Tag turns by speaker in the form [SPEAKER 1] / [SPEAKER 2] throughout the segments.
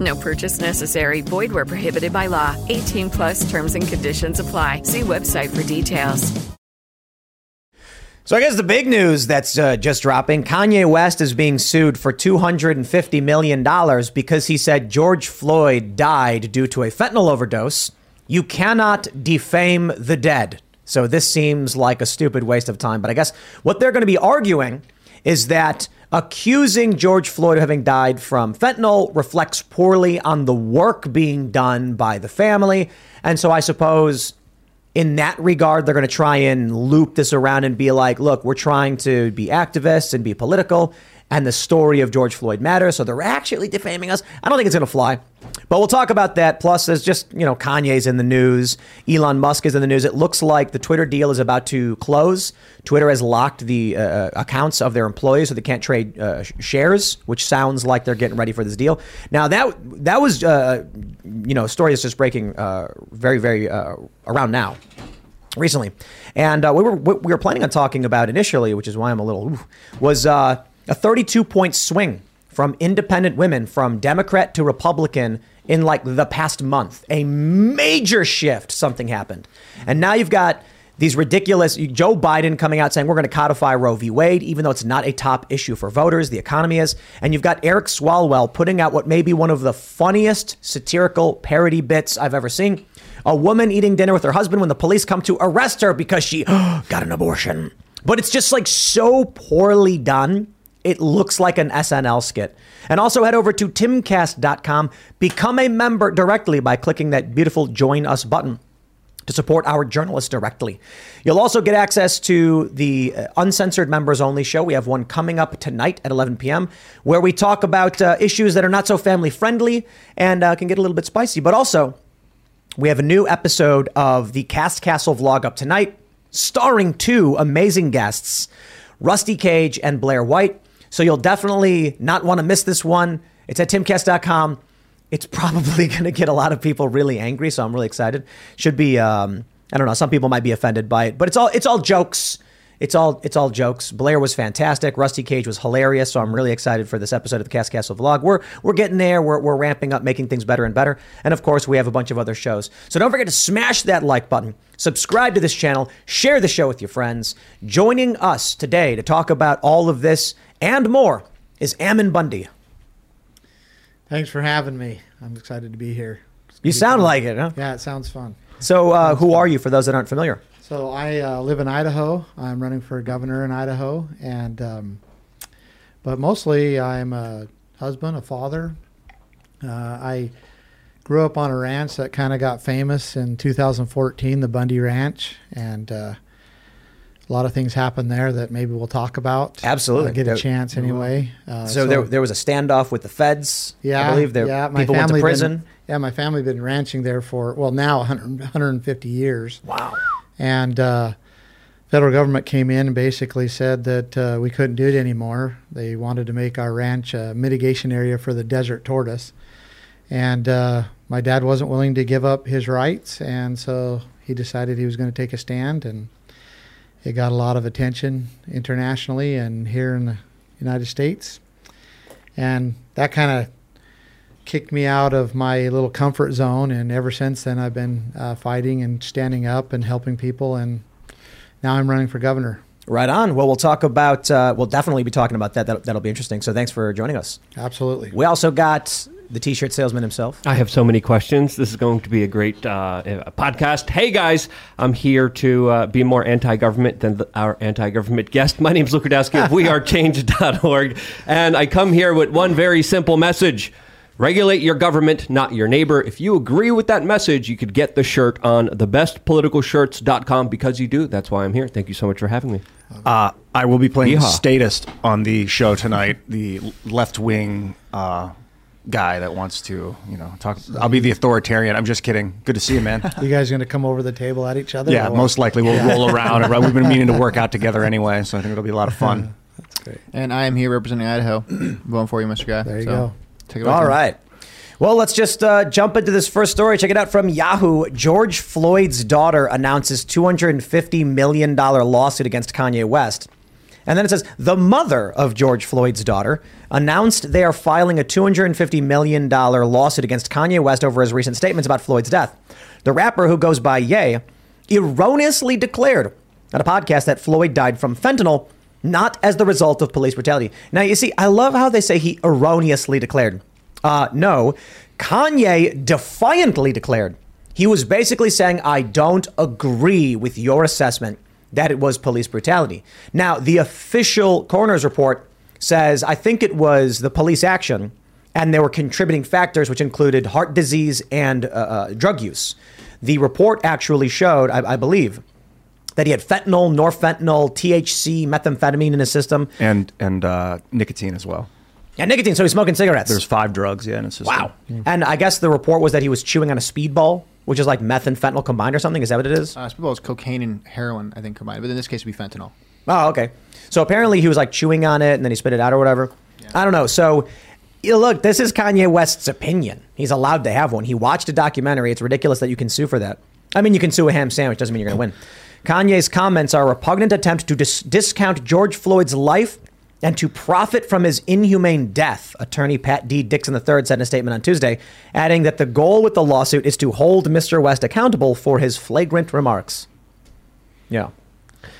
[SPEAKER 1] No purchase necessary. Void where prohibited by law. 18 plus terms and conditions apply. See website for details.
[SPEAKER 2] So I guess the big news that's uh, just dropping: Kanye West is being sued for two hundred and fifty million dollars because he said George Floyd died due to a fentanyl overdose. You cannot defame the dead. So this seems like a stupid waste of time. But I guess what they're going to be arguing is that accusing George Floyd of having died from fentanyl reflects poorly on the work being done by the family. And so I suppose in that regard, they're going to try and loop this around and be like, look, we're trying to be activists and be political, and the story of George Floyd matters. So they're actually defaming us. I don't think it's going to fly. But we'll talk about that. Plus, there's just, you know, Kanye's in the news. Elon Musk is in the news. It looks like the Twitter deal is about to close. Twitter has locked the uh, accounts of their employees so they can't trade uh, shares, which sounds like they're getting ready for this deal. Now, that that was, uh, you know, a story that's just breaking uh, very, very uh, around now recently. And uh, we were we were planning on talking about initially, which is why I'm a little, ooh, was a 32 point swing from independent women from Democrat to Republican in like the past month. A major shift, something happened. And now you've got these ridiculous Joe Biden coming out saying we're going to codify Roe v. Wade, even though it's not a top issue for voters. The economy is. And you've got Eric Swalwell putting out what may be one of the funniest satirical parody bits I've ever seen. A woman eating dinner with her husband when the police come to arrest her because she got an abortion. But it's just like so poorly done it looks like an SNL skit. And also head over to timcast.com. Become a member directly by clicking that beautiful join us button to support our journalists directly. You'll also get access to the uh, uncensored members only show. We have one coming up tonight at 11 p.m. where we talk about uh, issues that are not so family friendly and uh, can get a little bit spicy. But also, we have a new episode of the Cast Castle vlog up tonight, starring two amazing guests, Rusty Cage and Blair White. So you'll definitely not want to miss this one. It's at timcast.com. It's probably going to get a lot of people really angry, so I'm really excited. Should be um, I don't know, some people might be offended by it, but it's all it's all jokes. It's all it's all jokes. Blair was fantastic. Rusty Cage was hilarious. So I'm really excited for this episode of the Cast Castle vlog. We're we're getting there. We're, we're ramping up, making things better and better. And of course, we have a bunch of other shows. So don't forget to smash that like button, subscribe to this channel, share the show with your friends. Joining us today to talk about all of this and more is Ammon Bundy.
[SPEAKER 3] Thanks for having me. I'm excited to be here.
[SPEAKER 2] You sound like it, huh?
[SPEAKER 3] Yeah, it sounds fun.
[SPEAKER 2] So, uh, who are you for those that aren't familiar?
[SPEAKER 3] So, I uh, live in Idaho. I'm running for governor in Idaho, and um, but mostly I'm a husband, a father. Uh, I grew up on a ranch that kind of got famous in 2014, the Bundy Ranch, and uh, a lot of things happened there that maybe we'll talk about.
[SPEAKER 2] Absolutely,
[SPEAKER 3] uh, get a chance anyway.
[SPEAKER 2] Uh, so, so, there, there was a standoff with the feds.
[SPEAKER 3] Yeah,
[SPEAKER 2] I believe there
[SPEAKER 3] yeah,
[SPEAKER 2] people went to prison.
[SPEAKER 3] Been, yeah, my family had been ranching there for well now 100, 150 years.
[SPEAKER 2] Wow.
[SPEAKER 3] And uh, federal government came in and basically said that uh, we couldn't do it anymore. They wanted to make our ranch a mitigation area for the desert tortoise, and uh, my dad wasn't willing to give up his rights, and so he decided he was going to take a stand and it got a lot of attention internationally and here in the United States. And that kind of kicked me out of my little comfort zone. And ever since then, I've been uh, fighting and standing up and helping people. And now I'm running for governor.
[SPEAKER 2] Right on. Well, we'll talk about, uh, we'll definitely be talking about that. That'll, that'll be interesting. So thanks for joining us.
[SPEAKER 3] Absolutely.
[SPEAKER 2] We also got the t-shirt salesman himself.
[SPEAKER 4] I have so many questions. This is going to be a great uh, podcast. Hey guys, I'm here to uh, be more anti-government than the, our anti-government guest. My name is Luke Rudkowski of WeAreChange.org, and I come here with one very simple message. Regulate your government, not your neighbor. If you agree with that message, you could get the shirt on thebestpoliticalshirts.com because you do. That's why I'm here. Thank you so much for having me.
[SPEAKER 5] Uh, I will be playing Yeehaw. statist on the show tonight, the left wing uh, guy that wants to, you know, talk. I'll be the authoritarian. I'm just kidding. Good to see you, man.
[SPEAKER 3] You guys going to come over the table at each other?
[SPEAKER 5] yeah,
[SPEAKER 3] or
[SPEAKER 5] most likely we'll roll around. and We've been meaning to work out together anyway, so I think it'll be a lot of fun. That's great.
[SPEAKER 6] And I am here representing Idaho. Voting for you, Mr. Guy.
[SPEAKER 3] There you
[SPEAKER 6] So,
[SPEAKER 3] go.
[SPEAKER 6] Take it away.
[SPEAKER 2] All
[SPEAKER 6] Tim.
[SPEAKER 2] right. Well, let's just uh, jump into this first story. Check it out from Yahoo. George Floyd's daughter announces $250 million lawsuit against Kanye West. And then it says the mother of George Floyd's daughter announced they are filing a $250 million lawsuit against Kanye West over his recent statements about Floyd's death. The rapper, who goes by Ye, erroneously declared on a podcast that Floyd died from fentanyl, not as the result of police brutality. Now, you see, I love how they say he erroneously declared. Uh, no, Kanye defiantly declared. He was basically saying, I don't agree with your assessment that it was police brutality. Now, the official coroner's report says, I think it was the police action, and there were contributing factors, which included heart disease and uh, uh, drug use. The report actually showed, I, I believe, that he had fentanyl, norfentanyl, THC, methamphetamine in his system,
[SPEAKER 5] And and uh, nicotine as well.
[SPEAKER 2] And nicotine. So he's smoking cigarettes.
[SPEAKER 5] There's five drugs, yeah, in his system.
[SPEAKER 2] Wow. And I guess the report was that he was chewing on a speedball, which is like meth and fentanyl combined or something. Is that what it is?
[SPEAKER 6] Uh, Speedball is cocaine and heroin, I think, combined. But in this case, it'd be fentanyl.
[SPEAKER 2] Oh, okay. So apparently he was like chewing on it and then he spit it out or whatever. I don't know. So you look, this is Kanye West's opinion. He's allowed to have one. He watched a documentary. It's ridiculous that you can sue for that. I mean, you can sue a ham sandwich. Doesn't mean you're going to win. Kanye's comments are a repugnant attempt to dis- discount George Floyd's life and to profit from his inhumane death, attorney Pat D. Dixon III said in a statement on Tuesday, adding that the goal with the lawsuit is to hold Mr. West accountable for his flagrant remarks. Yeah.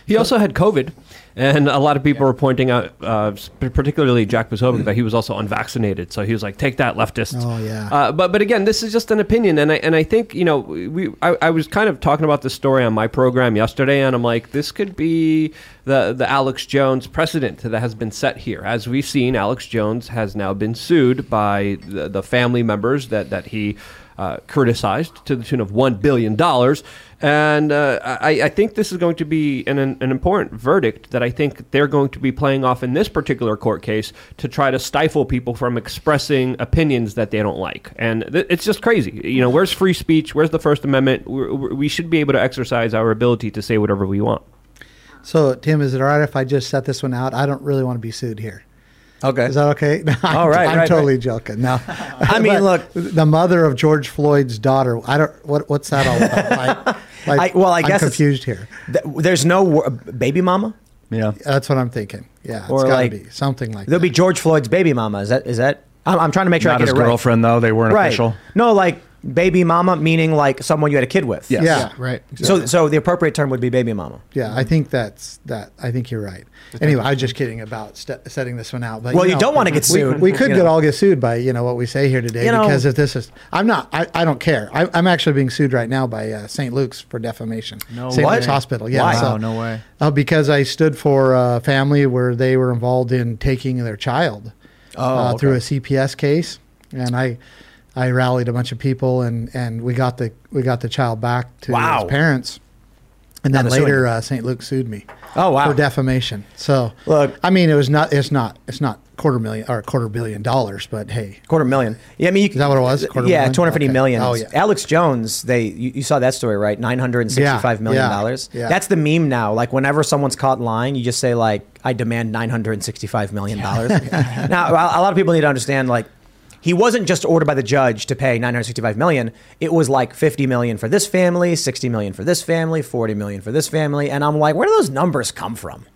[SPEAKER 4] He also had COVID, and a lot of people were pointing out, uh, particularly Jack Posobiec, that he was also unvaccinated. So he was like, "Take that, leftists."
[SPEAKER 3] Oh, yeah.
[SPEAKER 4] Uh, but but again, this is just an opinion, and I and I think you know we I, I was kind of talking about this story on my program yesterday, and I'm like, this could be the the Alex Jones precedent that has been set here. As we've seen, Alex Jones has now been sued by the, the family members that that he. Uh, criticized to the tune of one billion dollars, and uh, I, I think this is going to be an, an important verdict that I think they're going to be playing off in this particular court case to try to stifle people from expressing opinions that they don't like, and th- it's just crazy. You know, where's free speech? Where's the First Amendment? We're, we're- should be able to exercise our ability to say whatever we want.
[SPEAKER 3] So, Tim, is it all right if I just set this one out? I don't really want to be sued here.
[SPEAKER 2] Okay.
[SPEAKER 3] Is that okay? No,
[SPEAKER 2] All right,
[SPEAKER 3] I'm
[SPEAKER 2] right,
[SPEAKER 3] totally
[SPEAKER 2] right.
[SPEAKER 3] joking. No,
[SPEAKER 2] I mean, look-
[SPEAKER 3] the mother of George Floyd's daughter. I don't. What, what's that all about? Like, like,
[SPEAKER 2] I- well, I
[SPEAKER 3] I'm
[SPEAKER 2] guess it's-
[SPEAKER 3] confused here.
[SPEAKER 2] Th- There's no wor- baby mama.
[SPEAKER 5] Yeah.
[SPEAKER 3] That's what I'm thinking. Yeah, it's
[SPEAKER 2] Or
[SPEAKER 3] got to
[SPEAKER 2] like-
[SPEAKER 3] be something like that.
[SPEAKER 2] There'll
[SPEAKER 3] that.
[SPEAKER 2] be George Floyd's baby mama. Is that is that? I'm, I'm trying to make sure
[SPEAKER 5] Not
[SPEAKER 2] I get
[SPEAKER 5] his
[SPEAKER 2] it right.
[SPEAKER 5] girlfriend though. They weren't
[SPEAKER 2] Right.
[SPEAKER 5] official.
[SPEAKER 2] No, like baby mama, meaning like someone you had a kid with.
[SPEAKER 5] Yes.
[SPEAKER 3] Yeah.
[SPEAKER 6] Right.
[SPEAKER 2] So so the appropriate term would be baby mama.
[SPEAKER 3] Yeah, I think that's that. I think you're right. Anyway, I was just kidding about st- setting this one out. But
[SPEAKER 2] Well, you
[SPEAKER 3] know,
[SPEAKER 2] don't wanna get sued,
[SPEAKER 3] We, could get
[SPEAKER 2] know.
[SPEAKER 3] all get sued by you know what we say here today
[SPEAKER 2] You know-
[SPEAKER 3] because if this is, I'm not. I, I don't care. I, I'm actually being sued right now by uh, St. Luke's for defamation.
[SPEAKER 6] No
[SPEAKER 3] St.
[SPEAKER 2] way.
[SPEAKER 3] Luke's Hospital. Yeah.
[SPEAKER 2] Why?
[SPEAKER 3] so-
[SPEAKER 6] Wow, no way.
[SPEAKER 3] Uh, because I stood for a family where they were involved in taking their child
[SPEAKER 2] Oh,
[SPEAKER 3] uh,
[SPEAKER 2] okay.
[SPEAKER 3] through a CPS case, and I, I rallied a bunch of people, and, and we got the we got the child back to
[SPEAKER 2] Wow.
[SPEAKER 3] his parents, and then
[SPEAKER 2] Now they're suing
[SPEAKER 3] later uh, St. Luke sued me.
[SPEAKER 2] Oh, wow.
[SPEAKER 3] For defamation. So
[SPEAKER 2] Look-
[SPEAKER 3] I mean, it was not. It's not. It's not quarter million or quarter billion dollars, but hey,
[SPEAKER 2] Quarter million. Yeah, I mean, you,
[SPEAKER 3] Is that what it was? Quarter
[SPEAKER 2] yeah, two hundred fifty
[SPEAKER 3] Okay.
[SPEAKER 2] million.
[SPEAKER 3] Oh, yeah.
[SPEAKER 2] Alex Jones, they you, you saw that story, right? Nine hundred and sixty-five
[SPEAKER 3] Yeah,
[SPEAKER 2] million
[SPEAKER 3] yeah,
[SPEAKER 2] dollars.
[SPEAKER 3] yeah.
[SPEAKER 2] That's the meme now. Like whenever someone's caught in line, you just say like, "I demand nine hundred and sixty-five million dollars." now, a lot of people need to understand like. He wasn't just ordered by the judge to pay 965 million. It was like 50 million for this family, 60 million for this family, 40 million for this family, and I'm like, where do those numbers come from?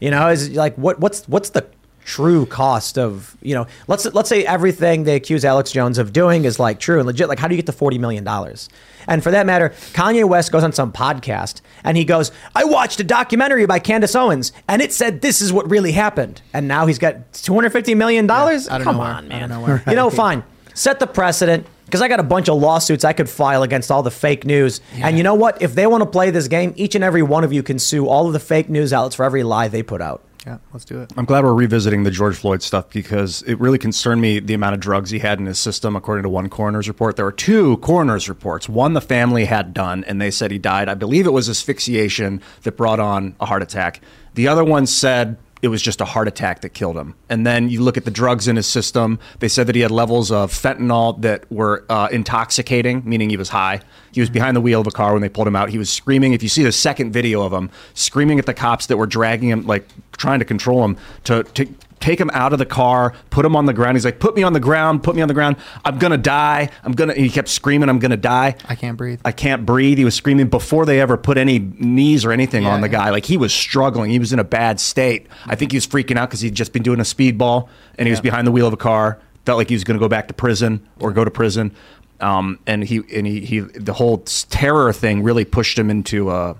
[SPEAKER 2] You know, is like what what's what's the true cost of you know? Let's let's say everything they accuse Alex Jones of doing is like true and legit. Like, how do you get the forty million dollars? And for that matter, Kanye West goes on some podcast and he goes, "I watched a documentary by Candace Owens and it said this is what really happened." And now he's got two hundred fifty million dollars.
[SPEAKER 6] I don't
[SPEAKER 2] Come on, man.
[SPEAKER 6] know.
[SPEAKER 2] You know, fine. Set the precedent because I got a bunch of lawsuits I could file against all the fake news. And you know what? If they want to play this game, each and every one of you can sue all of the fake news outlets for every lie they put out.
[SPEAKER 6] Yeah, let's do it.
[SPEAKER 5] I'm glad we're revisiting the George Floyd stuff because it really concerned me the amount of drugs he had in his system. According to one coroner's report, there were two coroner's reports. One the family had done, and they said he died. I believe it was asphyxiation that brought on a heart attack. The other one said it was just a heart attack that killed him. And then you look at the drugs in his system. They said that he had levels of fentanyl that were uh, intoxicating, meaning he was high. He was behind the wheel of a car when they pulled him out. He was screaming. If you see the second video of him, screaming at the cops that were dragging him, like trying to control him, to, to take him out of the car, put him on the ground. He's like, "Put me on the ground, put me on the ground. I'm gonna die. I'm gonna." He kept screaming, "I'm gonna die."
[SPEAKER 6] I can't breathe.
[SPEAKER 5] I can't breathe. He was screaming before they ever put any knees or anything
[SPEAKER 6] Yeah,
[SPEAKER 5] on the
[SPEAKER 6] yeah.
[SPEAKER 5] guy. Like he was struggling. He was in a bad state. I think he was freaking out because he'd just been doing a speedball and he was behind the wheel of a car. Felt like he was going to go back to prison or go to prison. Um, and he and he, he the whole terror thing really pushed him into. Uh,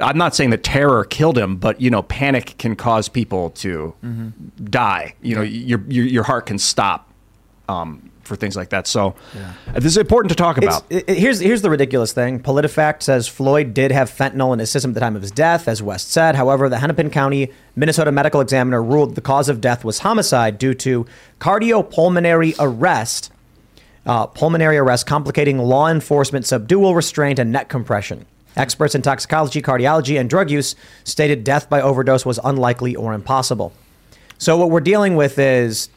[SPEAKER 5] I'm not saying that terror killed him, but you know, panic can cause people to die. You know, your, your your heart can stop um, for things like that. So, uh, this is important to talk about.
[SPEAKER 2] it- here's here's the ridiculous thing. PolitiFact says Floyd did have fentanyl in his system at the time of his death, as West said. However, the Hennepin County Minnesota medical examiner ruled the cause of death was homicide due to cardiopulmonary arrest, uh, pulmonary arrest complicating law enforcement subdual restraint and neck compression. Experts in toxicology, cardiology, and drug use stated death by overdose was unlikely or impossible. So what we're dealing with is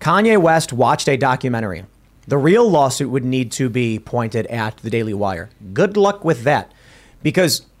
[SPEAKER 2] Kanye West watched a documentary. The real lawsuit would need to be pointed at the Daily Wire. Good luck with that. Because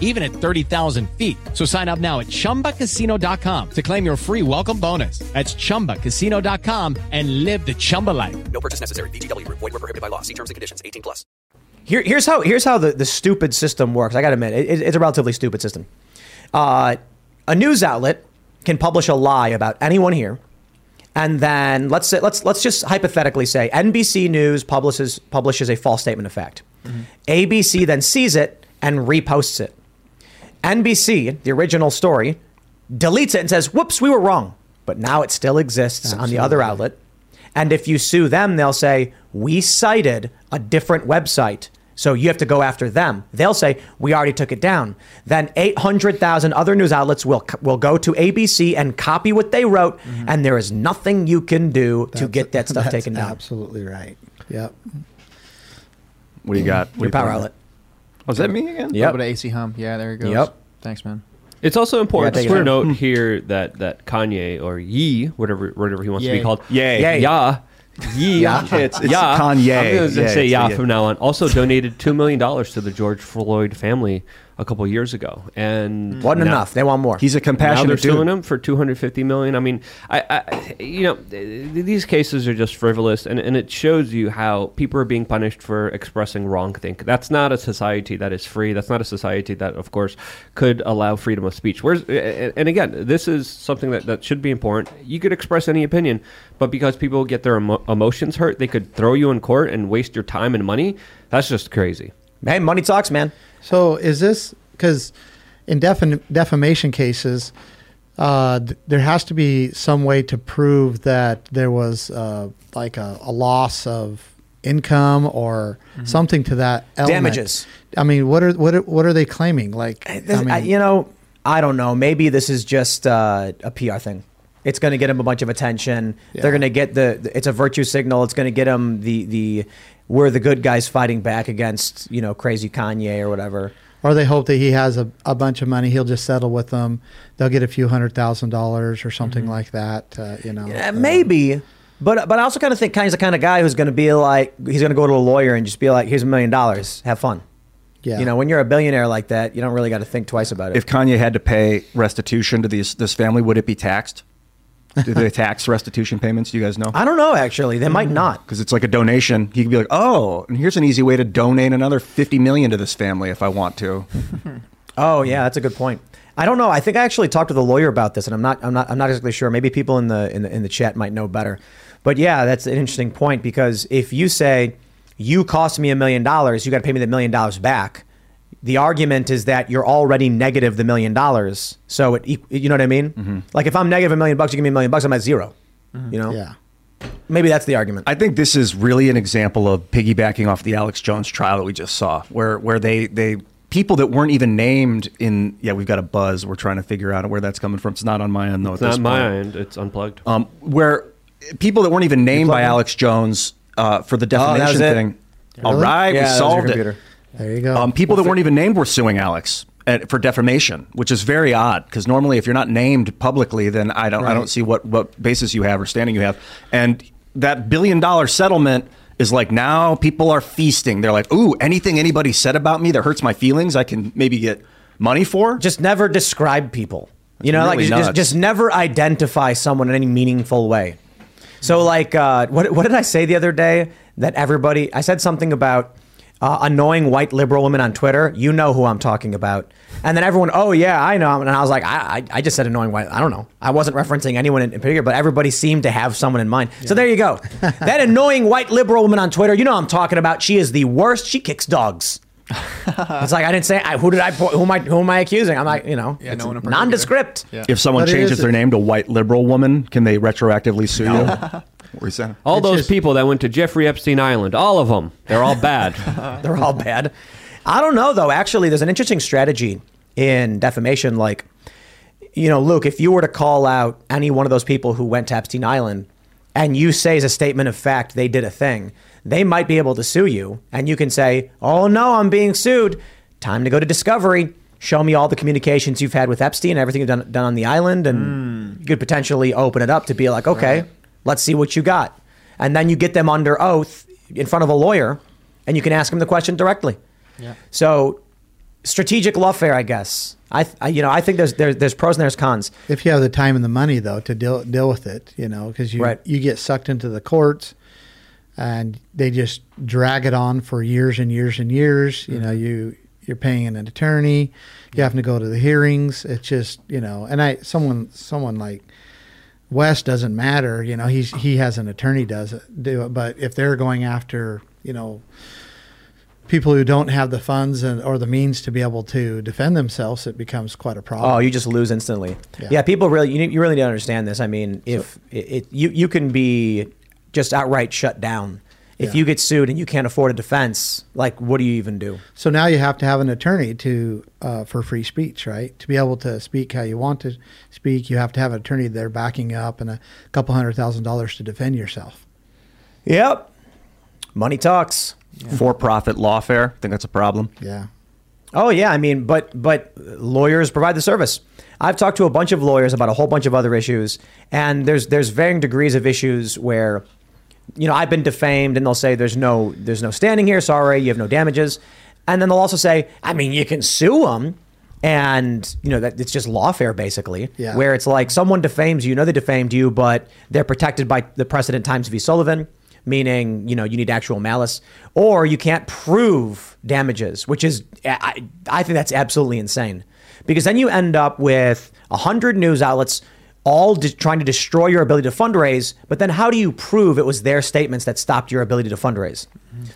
[SPEAKER 7] even at 30,000 feet. So sign up now at chumbacasino.com to claim your free welcome bonus. That's chumbacasino.com and live the Chumba life.
[SPEAKER 8] No purchase necessary. VGW Group. Void were prohibited by law. See terms and conditions. 18 plus.
[SPEAKER 2] here, here's how here's how the, the stupid system works. I got to admit, it, it's a relatively stupid system. Uh, a news outlet can publish a lie about anyone here, and then let's say let's let's just hypothetically say NBC News publishes publishes a false statement of fact. ABC then sees it and reposts it. NBC, the original story, deletes it and says, "Whoops, we were wrong." But now it still exists on the other outlet. And if you sue them, they'll say, "We cited a different website." So you have to go after them. They'll say, "We already took it down." Then 800,000 other news outlets will will go to ABC and copy what they wrote, and there is nothing you can do to get that stuff taken down.
[SPEAKER 3] Absolutely right. Yep.
[SPEAKER 5] what do you got? What do
[SPEAKER 2] Your
[SPEAKER 5] you
[SPEAKER 2] power outlet.
[SPEAKER 5] Was that me again?
[SPEAKER 2] Yep.
[SPEAKER 6] Oh, Over to AC Hum. Yeah, there it goes.
[SPEAKER 2] Yep.
[SPEAKER 6] Thanks, man.
[SPEAKER 4] It's also important
[SPEAKER 2] Yeah, take
[SPEAKER 4] to
[SPEAKER 2] it
[SPEAKER 4] note hmm. here that that Kanye or Ye, whatever whatever he wants to be called,
[SPEAKER 5] Yay.
[SPEAKER 2] Yay.
[SPEAKER 4] yeah, Ye,
[SPEAKER 2] Yeah.
[SPEAKER 5] It's- it's
[SPEAKER 4] yeah.
[SPEAKER 5] Kanye.
[SPEAKER 4] I'm going to
[SPEAKER 5] Yeah,
[SPEAKER 4] say
[SPEAKER 5] it's
[SPEAKER 4] yeah from now on. Also donated two million dollars to the George Floyd family a couple years ago, and mm.
[SPEAKER 2] Wasn't
[SPEAKER 4] now-
[SPEAKER 2] enough. They want more.
[SPEAKER 5] He's a
[SPEAKER 4] now they're
[SPEAKER 5] compassionate
[SPEAKER 4] suing him for 250 million. I mean, I, I you know, these cases are just frivolous, and, and it shows you how people are being punished for expressing wrong think. That's not a society that is free. That's not a society that, of course, could allow freedom of speech. Where's and and again, this is something that, that should be important. You could express any opinion, but because people get their emo- emotions hurt, they could throw you in court and waste your time and money. That's just crazy.
[SPEAKER 2] Hey, money talks, man.
[SPEAKER 3] So is this because in defam- defamation cases, uh, th- there has to be some way to prove that there was uh, like a, a loss of income or something to that element.
[SPEAKER 2] Damages.
[SPEAKER 3] I mean, what are what are, what are they claiming? Like, I mean,
[SPEAKER 2] I- you know, I don't know. Maybe this is just uh, a PR thing. It's going to get him a bunch of attention.
[SPEAKER 3] Yeah.
[SPEAKER 2] They're going to get the. It's a virtue signal. It's going to get him the the. We're the good guys fighting back against you know crazy Kanye or whatever.
[SPEAKER 3] or they hope that he has a, a bunch of money. He'll just settle with them. They'll get a few hundred thousand dollars or something like that. Uh, you know,
[SPEAKER 2] Yeah,
[SPEAKER 3] uh,
[SPEAKER 2] maybe. But but I also kind of think Kanye's the kind of guy who's going to be like he's going to go to a lawyer and just be like, "Here's a million dollars. Have fun."
[SPEAKER 3] Yeah.
[SPEAKER 2] You know, when you're a billionaire like that, you don't really got to think twice about it.
[SPEAKER 5] If Kanye had to pay restitution to these this family, would it be taxed? Do they tax restitution payments? Do you guys know?
[SPEAKER 2] I don't know. Actually, they might not. Mm.
[SPEAKER 5] Because it's like a donation. He could be like, "Oh, and here's an easy way to donate another fifty million to this family if I want to."
[SPEAKER 2] Oh yeah, that's a good point. I don't know. I think I actually talked to the lawyer about this, and I'm not. I'm not. I'm not exactly sure. Maybe people in the in the in the chat might know better. But yeah, that's an interesting point because if you say you cost me a million dollars, you got to pay me the million dollars back. The argument is that you're already negative the million dollars, so it. You know what I mean? Like if I'm negative a million bucks, you give me a million bucks, I'm at 0 You know?
[SPEAKER 3] yeah.
[SPEAKER 2] Maybe that's the argument.
[SPEAKER 5] I think this is really an example of piggybacking off the Alex Jones trial that we just saw, where where they they people that weren't even named in. Yeah, we've got a buzz. We're trying to figure out where that's coming from. It's not on my end though.
[SPEAKER 4] It's
[SPEAKER 5] at
[SPEAKER 4] not
[SPEAKER 5] this
[SPEAKER 4] my end. It's unplugged.
[SPEAKER 5] Um, where people that weren't even named by? Alex Jones uh, for the
[SPEAKER 2] Oh, that was
[SPEAKER 5] defamation
[SPEAKER 2] it?
[SPEAKER 5] thing. All
[SPEAKER 3] Really?
[SPEAKER 5] right,
[SPEAKER 2] Yeah,
[SPEAKER 5] we
[SPEAKER 2] that was your
[SPEAKER 5] solved it.
[SPEAKER 2] Computer.
[SPEAKER 3] There you go.
[SPEAKER 5] Um, people that weren't even named were suing Alex uh, for defamation, which is very odd because normally if you're not named publicly, then I don't I don't see what what basis you have or standing you have. And that billion dollar settlement is like now people are feasting. They're like, ooh, anything anybody said about me that hurts my feelings, I can maybe get money for.
[SPEAKER 2] just never describe people. You know,
[SPEAKER 5] really
[SPEAKER 2] like just, just never identify someone in any meaningful way. So, like, uh, what what did I say the other day? That everybody, I said something about uh, annoying white liberal women on Twitter. You know who I'm talking about. And then everyone, oh yeah, I know. And I was like, I, I, I just said annoying white. I don't know. I wasn't referencing anyone in, in particular, but everybody seemed to have someone in mind. So there you go. that annoying white liberal woman on Twitter. You know who I'm talking about. She is the worst. She kicks dogs. it's like I didn't say I, who did I po- who am I who am I accusing? I'm like you know
[SPEAKER 6] Yeah,
[SPEAKER 2] it's
[SPEAKER 6] no one in particular.
[SPEAKER 2] nondescript.
[SPEAKER 6] Yeah.
[SPEAKER 5] if someone
[SPEAKER 3] But
[SPEAKER 5] changes
[SPEAKER 3] is-
[SPEAKER 5] their name to white liberal woman, can they retroactively sue you? What were you saying?
[SPEAKER 4] all
[SPEAKER 3] It's
[SPEAKER 4] those
[SPEAKER 3] just-
[SPEAKER 4] people that went to Jeffrey Epstein Island, all of them, they're all bad.
[SPEAKER 2] They're all bad. I don't know though. Actually, there's an interesting strategy in defamation. Like, you know, Luke, if you were to call out any one of those people who went to Epstein Island, and you say as a statement of fact they did a thing, they might be able to sue you, and you can say, "Oh no, I'm being sued. Time to go to discovery." Show me all the communications you've had with Epstein, and everything you've done, done on the island, and hmm. you could potentially open it up to be like, okay, let's see what you got. And then you get them under oath in front of a lawyer, and you can ask them the question directly. Yeah. So, strategic lawfare, I guess. I, I you know, I think there's there's there's pros and there's cons.
[SPEAKER 3] if you have the time and the money though to deal deal with it, you know, because you
[SPEAKER 2] Right.
[SPEAKER 3] you get sucked into the courts, and they just drag it on for years and years and years. You know, mm-hmm. you you're paying an attorney, you having to go to the hearings. It's just you know, and I someone someone like West doesn't matter. You know, he's he has an attorney does it do it, but if they're going after you know people who don't have the funds and or the means to be able to defend themselves, it becomes quite a problem.
[SPEAKER 2] Oh, you just lose instantly. Yeah,
[SPEAKER 3] Yeah.
[SPEAKER 2] people really you, need- you really need to understand this. I mean, if it, it you you can be just outright shut down if
[SPEAKER 3] Yeah.
[SPEAKER 2] you get sued and you can't afford a defense. Like, what do you even do?
[SPEAKER 3] So now you have to have an attorney to uh, for free speech, right? To be able to speak how you want to speak, you have to have an attorney there backing you up and a couple hundred thousand dollars to defend yourself.
[SPEAKER 2] Yep, money talks.
[SPEAKER 5] For profit lawfare. I think that's a problem.
[SPEAKER 3] Yeah.
[SPEAKER 2] Oh yeah, I mean, but but lawyers provide the service. I've talked to a bunch of lawyers about a whole bunch of other issues, and there's there's varying degrees of issues where, you know, I've been defamed, and they'll say there's no there's no standing here. Sorry, you have no damages, and then they'll also say, I mean, you can sue them, and you know that it's just lawfare basically,
[SPEAKER 3] Yeah.
[SPEAKER 2] where it's like someone defames you, you know they defamed you, but they're protected by the precedent Times v. Sullivan meaning you know you need actual malice or you can't prove damages which is i, I think that's absolutely insane because then you end up with 100 news outlets all de- trying to destroy your ability to fundraise but then how do you prove it was their statements that stopped your ability to fundraise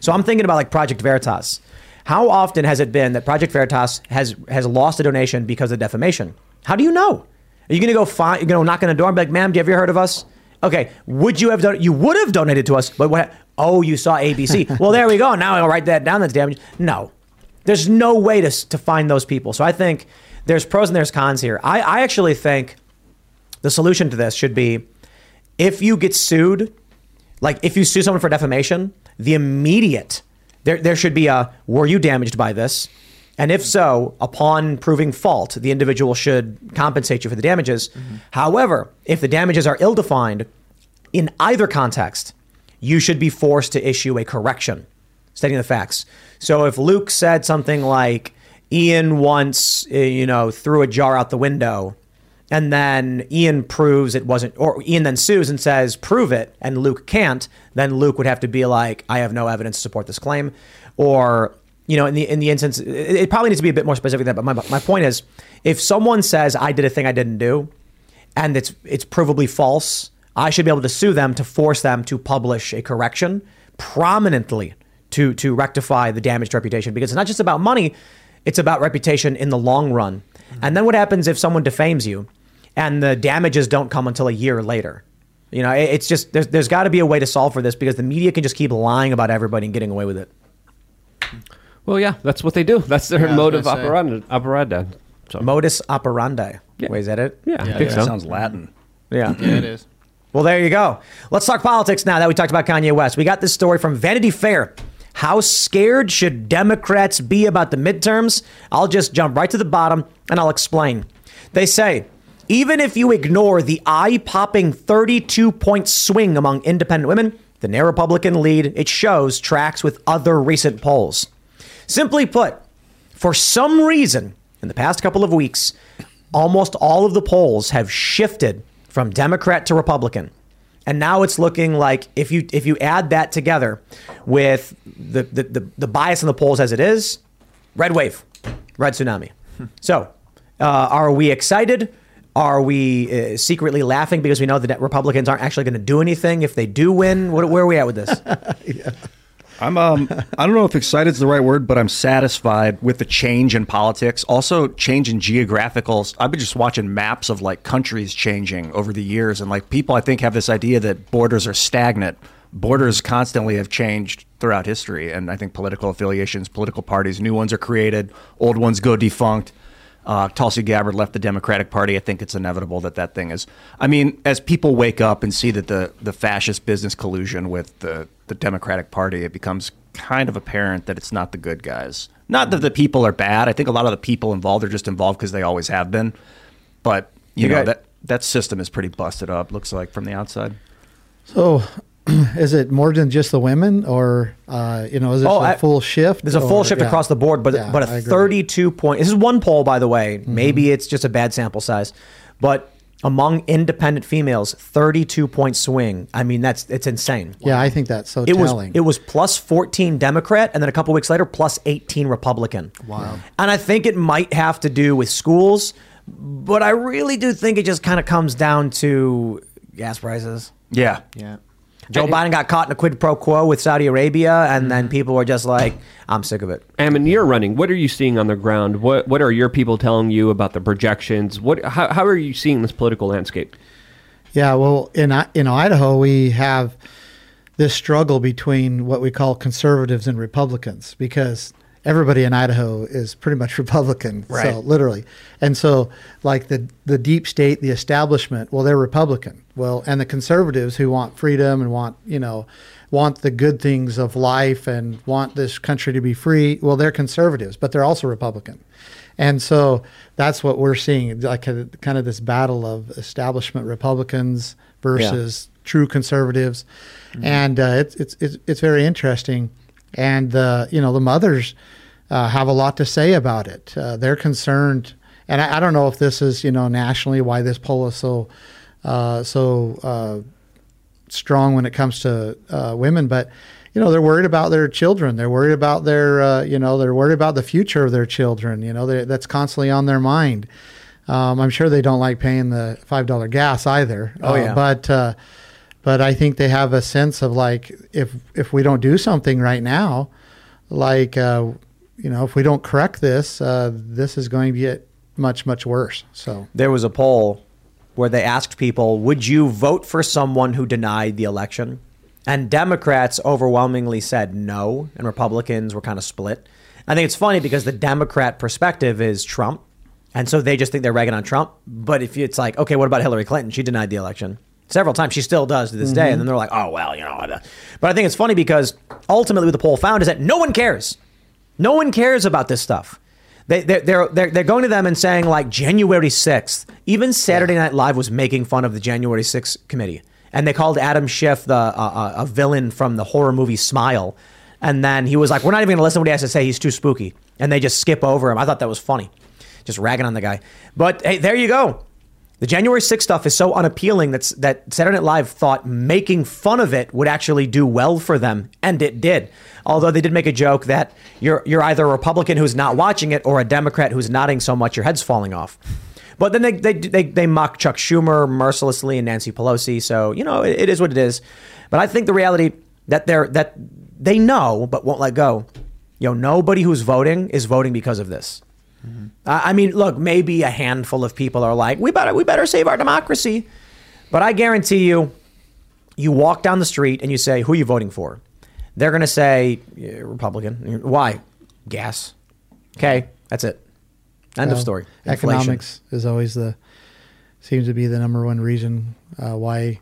[SPEAKER 2] so i'm thinking about like project veritas how often has it been that project veritas has has lost a donation because of defamation how do you know are you going to go find you're going to knock on the door and be like ma'am do you ever heard of us Okay, would you have done? You would have donated to us, but what? Oh, you saw ABC. well, there we go. Now I'll write that down. That's damage. No, there's no way to to find those people. So I think there's pros and there's cons here. I I actually think the solution to this should be if you get sued, like if you sue someone for defamation, the immediate there there should be a were you damaged by this? And if so, upon proving fault, the individual should compensate you for the damages. However, if the damages are ill defined, in either context, you should be forced to issue a correction stating the facts. So if Luke said something like, Ian once, uh, you know, threw a jar out the window, and then Ian proves it wasn't, or Ian then sues and says, prove it, and Luke can't, then Luke would have to be like, I have no evidence to support this claim. Or, you know, in the in the instance, it, it probably needs to be a bit more specific than that. But my, my point is, if someone says I did a thing I didn't do, and it's it's provably false, I should be able to sue them to force them to publish a correction prominently to to rectify the damaged reputation because it's not just about money, it's about reputation in the long run. And then what happens if someone defames you and the damages don't come until a year later? You know, it- it's just there's there's got to be a way to solve for this because the media can just keep lying about everybody and getting away with it.
[SPEAKER 4] Well, yeah, that's what they do. That's their
[SPEAKER 6] Yeah,
[SPEAKER 4] mode of operandi. operandi. So,
[SPEAKER 2] Modus operandi.
[SPEAKER 4] Yeah.
[SPEAKER 2] Wait, is that it?
[SPEAKER 4] yeah, I
[SPEAKER 6] Yeah,
[SPEAKER 4] think
[SPEAKER 6] yeah.
[SPEAKER 4] so.
[SPEAKER 5] Sounds Latin.
[SPEAKER 2] Yeah.
[SPEAKER 6] Yeah, it is.
[SPEAKER 2] Well, there you go. Let's talk politics now that we talked about Kanye West. We got this story from Vanity Fair. How scared should Democrats be about the midterms? I'll just jump right to the bottom and I'll explain. They say, even if you ignore the eye popping 32 point swing among independent women, the near Republican lead it shows tracks with other recent polls. Simply put, for some reason, in the past couple of weeks, almost all of the polls have shifted from Democrat to Republican. And now it's looking like if you if you add that together with the the, the, the bias in the polls as it is, red wave, red tsunami. So, uh, are we excited? Are we uh, secretly laughing because we know that Republicans aren't actually going to do anything if they do win? What, where are we at with this?
[SPEAKER 5] I'm um I don't know if excited is the right word, but I'm satisfied with the change in politics. Also, change in geographical. I've been just watching maps of like countries changing over the years, and like people I think have this idea that borders are stagnant. Borders constantly have changed throughout history, and I think political affiliations, political parties, new ones are created, old ones go defunct. Uh, Tulsi Gabbard left the Democratic Party. I think it's inevitable that that thing is. I mean, as people wake up and see that the the fascist business collusion with the the Democratic Party, it becomes kind of apparent that it's not the good guys. Not that the people are bad. I think a lot of the people involved are just involved because they always have been. But you,
[SPEAKER 2] You
[SPEAKER 5] know
[SPEAKER 2] got-
[SPEAKER 5] that that system is pretty busted up. Looks like from the outside.
[SPEAKER 3] So, is it more than just the women, or uh, you know, is it
[SPEAKER 2] Oh,
[SPEAKER 3] a
[SPEAKER 2] I-
[SPEAKER 3] full shift?
[SPEAKER 2] There's a full
[SPEAKER 3] or-
[SPEAKER 2] shift
[SPEAKER 3] yeah.
[SPEAKER 2] across the board, but
[SPEAKER 3] Yeah,
[SPEAKER 2] but
[SPEAKER 3] I
[SPEAKER 2] a
[SPEAKER 3] agree.
[SPEAKER 2] 32 point. This is one poll, by the way.
[SPEAKER 3] Mm-hmm.
[SPEAKER 2] Maybe it's just a bad sample size, but among independent females, 32 point swing. I mean, that's it's insane.
[SPEAKER 3] Yeah, I think that's so
[SPEAKER 2] It was it was plus 14 Democrat, and then a couple weeks later, plus 18 Republican. Wow. And I think it might have to do with schools, but I really do think it just kind of comes down to gas prices.
[SPEAKER 5] Yeah.
[SPEAKER 6] Yeah.
[SPEAKER 2] Joe Biden got caught in a quid pro quo with Saudi Arabia, and then mm-hmm. people were just like, "I'm sick of it."
[SPEAKER 4] Ammon, you're running. What are you seeing on the ground? What What are your people telling you about the projections? What How, how are you seeing this political landscape?
[SPEAKER 3] Yeah, well, in in Idaho, we have this struggle between what we call conservatives and Republicans because everybody in Idaho is pretty much Republican, so
[SPEAKER 2] Right.
[SPEAKER 3] literally. And so, like the the deep state, the establishment, well, they're Republican. Well, and the conservatives who want freedom and want you know want the good things of life and want this country to be free, well, they're conservatives, but they're also Republican. And so that's what we're seeing, like a, kind of this battle of establishment Republicans versus true conservatives, and uh, it's, it's it's it's very interesting. And uh, you know the mothers uh, have a lot to say about it. Uh, they're concerned, and I, I don't know if this is you know nationally why this poll is so uh, so uh, strong when it comes to uh, women, but you know they're worried about their children. They're worried about their uh, you know they're worried about the future of their children. You know they- that's constantly on their mind. Um, I'm sure they don't like paying the five dollar gas either.
[SPEAKER 2] Oh, yeah.
[SPEAKER 3] but uh, but I think they have a sense of like if if we don't do something right now, like uh, you know if we don't correct this, uh, this is going to get much much worse. So
[SPEAKER 2] there was a poll where they asked people, would you vote for someone who denied the election? And Democrats overwhelmingly said no, and Republicans were kind of split. I think it's funny because the Democrat perspective is Trump. And so they just think they're ragging on Trump. But if it's like, okay, what about Hillary Clinton? She denied the election several times. She still does to this day. And then they're like, oh, well, you know. But I think it's funny because ultimately what the poll found is that no one cares. No one cares about this stuff. They, they're, they're, they're, they're going to them and saying, like, January 6th. Even Saturday Night Live was making fun of the January 6th committee. And they called Adam Schiff the, uh, uh, a villain from the horror movie Smile. And then he was like, we're not even going to listen to what he has to say. He's too spooky. And they just skip over him. I thought that was funny. Just ragging on the guy. But hey, there you go. The January 6th stuff is so unappealing that's, that Saturday Night Live thought making fun of it would actually do well for them, and it did. Although they did make a joke that you're, you're either a Republican who's not watching it or a Democrat who's nodding so much your head's falling off. But then they, they, they, they mock Chuck Schumer mercilessly and Nancy Pelosi. So, you know, it, it is what it is. But I think the reality that they're, that they know but won't let go, you know, nobody who's voting is voting because of this. I I mean, look, maybe a handful of people are like, we better, we better save our democracy. But I guarantee you, you walk down the street and you say, who are you voting for? They're going to say, "Yeah, Republican. Why? gas. Okay, that's it. End of story. Inflation.
[SPEAKER 3] Economics is always the seems to be the number one reason uh, why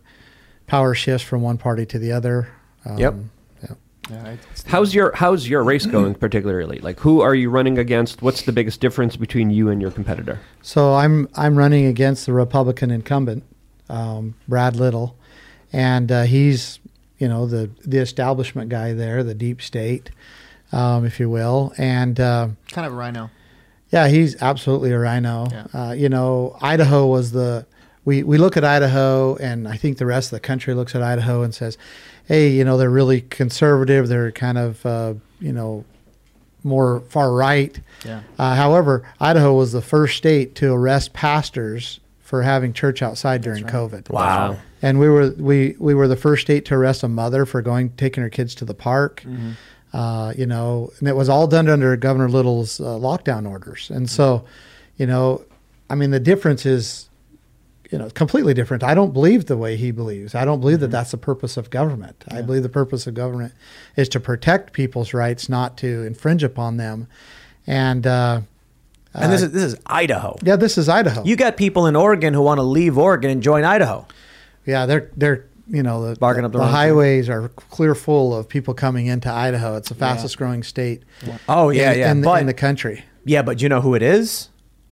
[SPEAKER 3] power shifts from one party to the other. Um,
[SPEAKER 2] Yep.
[SPEAKER 3] Yeah.
[SPEAKER 6] Yeah,
[SPEAKER 4] How's your How's your race going particularly? Like, who are you running against? What's the biggest difference between you and your competitor?
[SPEAKER 3] So I'm I'm running against the Republican incumbent, um, Brad Little, and uh, he's you know the the establishment guy there, the deep state, um, if you will, and. Uh,
[SPEAKER 6] kind of a rhino.
[SPEAKER 3] Yeah, he's absolutely a rhino.
[SPEAKER 6] Yeah.
[SPEAKER 3] Uh, you know, Idaho was the we we look at Idaho, and I think the rest of the country looks at Idaho and says, "Hey, you know, they're really conservative. They're kind of uh, you know more far right."
[SPEAKER 6] Yeah.
[SPEAKER 3] Uh, however, Idaho was the first state to arrest pastors for having church outside during COVID.
[SPEAKER 2] Wow.
[SPEAKER 3] And we were we we were the first state to arrest a mother for going taking her kids to the park. Uh, you know, and it was all done under Governor Little's uh, lockdown orders. And so, you know, I mean, the difference is, you know, completely different. I don't believe the way he believes. I don't believe that that's the purpose of government. I believe the purpose of government is to protect people's rights, not to infringe upon them. And uh,
[SPEAKER 2] And this is this is Idaho.
[SPEAKER 3] yeah, this is Idaho.
[SPEAKER 2] You got people in Oregon who want to leave Oregon and join Idaho.
[SPEAKER 3] Yeah, they're they're you know the
[SPEAKER 2] Barking up the
[SPEAKER 3] the, highways are clear full of people coming into Idaho. It's the fastest growing state.
[SPEAKER 2] Oh yeah,
[SPEAKER 3] in,
[SPEAKER 2] yeah.
[SPEAKER 3] in, the-
[SPEAKER 2] but
[SPEAKER 3] in the country.
[SPEAKER 2] yeah, but you know who it is?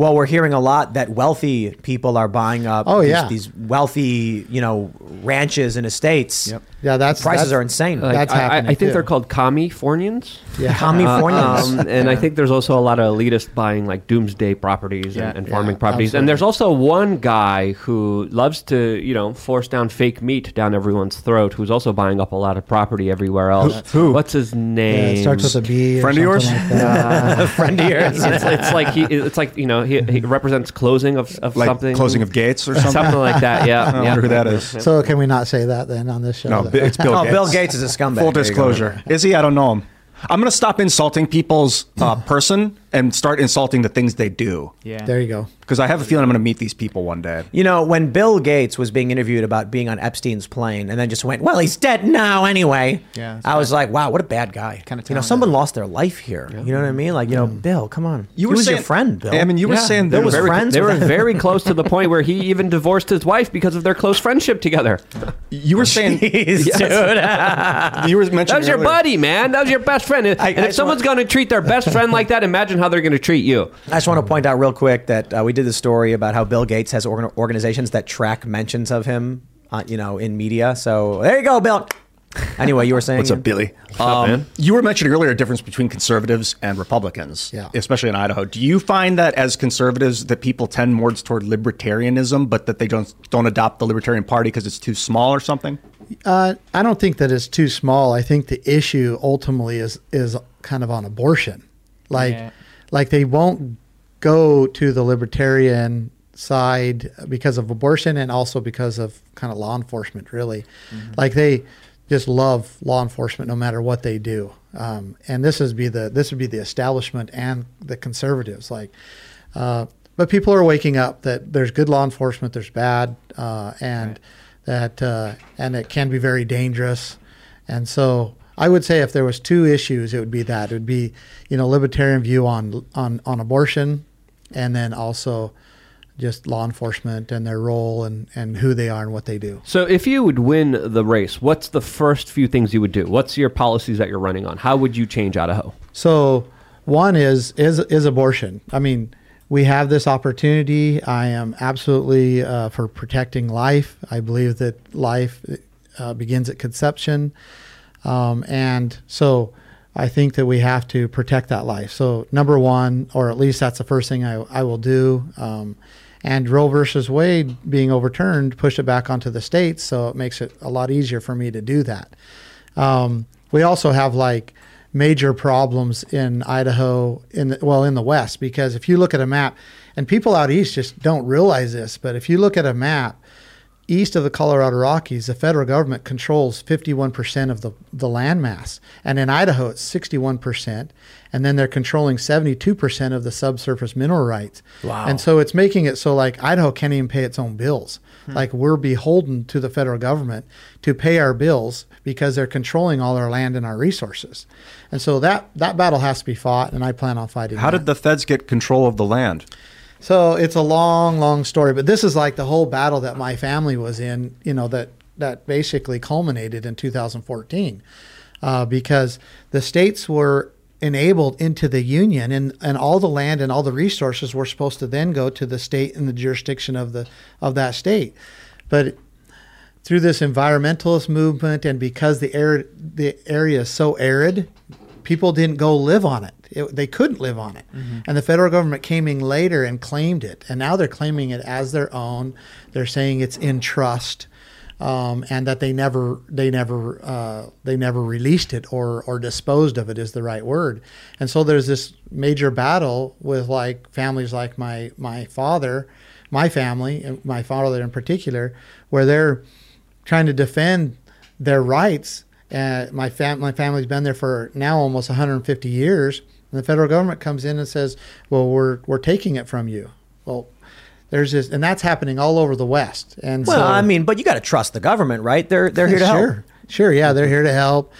[SPEAKER 2] Well, we're hearing a lot that wealthy people are buying up.
[SPEAKER 3] Oh,
[SPEAKER 2] these,
[SPEAKER 3] yeah.
[SPEAKER 2] these wealthy, you know, ranches and estates.
[SPEAKER 6] Yep.
[SPEAKER 3] Yeah, that's
[SPEAKER 2] Prices
[SPEAKER 3] that's-
[SPEAKER 2] are insane.
[SPEAKER 4] Like,
[SPEAKER 3] That's
[SPEAKER 4] I- I,
[SPEAKER 3] happening,
[SPEAKER 4] I think
[SPEAKER 3] too.
[SPEAKER 4] they're called Californians.
[SPEAKER 3] Yeah.
[SPEAKER 2] Californians.
[SPEAKER 4] Um, and I think there's also a lot of elitists buying like doomsday properties
[SPEAKER 6] Yeah.
[SPEAKER 4] and, and
[SPEAKER 3] Yeah,
[SPEAKER 4] farming properties. And there's also one guy who loves to, you know, force down fake meat down everyone's throat, who's also buying up a lot of property everywhere else.
[SPEAKER 5] Who?
[SPEAKER 4] What's his
[SPEAKER 3] Yeah,
[SPEAKER 4] name?
[SPEAKER 3] it starts with a B.
[SPEAKER 5] Friend of yours?
[SPEAKER 3] Like that.
[SPEAKER 2] friend of yours.
[SPEAKER 4] it's, it's like he, it's like you know, he, he represents closing of, of
[SPEAKER 5] Like
[SPEAKER 4] something,
[SPEAKER 5] closing of gates or something.
[SPEAKER 4] something like that. Yeah,
[SPEAKER 5] I
[SPEAKER 4] yeah.
[SPEAKER 5] wonder who that is.
[SPEAKER 3] so can we not say that then on this show?
[SPEAKER 5] No,
[SPEAKER 3] then?
[SPEAKER 5] it's Bill
[SPEAKER 2] oh,
[SPEAKER 5] Gates.
[SPEAKER 2] Bill Gates is a scumbag.
[SPEAKER 5] Full
[SPEAKER 2] There you go.
[SPEAKER 5] disclosure. Is he? I don't know him. I'm going to stop insulting people's uh, person and start insulting the things they do.
[SPEAKER 6] Yeah.
[SPEAKER 3] there you go.
[SPEAKER 5] Because I have a feeling I'm going to meet these people one day.
[SPEAKER 2] You know, when Bill Gates was being interviewed about being on Epstein's plane and then just went, well, he's dead now anyway.
[SPEAKER 6] Yeah, that's
[SPEAKER 2] I was like, wow, what a bad guy.
[SPEAKER 6] Kinda
[SPEAKER 2] you know, someone
[SPEAKER 6] that.
[SPEAKER 2] lost their life here. You know what I mean? Like, you know, mm. Bill, come on.
[SPEAKER 5] You
[SPEAKER 2] he
[SPEAKER 5] were
[SPEAKER 2] was
[SPEAKER 5] saying-
[SPEAKER 2] your friend, Bill.
[SPEAKER 5] I mean, you were saying
[SPEAKER 2] Bill
[SPEAKER 5] they
[SPEAKER 2] was
[SPEAKER 5] were very-
[SPEAKER 2] friends
[SPEAKER 4] They were very close to the point where he even divorced his wife because of their close friendship together.
[SPEAKER 5] You were saying
[SPEAKER 2] Jeez, dude.
[SPEAKER 5] you were mentioning
[SPEAKER 4] That was your
[SPEAKER 5] earlier-
[SPEAKER 4] buddy, man. That was your best friend. and
[SPEAKER 2] I
[SPEAKER 4] if
[SPEAKER 2] just
[SPEAKER 4] someone's going to treat their best friend like that, imagine how they're going to treat you.
[SPEAKER 2] I just want to point out real quick that uh, we did the story about how Bill Gates has organ- organizations that track mentions of him, uh, you know, in media. So there you go, Bill. Anyway, you were saying
[SPEAKER 5] What's up, Billy? Um,
[SPEAKER 4] man?
[SPEAKER 5] You were mentioning earlier a difference between conservatives and Republicans,
[SPEAKER 3] Yeah.
[SPEAKER 5] especially in Idaho. Do you find that as conservatives that people tend more toward libertarianism, but that they don't don't adopt the Libertarian Party because it's too small or something?
[SPEAKER 3] Uh, I don't think that it's too small. I think the issue ultimately is is kind of on abortion. Like
[SPEAKER 6] Yeah.
[SPEAKER 3] Like they won't go to the libertarian side because of abortion and also because of kind of law enforcement really. Like they just love law enforcement no matter what they do. Um, and this is be the this would be the establishment and the conservatives like uh, but people are waking up that there's good law enforcement, there's bad, uh, and that uh, and it can be very dangerous. And so I would say if there was two issues, it would be that it would be you know libertarian view on on on abortion, and then also just law enforcement and their role and and who they are and what they do.
[SPEAKER 4] So, if you would win the race, what's the first few things you would do? What's your policies that you're running on? How would you change Idaho?
[SPEAKER 3] So one is is is abortion. I mean, we have this opportunity. I am absolutely uh, for protecting life. I believe that life uh, begins at conception, um, and so I think that we have to protect that life. So number one, or at least that's the first thing I, I will do. Um, and Roe versus Wade being overturned pushed it back onto the states, so it makes it a lot easier for me to do that. Um, we also have like major problems in Idaho in the, well in the west because if you look at a map and people out east just don't realize this but if you look at a map east of the Colorado Rockies the federal government controls 51% of the the land mass and in Idaho it's 61% and then they're controlling 72% of the subsurface mineral rights
[SPEAKER 2] Wow.
[SPEAKER 3] and so it's making it so like Idaho can't even pay its own bills
[SPEAKER 2] Hmm.
[SPEAKER 3] like we're beholden to the federal government to pay our bills because they're controlling all our land and our resources. And so that that battle has to be fought and I plan on fighting.
[SPEAKER 5] How
[SPEAKER 3] that.
[SPEAKER 5] did the feds get control of the land?
[SPEAKER 3] So it's a long, long story, but this is like the whole battle that my family was in, you know, that that basically culminated in 2014, uh, because the states were enabled into the union, and, and all the land and all the resources were supposed to then go to the state and the jurisdiction of the of that state, but through this environmentalist movement and because the air the area is so arid, people didn't go live on it. It- they couldn't live on it, and the federal government came in later and claimed it, and now they're claiming it as their own. They're saying it's in trust, um, and that they never they never uh, they never released it or or disposed of it is the right word. And so there's this major battle with like families like my my father, my family, and my father in particular, where they're trying to defend their rights. Uh, my fam- my family's been there for now almost 150 years, and the federal government comes in and says, "Well, we're we're taking it from you." Well, there's this, and that's happening all over the West. And
[SPEAKER 2] Well,
[SPEAKER 3] so,
[SPEAKER 2] I mean, but you got to trust the government, right? They're they're here to help.
[SPEAKER 3] sure,
[SPEAKER 2] help.
[SPEAKER 3] Sure, yeah, they're here to help,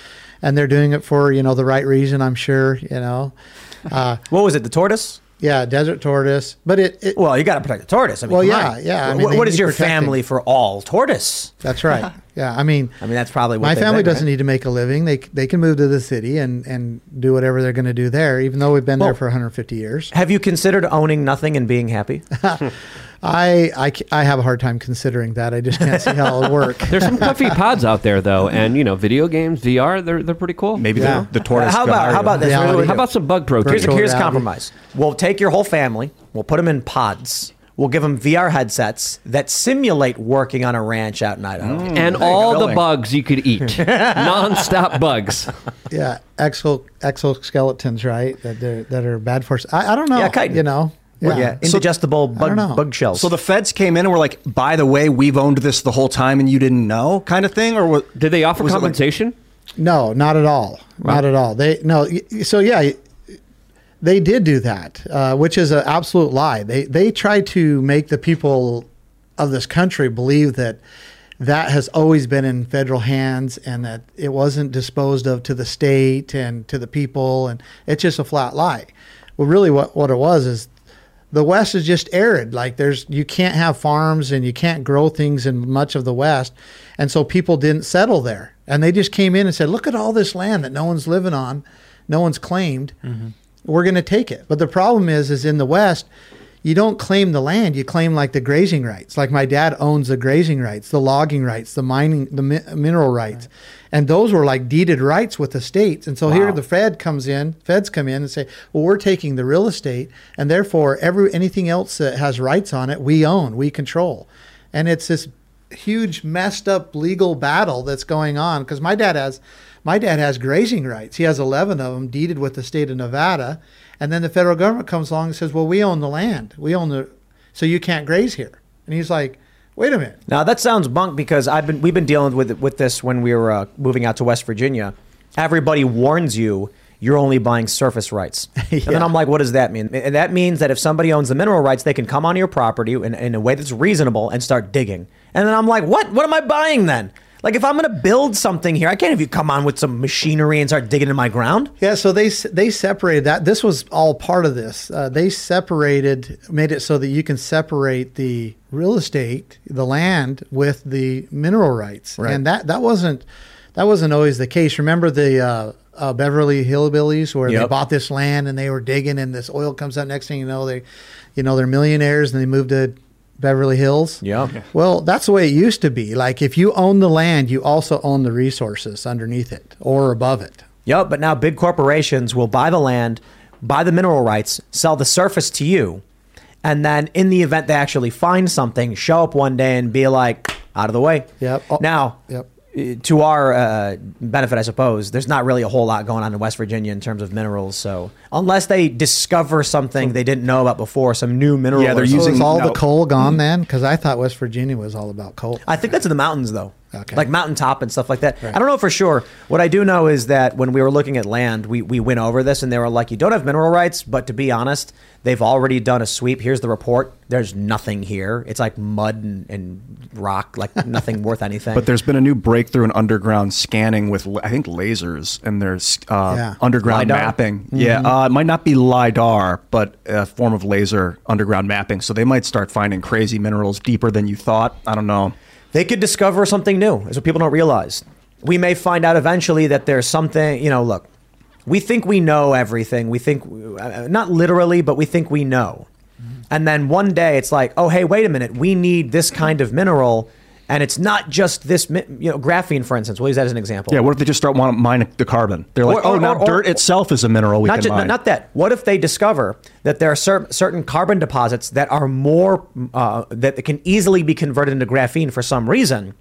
[SPEAKER 3] and they're doing it for you know the right reason. I'm sure, you know. Uh,
[SPEAKER 2] what was it? The tortoise?
[SPEAKER 3] Yeah, desert tortoise. But it. it
[SPEAKER 2] well, you got to protect the tortoise. I mean,
[SPEAKER 3] well, yeah,
[SPEAKER 2] on.
[SPEAKER 3] yeah. I mean,
[SPEAKER 2] what is your
[SPEAKER 3] protecting.
[SPEAKER 2] family for all tortoise?
[SPEAKER 3] That's right. Yeah, I mean,
[SPEAKER 2] I mean that's probably what
[SPEAKER 3] my family
[SPEAKER 2] been,
[SPEAKER 3] doesn't
[SPEAKER 2] right?
[SPEAKER 3] need to make a living. They they can move to the city and and do whatever they're going to do there, even though we've been
[SPEAKER 2] Well-
[SPEAKER 3] there for 150 years.
[SPEAKER 2] Have you considered owning nothing and being happy?
[SPEAKER 3] I, I I have a hard time considering that. I just can't see how it'll work.
[SPEAKER 4] There's some comfy pods out there though, and you know, video games, VR, they're they're pretty cool.
[SPEAKER 5] Maybe
[SPEAKER 3] Yeah.
[SPEAKER 5] the, the tortoise.
[SPEAKER 2] how about how about this?
[SPEAKER 3] Reality.
[SPEAKER 2] What do we
[SPEAKER 4] How about some bug protein?
[SPEAKER 2] Here's,
[SPEAKER 3] Virtual
[SPEAKER 2] here's
[SPEAKER 3] reality.
[SPEAKER 2] compromise. We'll take your whole family. We'll put them in pods. We'll give them VR headsets that simulate working on a ranch out in Idaho. Mm.
[SPEAKER 4] and all the bugs you could eat, non-stop bugs.
[SPEAKER 3] Yeah, exo exoskeletons, right? That they're, that are bad for us. I, I don't know.
[SPEAKER 2] Yeah, chitin.
[SPEAKER 3] You know.
[SPEAKER 2] Yeah, indigestible bug, bug shells.
[SPEAKER 5] So the feds came in and were like, "By the way, we've owned this the whole time, and you didn't know," kind of thing, or what?
[SPEAKER 4] Did they offer
[SPEAKER 5] Was it like-
[SPEAKER 4] compensation?
[SPEAKER 3] No, not at all. Not at all. They no. So yeah, they did do that, uh, which is an absolute lie. They they tried to make the people of this country believe that that has always been in federal hands and that it wasn't disposed of to the state and to the people, and it's just a flat lie. Well, really, what what it was is the west is just arid. Like there's you can't have farms and you can't grow things in much of the west. And so people didn't settle there. And they just came in and said look at all this land that no one's living on no one's claimed. Mm-hmm. We're going to take it. But the problem is is in the west you don't claim the land you claim like the grazing rights. Like my dad owns the grazing rights the logging rights the mining the mi- mineral rights. And those were like deeded rights with the states. And so here the fed comes in feds come in and say well we're taking the real estate and therefore every anything else that has rights on it we own we control. And it's this huge messed up legal battle that's going on because my dad has my dad has grazing rights. He has 11 of them deeded with the state of nevada and then the federal government comes along and says well we own the land we own the so you can't graze here and he's like wait a minute
[SPEAKER 2] Now that sounds bunk because I've been we've been dealing with with this when we were uh, moving out to West Virginia. Everybody warns you you're only buying surface rights, and then I'm like, what does that mean? And that means that if somebody owns the mineral rights, they can come onto your property in, in a way that's reasonable and start digging. And then I'm like, what? What am I buying then? Like if I'm going to build something here, I can't have you come on with some machinery and start digging in my ground.
[SPEAKER 3] Yeah, so they they separated that. This was all part of this. Uh, they separated, made it so that you can separate the real estate, the land, with the mineral rights,
[SPEAKER 2] Right.
[SPEAKER 3] and that that wasn't that wasn't always the case. Remember the uh, uh, Beverly Hillbillies, where they bought this land and they were digging, and this oil comes out. Next thing you know, they, you know, they're millionaires and they moved to Beverly Hills.
[SPEAKER 2] Yeah.
[SPEAKER 3] Well, that's the way it used to be. Like if you own the land, you also own the resources underneath it or above it.
[SPEAKER 2] Yep, but now big corporations will buy the land, buy the mineral rights, sell the surface to you, and then in the event they actually find something, show up one day and be like, out of the way.
[SPEAKER 3] Yep. Oh,
[SPEAKER 2] Now,
[SPEAKER 3] Yep.
[SPEAKER 2] To our uh, benefit, I suppose, there's not really a whole lot going on in West Virginia in terms of minerals. So unless they discover something they didn't know about before, some new mineral,
[SPEAKER 5] Yeah, they're
[SPEAKER 2] using
[SPEAKER 3] So is all
[SPEAKER 5] no.
[SPEAKER 3] the coal gone then? Because I thought West Virginia was all about coal.
[SPEAKER 2] I think that's in the mountains, though.
[SPEAKER 3] Okay.
[SPEAKER 2] Like mountaintop and stuff like that. I don't know for sure. What I do know is that when we were looking at land, we, we went over this and they were like, you don't have mineral rights, but to be honest, they've already done a sweep. Here's the report. There's nothing here. It's like mud and, and rock, like nothing worth anything.
[SPEAKER 5] But there's been a new breakthrough in underground scanning with, I think, lasers and there's uh,
[SPEAKER 3] Yeah.
[SPEAKER 5] underground
[SPEAKER 2] LiDAR?
[SPEAKER 5] mapping. Yeah, uh, it might not be LIDAR, but a form of laser underground mapping. So they might start finding crazy minerals deeper than you thought. I don't know.
[SPEAKER 2] They could discover something new. Is what people don't realize. We may find out eventually that there's something. You know, look, we think we know everything. We think, uh, not literally, but we think we know. And then one day it's like, oh, hey, wait a minute. We need this kind of mineral, and it's not just this. You know, graphene, for instance. We'll use that as an example.
[SPEAKER 5] Yeah, what if they just start want to mine the carbon? They're like,
[SPEAKER 2] Or- or-
[SPEAKER 5] oh, now
[SPEAKER 2] or- or-
[SPEAKER 5] dirt itself is a mineral we
[SPEAKER 2] not
[SPEAKER 5] can
[SPEAKER 2] ju-
[SPEAKER 5] mine.
[SPEAKER 2] not that. What if they discover that there are cer- certain carbon deposits that are more uh, that can easily be converted into graphene for some reason,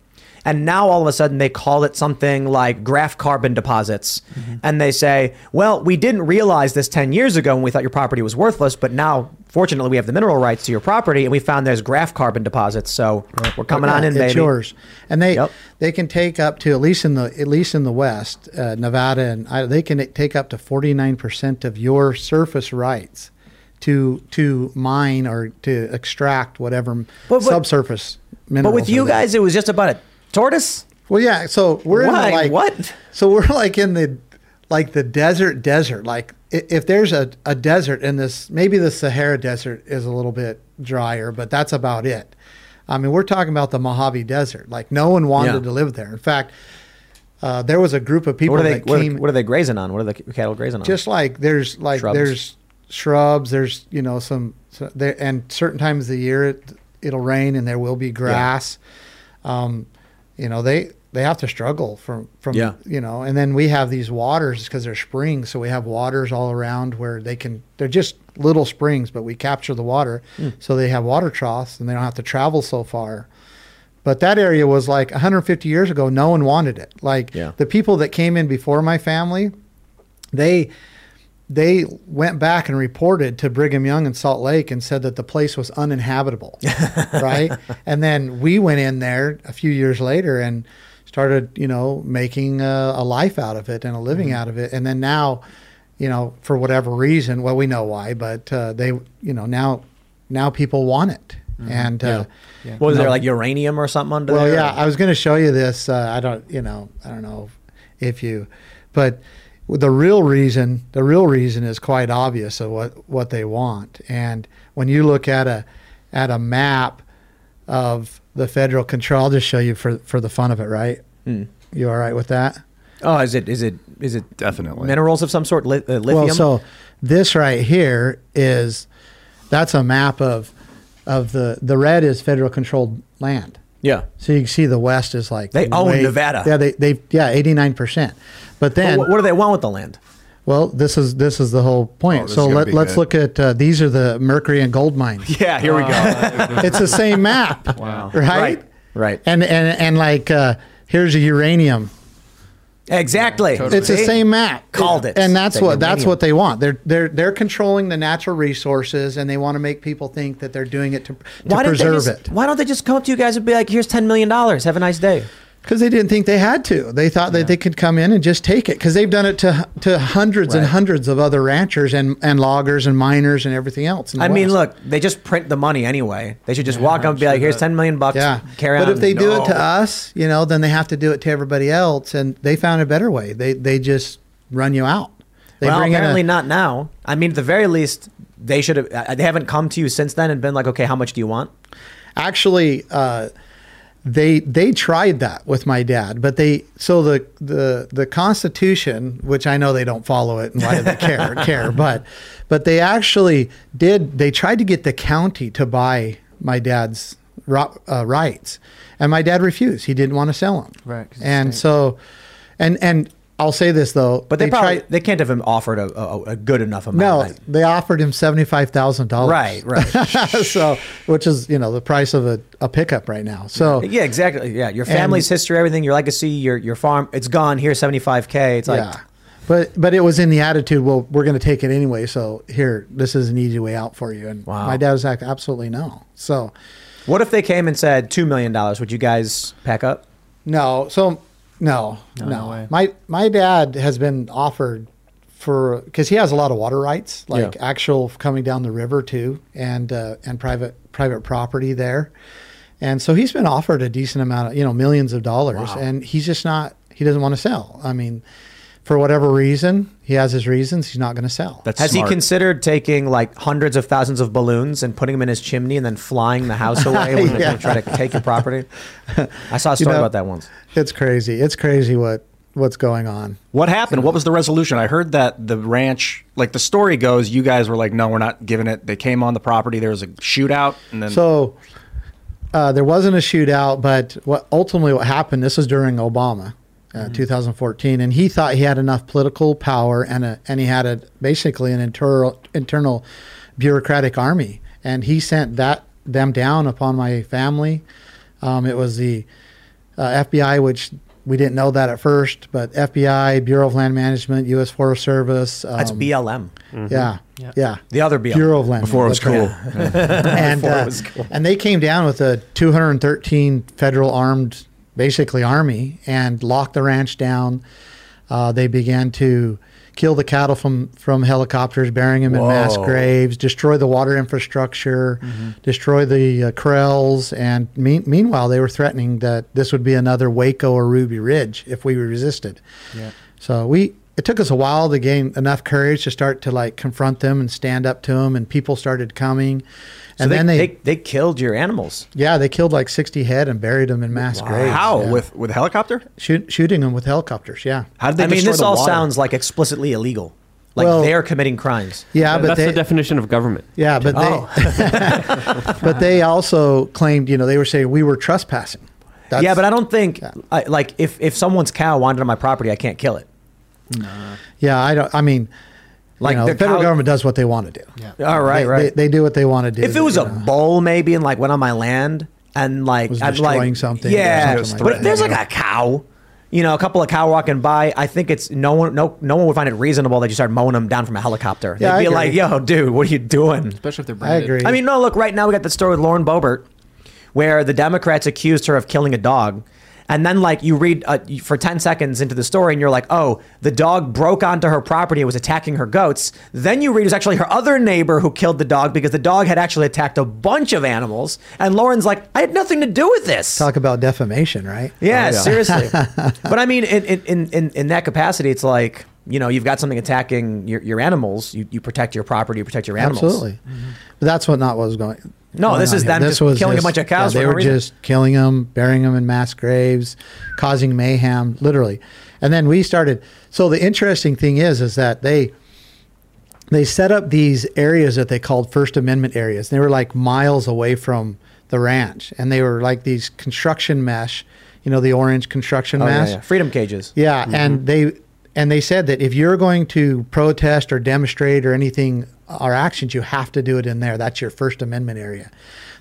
[SPEAKER 2] and now all of a sudden they call it something like graph carbon deposits, and they say, "Well, we didn't realize this ten years ago when we thought your property was worthless, but now." Fortunately, we have the mineral rights to your property, and we found there's graph carbon deposits. So we're coming on in,
[SPEAKER 3] it's
[SPEAKER 2] baby.
[SPEAKER 3] yours, and they
[SPEAKER 2] Yep.
[SPEAKER 3] they can take up to at least in the at least in the West, uh, Nevada, and I, they can take up to forty nine percent of your surface rights to to mine or to extract whatever
[SPEAKER 2] But- but-
[SPEAKER 3] subsurface minerals.
[SPEAKER 2] But with you guys, it was just about a tortoise.
[SPEAKER 3] Well, yeah. So we're in the, like
[SPEAKER 2] What?
[SPEAKER 3] So we're like in the like the desert, desert. Like if there's a, a desert in this, maybe the Sahara Desert is a little bit drier, but that's about it. I mean, we're talking about the Mojave Desert. Like no one wanted
[SPEAKER 2] Yeah.
[SPEAKER 3] to live there. In fact, uh, there was a group of people
[SPEAKER 2] What are they?
[SPEAKER 3] that
[SPEAKER 2] What are, what are they grazing on? What are the cattle grazing on?
[SPEAKER 3] just like there's like
[SPEAKER 2] Shrubs.
[SPEAKER 3] there's shrubs there's you know some so there and certain times of the year it, it'll rain and there will be grass um you know they they have to struggle from from
[SPEAKER 2] Yeah.
[SPEAKER 3] you know and then we have these waters because they're springs so we have waters all around where they can they're just little springs but we capture the water
[SPEAKER 2] Hmm.
[SPEAKER 3] so they have water troughs and they don't have to travel so far but that area was like 150 years ago no one wanted it like
[SPEAKER 2] Yeah.
[SPEAKER 3] the people that came in before my family they they went back and reported to Brigham Young in Salt Lake and said that the place was uninhabitable, right? And then we went in there a few years later and started, you know, making a, a life out of it and a living
[SPEAKER 2] Mm-hmm.
[SPEAKER 3] out of it. And then now, you know, for whatever reason, well, we know why, but uh, they, you know, now now people want it. And uh,
[SPEAKER 2] What was
[SPEAKER 3] no.
[SPEAKER 2] there like uranium or something under
[SPEAKER 3] well,
[SPEAKER 2] there?
[SPEAKER 3] Well, yeah, I was going to show you this. Uh, I don't, you know, I don't know if you, but the real reason, the real reason is quite obvious of what what they want. And when you look at a at a map of the federal control, I'll just show you for for the fun of it, right?
[SPEAKER 2] Hmm.
[SPEAKER 3] You all right with that?
[SPEAKER 2] Oh, is it is it is it
[SPEAKER 5] Definitely.
[SPEAKER 2] minerals of some sort? Li- uh, lithium.
[SPEAKER 3] Well, so this right here is that's a map of of the the red is federal controlled land.
[SPEAKER 2] yeah.
[SPEAKER 3] So you can see the West is like
[SPEAKER 2] They own Nevada.
[SPEAKER 3] Yeah, they they yeah eighty nine percent. But
[SPEAKER 2] But
[SPEAKER 3] then,
[SPEAKER 2] what, what do they want with the land?
[SPEAKER 3] well, this is this is the whole point.
[SPEAKER 5] Oh,
[SPEAKER 3] so let, let's
[SPEAKER 5] good.
[SPEAKER 3] look at uh, these are the mercury and gold mines.
[SPEAKER 5] Yeah, here we go.
[SPEAKER 3] it's the same map.
[SPEAKER 5] Wow.
[SPEAKER 3] Right.
[SPEAKER 2] Right. Right.
[SPEAKER 3] And and and like uh, here's a uranium.
[SPEAKER 2] Exactly. Totally.
[SPEAKER 3] It's the same map.
[SPEAKER 2] Called it.
[SPEAKER 3] And that's
[SPEAKER 2] The
[SPEAKER 3] what that's what they want. They're they're they're controlling the natural resources, and they want to make people think that they're doing it to, to
[SPEAKER 2] Why
[SPEAKER 3] preserve
[SPEAKER 2] just,
[SPEAKER 3] it.
[SPEAKER 2] Why don't they just come up to you guys and be like, "Here's ten million dollars. Have a nice day."
[SPEAKER 3] Because they didn't think they had to. They thought that they could come in and just take it. Because they've done it to to hundreds and hundreds of other ranchers and, and loggers and miners and everything else.
[SPEAKER 2] I mean, look, they just print the money anyway. They should just walk up and be like, "Here's ten million bucks.
[SPEAKER 3] yeah.
[SPEAKER 2] Carry
[SPEAKER 3] but
[SPEAKER 2] on."
[SPEAKER 3] if they do it to us, you know, then they have to do it to everybody else. And they found a better way. They they just run you out. They
[SPEAKER 2] well,
[SPEAKER 3] bring in a-
[SPEAKER 2] apparently not now. I mean, at the very least, they should have. uh, They haven't come to you since then and been like, "Okay, how much do you want?"
[SPEAKER 3] actually uh, they they tried that with my dad but they so the the the constitution which i know they don't follow it and why do they care care but but they actually did they tried to get the county to buy my dad's uh, rights. And my dad refused. He didn't want to sell them.
[SPEAKER 6] Right.
[SPEAKER 3] and so and and I'll say this though,
[SPEAKER 2] But they, probably
[SPEAKER 3] tried-
[SPEAKER 2] they can't have him offered a, a, a good enough amount.
[SPEAKER 3] no, they offered him seventy five thousand dollars.
[SPEAKER 2] Right, right.
[SPEAKER 3] so, which is you know the price of a, a pickup right now. So
[SPEAKER 2] yeah, exactly. Yeah, your family's history, everything, your legacy, your your farm, it's gone. Here, seventy five k. It's like
[SPEAKER 3] yeah, but but it was in the attitude. Well, we're going to take it anyway. So here, this is an easy way out for you. And
[SPEAKER 2] Wow.
[SPEAKER 3] my dad was like, absolutely no. So
[SPEAKER 2] what if they came and said two million dollars? Would you guys pack up?
[SPEAKER 3] no, so no, no.
[SPEAKER 6] No.
[SPEAKER 3] My my dad has been offered for because he has a lot of water rights, like
[SPEAKER 2] Yeah.
[SPEAKER 3] actual coming down the river too, and uh, and private private property there, and so he's been offered a decent amount of you know millions of dollars, and he's just not. He doesn't want to sell. I mean, for whatever reason, he has his reasons. He's not going to sell.
[SPEAKER 5] That's
[SPEAKER 2] Has
[SPEAKER 5] smart.
[SPEAKER 2] he considered taking like hundreds of thousands of balloons and putting them in his chimney and then flying the house away when
[SPEAKER 3] Yeah.
[SPEAKER 2] they try to take your property? I saw a
[SPEAKER 3] You
[SPEAKER 2] story
[SPEAKER 3] know-
[SPEAKER 2] about that once.
[SPEAKER 3] It's crazy. It's crazy what what's going on.
[SPEAKER 5] What happened? What was the resolution? I heard that the ranch, like the story goes, you guys were like, no, we're not giving it. They came on the property. There was a shootout, and then
[SPEAKER 3] So uh, there wasn't a shootout, but what ultimately what happened? This was during Obama, uh, 2014, and he thought he had enough political power and a, and he had a basically an internal internal bureaucratic army, and he sent that them down upon my family. Um, it was the uh, FBI, which we didn't know that at first, but FBI, Bureau of Land Management, U.S. Forest Service. Um,
[SPEAKER 2] That's BLM.
[SPEAKER 3] Yeah, yeah.
[SPEAKER 2] The other BLM.
[SPEAKER 3] Bureau of Land
[SPEAKER 5] before it was cool.
[SPEAKER 3] Management. and
[SPEAKER 2] Before it
[SPEAKER 3] uh,
[SPEAKER 2] was cool.
[SPEAKER 3] and they came down with a 213 federal armed, basically army, and locked the ranch down. Uh, they began to kill the cattle from from helicopters, burying them in mass graves, destroy the water infrastructure,
[SPEAKER 2] Mm-hmm.
[SPEAKER 3] destroy the uh, corrals, and mean, meanwhile they were threatening that this would be another Waco or Ruby Ridge if we resisted.
[SPEAKER 6] Yeah.
[SPEAKER 3] So we it took us a while to gain enough courage to start to like confront them and stand up to them, and people started coming.
[SPEAKER 2] So
[SPEAKER 3] And
[SPEAKER 2] they,
[SPEAKER 3] then they,
[SPEAKER 2] they they killed your animals.
[SPEAKER 3] yeah they killed like sixty head and buried them in mass graves.
[SPEAKER 5] how
[SPEAKER 3] Yeah.
[SPEAKER 5] with with a helicopter?
[SPEAKER 3] Shoot, shooting them with helicopters? Yeah,
[SPEAKER 5] How did they?
[SPEAKER 2] I mean, this
[SPEAKER 5] the
[SPEAKER 2] all
[SPEAKER 5] water?
[SPEAKER 2] sounds like explicitly illegal. Like
[SPEAKER 3] Well-
[SPEAKER 2] they're committing crimes.
[SPEAKER 3] yeah, but
[SPEAKER 4] That's
[SPEAKER 3] they
[SPEAKER 4] the definition of government.
[SPEAKER 3] yeah, but
[SPEAKER 2] Oh.
[SPEAKER 3] they but they also claimed you know they were saying we were trespassing. That's,
[SPEAKER 2] yeah, but I don't think I, like if if someone's cow wandered on my property, I can't kill it.
[SPEAKER 3] yeah I don't. I mean,
[SPEAKER 2] Like
[SPEAKER 3] like you know,
[SPEAKER 2] the
[SPEAKER 3] the federal
[SPEAKER 2] cow-
[SPEAKER 3] government does what they want to do.
[SPEAKER 6] Yeah.
[SPEAKER 2] All right,
[SPEAKER 3] they,
[SPEAKER 2] right.
[SPEAKER 3] They, they do what they want to do.
[SPEAKER 2] if it was a
[SPEAKER 3] know.
[SPEAKER 2] bull, maybe, and like went on my land and like
[SPEAKER 3] Was
[SPEAKER 2] I'd
[SPEAKER 3] destroying
[SPEAKER 2] like
[SPEAKER 3] something
[SPEAKER 2] yeah.
[SPEAKER 3] something like
[SPEAKER 2] but if there's like a cow, you know, a couple of cow walking by, I think it's no one, no, no one would find it reasonable that you start mowing them down from a helicopter.
[SPEAKER 3] Yeah,
[SPEAKER 2] They'd
[SPEAKER 3] I
[SPEAKER 2] be like, "Yo, dude, what are you doing?"
[SPEAKER 6] Especially if they're branded.
[SPEAKER 3] I agree.
[SPEAKER 2] I mean, no, look, right now we got the story with Lauren Boebert, where the Democrats accused her of killing a dog. And then, like, you read uh, for 10 seconds into the story, and you're like, oh, the dog broke onto her property and was attacking her goats. Then you read it's actually her other neighbor who killed the dog because the dog had actually attacked a bunch of animals. And Lauren's like, I had nothing to do with this.
[SPEAKER 3] talk about defamation, right?
[SPEAKER 2] Yeah, seriously. but I mean, in, in, in, in that capacity, it's like, you know, you've got something attacking your, your animals. You, you protect your property, you protect your animals.
[SPEAKER 3] Absolutely. But that's what not what was going.
[SPEAKER 2] No, this is them just killing a bunch of cows
[SPEAKER 3] yeah, they
[SPEAKER 2] no
[SPEAKER 3] were
[SPEAKER 2] reason.
[SPEAKER 3] just killing them, burying them in mass graves, causing mayhem, literally. And then we started. So the interesting thing is, is that they they set up these areas that they called First Amendment areas. They were like miles away from the ranch, and they were like these construction mesh. You know, the orange construction
[SPEAKER 2] Oh,
[SPEAKER 3] mesh.
[SPEAKER 2] yeah. Freedom cages.
[SPEAKER 3] Yeah, and mm-hmm. they and they said that if you're going to protest or demonstrate or anything our actions, you have to do it in there. That's your First Amendment area.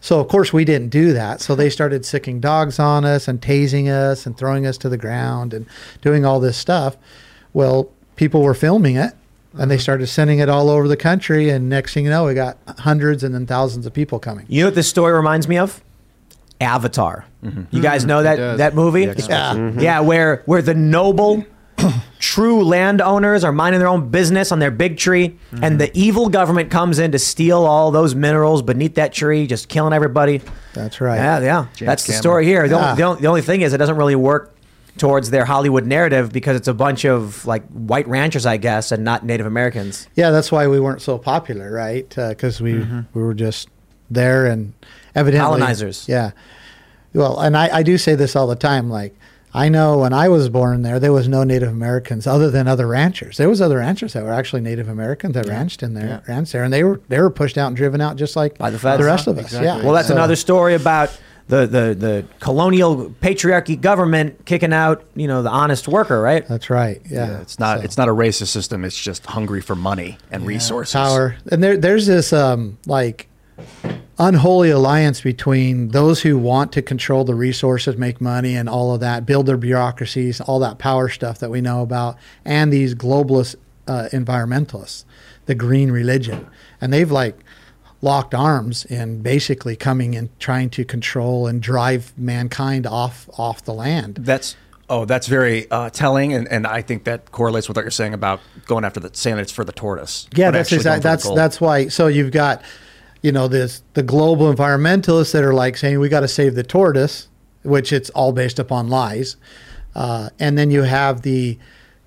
[SPEAKER 3] So of course we didn't do that. So they started sicking dogs on us and tasing us and throwing us to the ground and doing all this stuff. Well, people were filming it and they started sending it all over the country and next thing you know we got hundreds and then thousands of people coming.
[SPEAKER 2] You know what this story reminds me of? Avatar. You guys know that that movie?
[SPEAKER 3] Yeah.
[SPEAKER 2] Yeah, where where the noble true landowners are minding their own business on their big tree and the mm-hmm. evil government comes in to steal all those minerals beneath that tree, just killing everybody.
[SPEAKER 3] That's right.
[SPEAKER 2] Yeah, yeah. That's the story here. The,
[SPEAKER 3] Yeah.
[SPEAKER 2] only, ah. the, only, the only thing is it doesn't really work towards their Hollywood narrative because it's a bunch of like white ranchers, I guess, and not Native Americans.
[SPEAKER 3] Yeah, that's why we weren't so popular, right? Uh, because we mm-hmm. we were just there and evidently
[SPEAKER 2] Colonizers.
[SPEAKER 3] Yeah. Well, and I, I do say this all the time. Like I know when I was born there, there was no Native Americans other than other ranchers. There was other ranchers that were actually Native Americans that ranched in there, ranched there, and they were they were pushed out and driven out just like
[SPEAKER 2] By the feds.
[SPEAKER 3] the rest of us.
[SPEAKER 6] Exactly.
[SPEAKER 3] Yeah.
[SPEAKER 2] Well, that's
[SPEAKER 3] So-
[SPEAKER 2] another story about the, the, the colonial patriarchy government kicking out, you know, the honest worker, right?
[SPEAKER 3] That's right. Yeah,
[SPEAKER 5] it's not it's not a racist system. It's just hungry for money and resources.
[SPEAKER 3] power. And there, there's this um, like unholy alliance between those who want to control the resources, make money, and all of that, build their bureaucracies, all that power stuff that we know about, and these globalist uh, environmentalists, the green religion, and they've like locked arms in basically coming and trying to control and drive mankind off off the land.
[SPEAKER 5] That's oh, that's very uh, telling, and, and I think that correlates with what you're saying about going after the saying it's for the tortoise.
[SPEAKER 3] Yeah, that's exactly that's that's why. So you've got, you know, this the global environmentalists that are like saying we got to save the tortoise, which it's all based upon lies, uh, and then you have the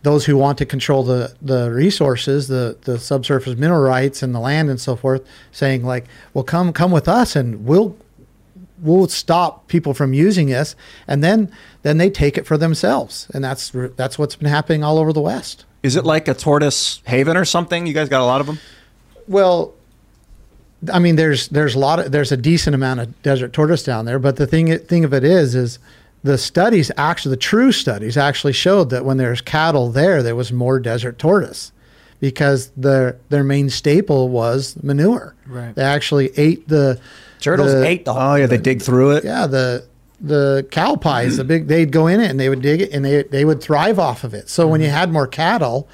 [SPEAKER 3] those who want to control the the resources, the the subsurface mineral rights and the land and so forth, saying like, well, come come with us and we'll we'll stop people from using us, and then then they take it for themselves, and that's that's what's been happening all over the West.
[SPEAKER 5] Is it like a tortoise haven or something? You guys got a lot of them.
[SPEAKER 3] Well, I mean, there's there's a lot of there's a decent amount of desert tortoise down there, but the thing thing of it is, is the studies actually the true studies actually showed that when there's cattle there, there was more desert tortoise because their their main staple was manure.
[SPEAKER 6] Right.
[SPEAKER 3] They actually ate the
[SPEAKER 2] Turtles
[SPEAKER 3] the-
[SPEAKER 2] ate the
[SPEAKER 5] Oh yeah, they dig through it.
[SPEAKER 3] yeah the the cow pies the big they'd go in it and they would dig it and they they would thrive off of it. So when you
[SPEAKER 2] Mm-hmm.
[SPEAKER 3] had more cattle.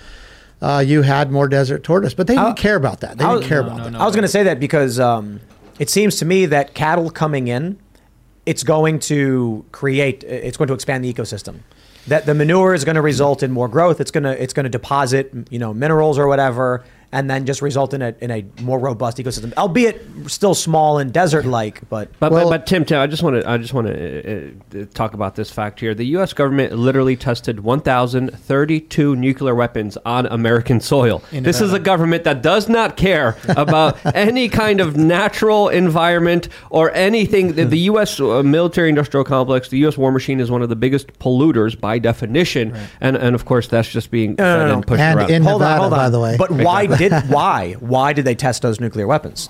[SPEAKER 3] Uh, you had more desert tortoise, but they didn't care about that. They
[SPEAKER 2] how-
[SPEAKER 3] didn't care about that.
[SPEAKER 2] I was going to say that because um, it seems to me that cattle coming in, it's going to create, it's going to expand the ecosystem. That the manure is going to result in more growth. It's going to it's going to deposit you know minerals or whatever, and then just result in a in a more robust ecosystem, albeit still small and desert like. But
[SPEAKER 4] But,
[SPEAKER 3] Well-
[SPEAKER 4] but, but Tim, Tim, I just want to I just want to uh, uh, talk about this fact here. The U.S. government literally tested 1,032 nuclear weapons on American soil. This is a government that does not care about any kind of natural environment or anything. The, the U.S. uh, military-industrial complex, the U.S. war machine, is one of the biggest polluters by definition, and and of course that's just being
[SPEAKER 2] No, no,
[SPEAKER 4] fed
[SPEAKER 2] no.
[SPEAKER 4] and pushed
[SPEAKER 3] And
[SPEAKER 4] around.
[SPEAKER 3] in
[SPEAKER 2] hold on,
[SPEAKER 3] Nevada,
[SPEAKER 2] hold on.
[SPEAKER 3] by the way.
[SPEAKER 2] But why did why why did they test those nuclear weapons?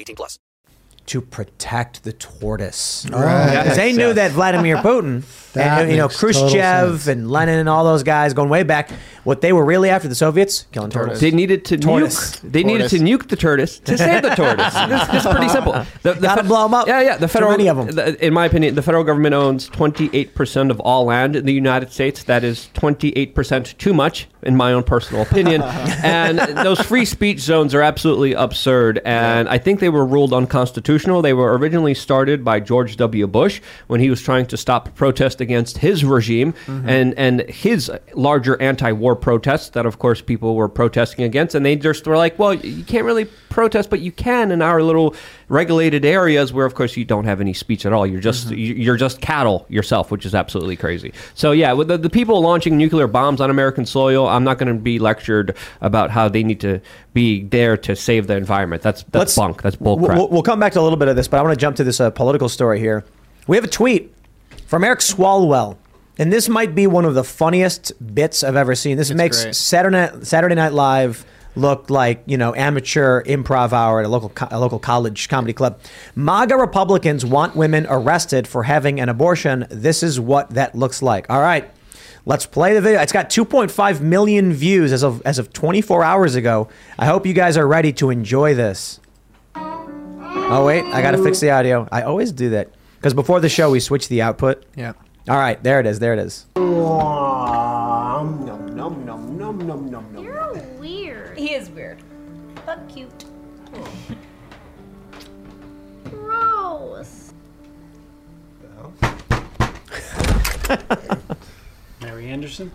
[SPEAKER 8] 18 plus.
[SPEAKER 2] to protect the tortoise.
[SPEAKER 3] Right.
[SPEAKER 2] Because they knew that Vladimir Putin
[SPEAKER 3] That
[SPEAKER 2] and you know Khrushchev and Lenin and all those guys going way back, what they were really after the Soviets killing turtles.
[SPEAKER 4] They needed to
[SPEAKER 2] Tortoise.
[SPEAKER 4] nuke. They needed to nuke the tortoise to save the tortoise. It's, it's pretty simple. The, the
[SPEAKER 2] Gotta blow 'em up.
[SPEAKER 4] Yeah, yeah. The
[SPEAKER 2] Too
[SPEAKER 4] federal,
[SPEAKER 2] many of 'em.
[SPEAKER 4] the- in my opinion, the federal government owns 28 percent of all land in the United States. That is 28 percent too much, in my own personal opinion. and those free speech zones are absolutely absurd. And I think they were ruled unconstitutional. They were originally started by George W. Bush when he was trying to stop protest against his regime
[SPEAKER 2] Mm-hmm.
[SPEAKER 4] and and his larger anti-war protests that, of course, people were protesting against. And they just were like, well, you can't really protest, but you can in our little regulated areas where, of course, you don't have any speech at all. You're just
[SPEAKER 2] Mm-hmm.
[SPEAKER 4] you- you're just cattle yourself, which is absolutely crazy. So yeah, with the, the people launching nuclear bombs on American soil, I'm not going to be lectured about how they need to be there to save the environment. That's that's
[SPEAKER 2] Let's-
[SPEAKER 4] bunk. That's bull
[SPEAKER 2] We'll-
[SPEAKER 4] crap.
[SPEAKER 2] We'll, we'll come back to a little bit of this, but I want to jump to this uh, political story here. We have a tweet from Eric Swalwell, and this might be one of the funniest bits I've ever seen. This makes
[SPEAKER 6] great.
[SPEAKER 2] Saturday Night, Saturday Night Live look like you know amateur improv hour at a local co- a local college comedy club. MAGA Republicans want women arrested for having an abortion. This is what that looks like. All right. Let's play the video. It's got 2.5 million views as of as of 24 hours ago. I hope you guys are ready to enjoy this. Oh wait, I gotta fix the audio. I always do that because before the show we switch the output.
[SPEAKER 6] Yeah.
[SPEAKER 2] All right, there it is. There it is.
[SPEAKER 9] You're weird. He is weird, but cute. Gross.
[SPEAKER 10] Mary Anderson,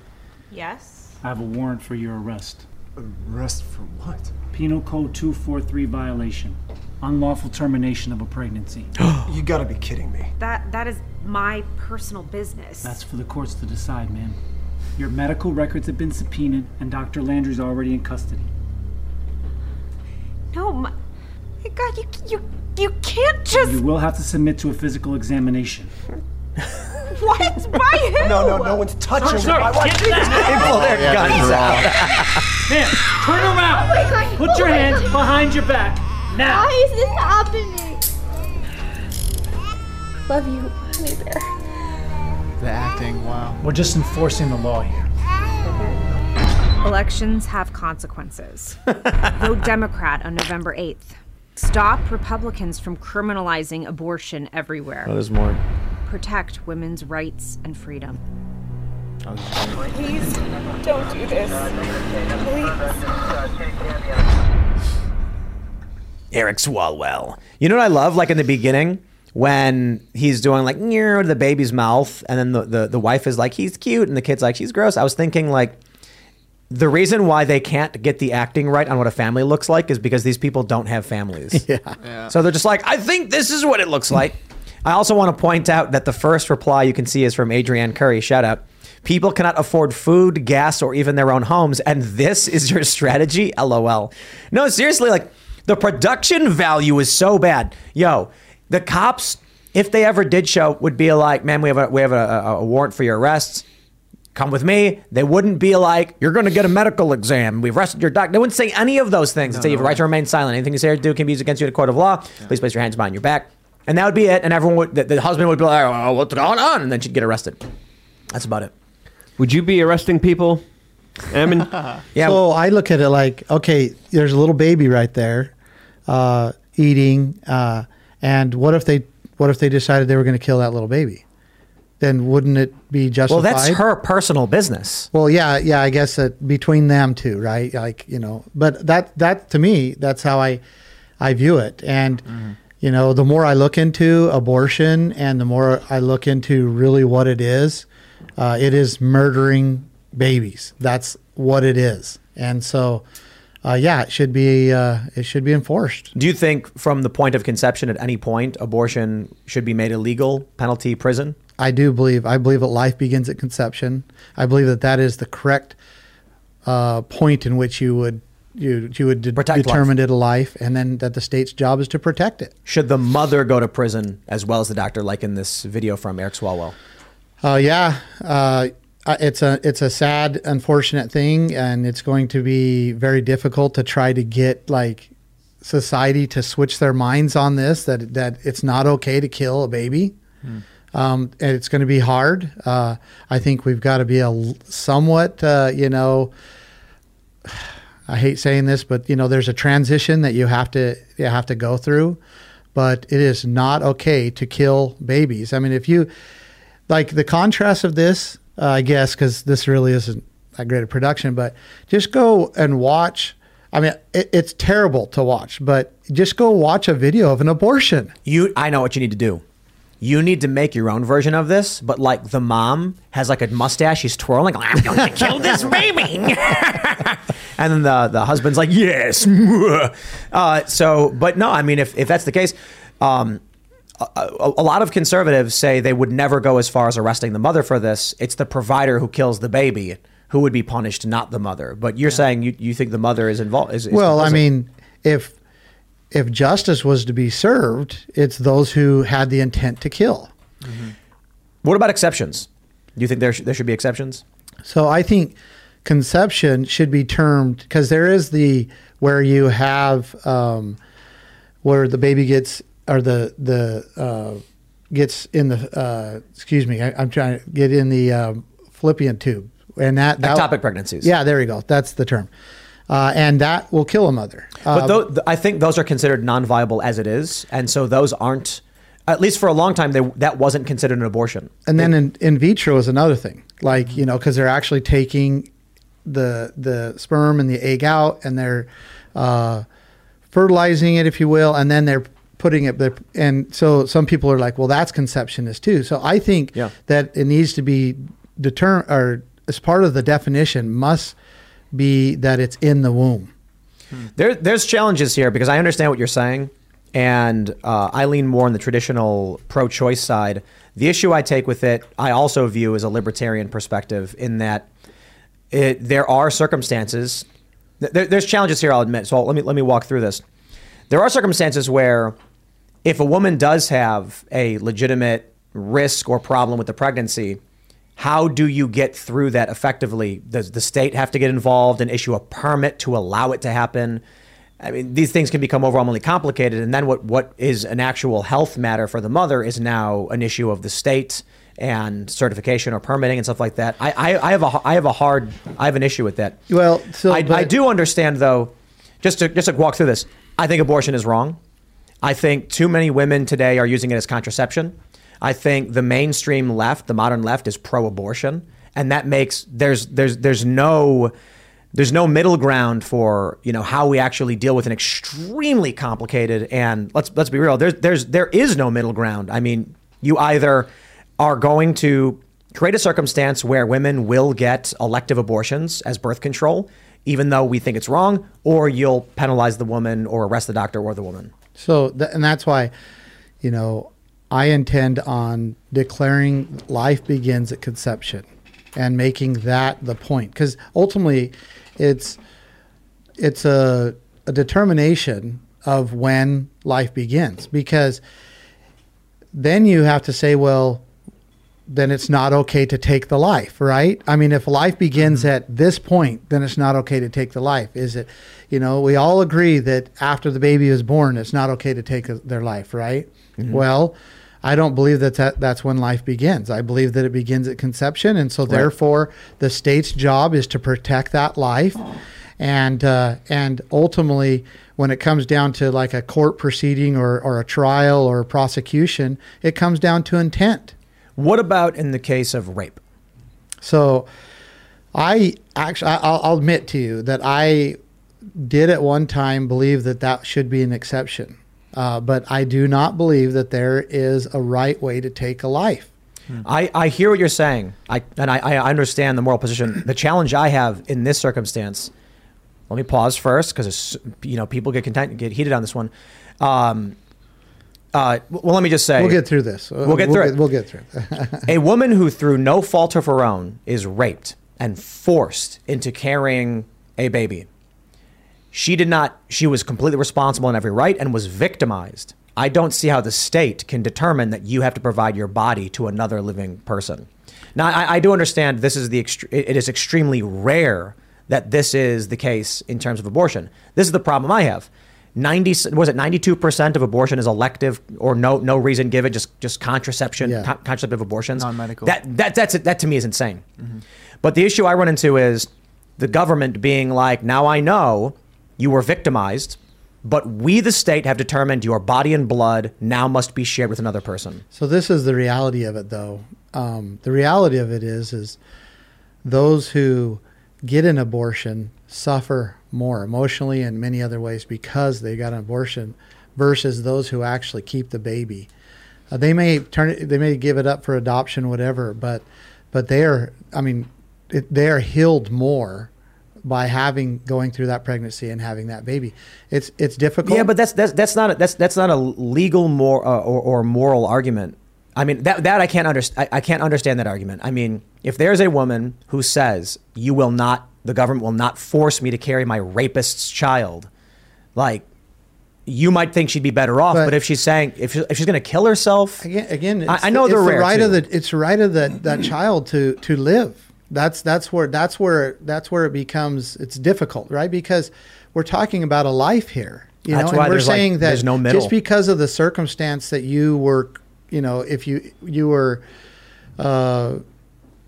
[SPEAKER 9] Yes.
[SPEAKER 10] I have a warrant for your arrest.
[SPEAKER 11] Arrest for what?
[SPEAKER 10] Penal Code 243 violation. Unlawful termination of a pregnancy.
[SPEAKER 11] you gotta be kidding me.
[SPEAKER 9] That that is my personal business.
[SPEAKER 10] That's for the courts to decide, ma'am. Your medical records have been subpoenaed, and Dr. Landry's already in custody.
[SPEAKER 9] no, my, my God, you you you can't just.
[SPEAKER 10] You will have to submit to a physical examination.
[SPEAKER 9] What? By who?
[SPEAKER 11] No, no, no one's touching
[SPEAKER 10] Sir,
[SPEAKER 11] my wife.
[SPEAKER 10] get that-
[SPEAKER 2] They pull their
[SPEAKER 10] Yeah,
[SPEAKER 2] guns
[SPEAKER 10] that's
[SPEAKER 2] out.
[SPEAKER 10] Ma'am, turn around.
[SPEAKER 9] Oh.
[SPEAKER 10] Put
[SPEAKER 9] Oh
[SPEAKER 10] your hands
[SPEAKER 9] God.
[SPEAKER 10] behind your back. Now.
[SPEAKER 9] Why is this happening? Love you, honey bear.
[SPEAKER 6] The acting, wow.
[SPEAKER 10] We're just enforcing the law here.
[SPEAKER 9] Elections have consequences. Vote Democrat on November 8th. Stop Republicans from criminalizing abortion everywhere.
[SPEAKER 2] Oh, there's more.
[SPEAKER 9] Protect women's rights and freedom.
[SPEAKER 12] Please don't do this.
[SPEAKER 2] Eric Swalwell. You know what I love? Like in the beginning, when he's doing like near the baby's mouth, and then the, the, the wife is like, he's cute, and the kid's like, she's gross. I was thinking like the reason why they can't get the acting right on what a family looks like is because these people don't have families.
[SPEAKER 3] Yeah.
[SPEAKER 2] So they're just like, I think this is what it looks like. I also want to point out that the first reply you can see is from Adrienne Curry. Shout out. People cannot afford food, gas, or even their own homes, and this is your strategy? LOL. No, seriously, like the production value is so bad. Yo, the cops, if they ever did show, would be like, man, we have a we have a, a, a warrant for your arrests. Come with me. They wouldn't be like, you're going to get a medical exam. We've arrested your doctor. They wouldn't say any of those things. They'd say you have a right to remain silent. Anything you say or do can be used against you in a court of law. Please place your hands behind your back. And that would be it. And everyone would, the, the husband would be like, oh, what's going on? And then she'd get arrested. That's about it.
[SPEAKER 4] Would you be arresting people? I mean,
[SPEAKER 2] Yeah.
[SPEAKER 3] So I look at it like, okay, there's a little baby right there, uh, eating, uh, and what if they what if they decided they were going to kill that little baby? Then wouldn't it be justified?
[SPEAKER 2] Well, that's her personal business.
[SPEAKER 3] Well, yeah, yeah, I guess that between them two, right? Like, you know, but that that to me, that's how I I view it. And you know, the more I look into abortion and the more I look into really what it is, uh, it is murdering babies. That's what it is. And so, uh, yeah, it should be uh, it should be enforced.
[SPEAKER 2] Do you think from the point of conception at any point, abortion should be made illegal, penalty, prison?
[SPEAKER 3] I do believe. I believe that life begins at conception. I believe that that is the correct uh, point in which you would you you would de- determine it a life, and then that the state's job is to protect it.
[SPEAKER 2] Should the mother go to prison as well as the doctor, like in this video from Eric Swalwell?
[SPEAKER 3] Uh, yeah, uh, it's a it's a sad, unfortunate thing, and it's going to be very difficult to try to get like society to switch their minds on this that that it's not okay to kill a baby. Um, and it's going to be hard. Uh, I think we've got to be a somewhat, uh, you know, I hate saying this, but you know, there's a transition that you have to you have to go through. But it is not okay to kill babies. I mean, if you like the contrast of this, uh, I guess, because this really isn't that great a production, but just go and watch. I mean, it, it's terrible to watch, but just go watch a video of an abortion.
[SPEAKER 2] You, I know what you need to do. You need to make your own version of this, but like the mom has like a mustache, she's twirling, like, I'm going to kill this baby. and then the, the husband's like, yes. uh, so, but no, I mean, if, if that's the case, um, a, a, a lot of conservatives say they would never go as far as arresting the mother for this. It's the provider who kills the baby who would be punished, not the mother. But you're saying you, you think the mother is involved? Is, is
[SPEAKER 3] well, I mean, if if justice was to be served, it's those who had the intent to kill.
[SPEAKER 2] what about exceptions? Do you think there, sh- there should be exceptions?
[SPEAKER 3] So I think conception should be termed because there is the where you have um, where the baby gets or the the uh, gets in the uh, excuse me I, I'm trying to get in the um, fallopian tube and that, that
[SPEAKER 2] Ectopic pregnancies.
[SPEAKER 3] Yeah, there you go. That's the term. Uh, and that will kill a mother.
[SPEAKER 2] But th- I think those are considered non-viable as it is, and so those aren't. At least for a long time, they, that wasn't considered an abortion.
[SPEAKER 3] And then in, in vitro is another thing, like you know, because they're actually taking the the sperm and the egg out, and they're uh, fertilizing it, if you will, and then they're putting it. there- And so some people are like, well, that's conceptionist too. So I think
[SPEAKER 2] Yeah.
[SPEAKER 3] that it needs to be determined, or as part of the definition, must be that it's in the womb.
[SPEAKER 2] There, there's challenges here because I understand what you're saying, and uh, I lean more on the traditional pro-choice side. The issue I take with it, I also view as a libertarian perspective, in that it, there are circumstances. There, there's challenges here, I'll admit. So let me let me walk through this. There are circumstances where, if a woman does have a legitimate risk or problem with the pregnancy, how do you get through that effectively? Does the state have to get involved and issue a permit to allow it to happen? I mean, these things can become overwhelmingly complicated. And then what, what is an actual health matter for the mother is now an issue of the state and certification or permitting and stuff like that. I, I, I have a I have a hard I have an issue with that.
[SPEAKER 3] Well, so
[SPEAKER 2] I,
[SPEAKER 3] but-
[SPEAKER 2] I do understand though. Just to just to walk through this, I think abortion is wrong. I think too many women today are using it as contraception. I think the mainstream left, the modern left, is pro-abortion, and that makes there's there's there's no there's no middle ground for you know how we actually deal with an extremely complicated and let's let's be real there's there's there is no middle ground. I mean, you either are going to create a circumstance where women will get elective abortions as birth control, even though we think it's wrong, or you'll penalize the woman or arrest the doctor or the woman.
[SPEAKER 3] So, th- and that's why, you know, I intend on declaring life begins at conception and making that the point. Because ultimately, it's it's a, a determination of when life begins. Because then you have to say, well, then it's not okay to take the life, right? I mean, if life begins at this point, then it's not okay to take the life. Is it, you know, we all agree that after the baby is born, it's not okay to take a, their life, right?
[SPEAKER 2] Mhm.
[SPEAKER 3] Well, I don't believe that, that that's when life begins. I believe that it begins at conception. And so,
[SPEAKER 2] Right.
[SPEAKER 3] therefore, the state's job is to protect that life. And, uh, and ultimately, when it comes down to like a court proceeding or, or a trial or prosecution, it comes down to intent.
[SPEAKER 2] What about in the case of rape?
[SPEAKER 3] So, I actually, I'll, I'll admit to you that I did at one time believe that that should be an exception. Uh, but I do not believe that there is a right way to take a life.
[SPEAKER 2] I, I hear what you're saying. I and I, I understand the moral position. The challenge I have in this circumstance. Let me pause first because you know people get content, get heated on this one. Um, uh, well, let me just say
[SPEAKER 3] We'll get through this.
[SPEAKER 2] We'll get
[SPEAKER 3] We'll
[SPEAKER 2] through
[SPEAKER 3] get-
[SPEAKER 2] it.
[SPEAKER 3] we'll get through it.
[SPEAKER 2] a woman who, through no fault of her own, is raped and forced into carrying a baby. She did not. She was completely responsible in every right and was victimized. I don't see how the state can determine that you have to provide your body to another living person. Now, I, I do understand this is the ext- it is extremely rare that this is the case in terms of abortion. This is the problem I have. 90 was it 92% of abortion is elective or no no reason given just just contraception
[SPEAKER 6] Yeah.
[SPEAKER 2] con- contraceptive abortions
[SPEAKER 6] Non-medical.
[SPEAKER 2] that that that's that to me is insane but the issue I run into is the government being like now I know you were victimized but we the state have determined your body and blood now must be shared with another person
[SPEAKER 3] So this is the reality of it, though. Um, the reality of it is, is those who get an abortion suffer more emotionally and many other ways because they got an abortion, versus those who actually keep the baby. Uh, they may turn it, they may give it up for adoption, whatever, but but they are, I mean, it, they are healed more by having going through that pregnancy and having that baby. It's it's difficult.
[SPEAKER 2] Yeah, but that's that's that's not a, that's that's not a legal more uh, or, or moral argument. I mean that that I can't understand. I, I can't understand that argument. I mean, if there's a woman who says you will not, the government will not force me to carry my rapist's child, like you might think she'd be better off. But,
[SPEAKER 3] But-
[SPEAKER 2] if she's saying if, she, if she's going to kill herself,
[SPEAKER 3] again, again,
[SPEAKER 2] I,
[SPEAKER 3] it's
[SPEAKER 2] I know
[SPEAKER 3] the,
[SPEAKER 2] they're rare
[SPEAKER 3] the right
[SPEAKER 2] too.
[SPEAKER 3] of the it's the right of that that child to to live. That's that's where that's where that's where it becomes it's difficult, right? Because we're talking about a life here, you
[SPEAKER 2] That's
[SPEAKER 3] know,
[SPEAKER 2] why
[SPEAKER 3] and we're
[SPEAKER 2] there's, like,
[SPEAKER 3] saying that
[SPEAKER 2] there's no middle.
[SPEAKER 3] just because of the circumstance that you were, you know, if you you were uh,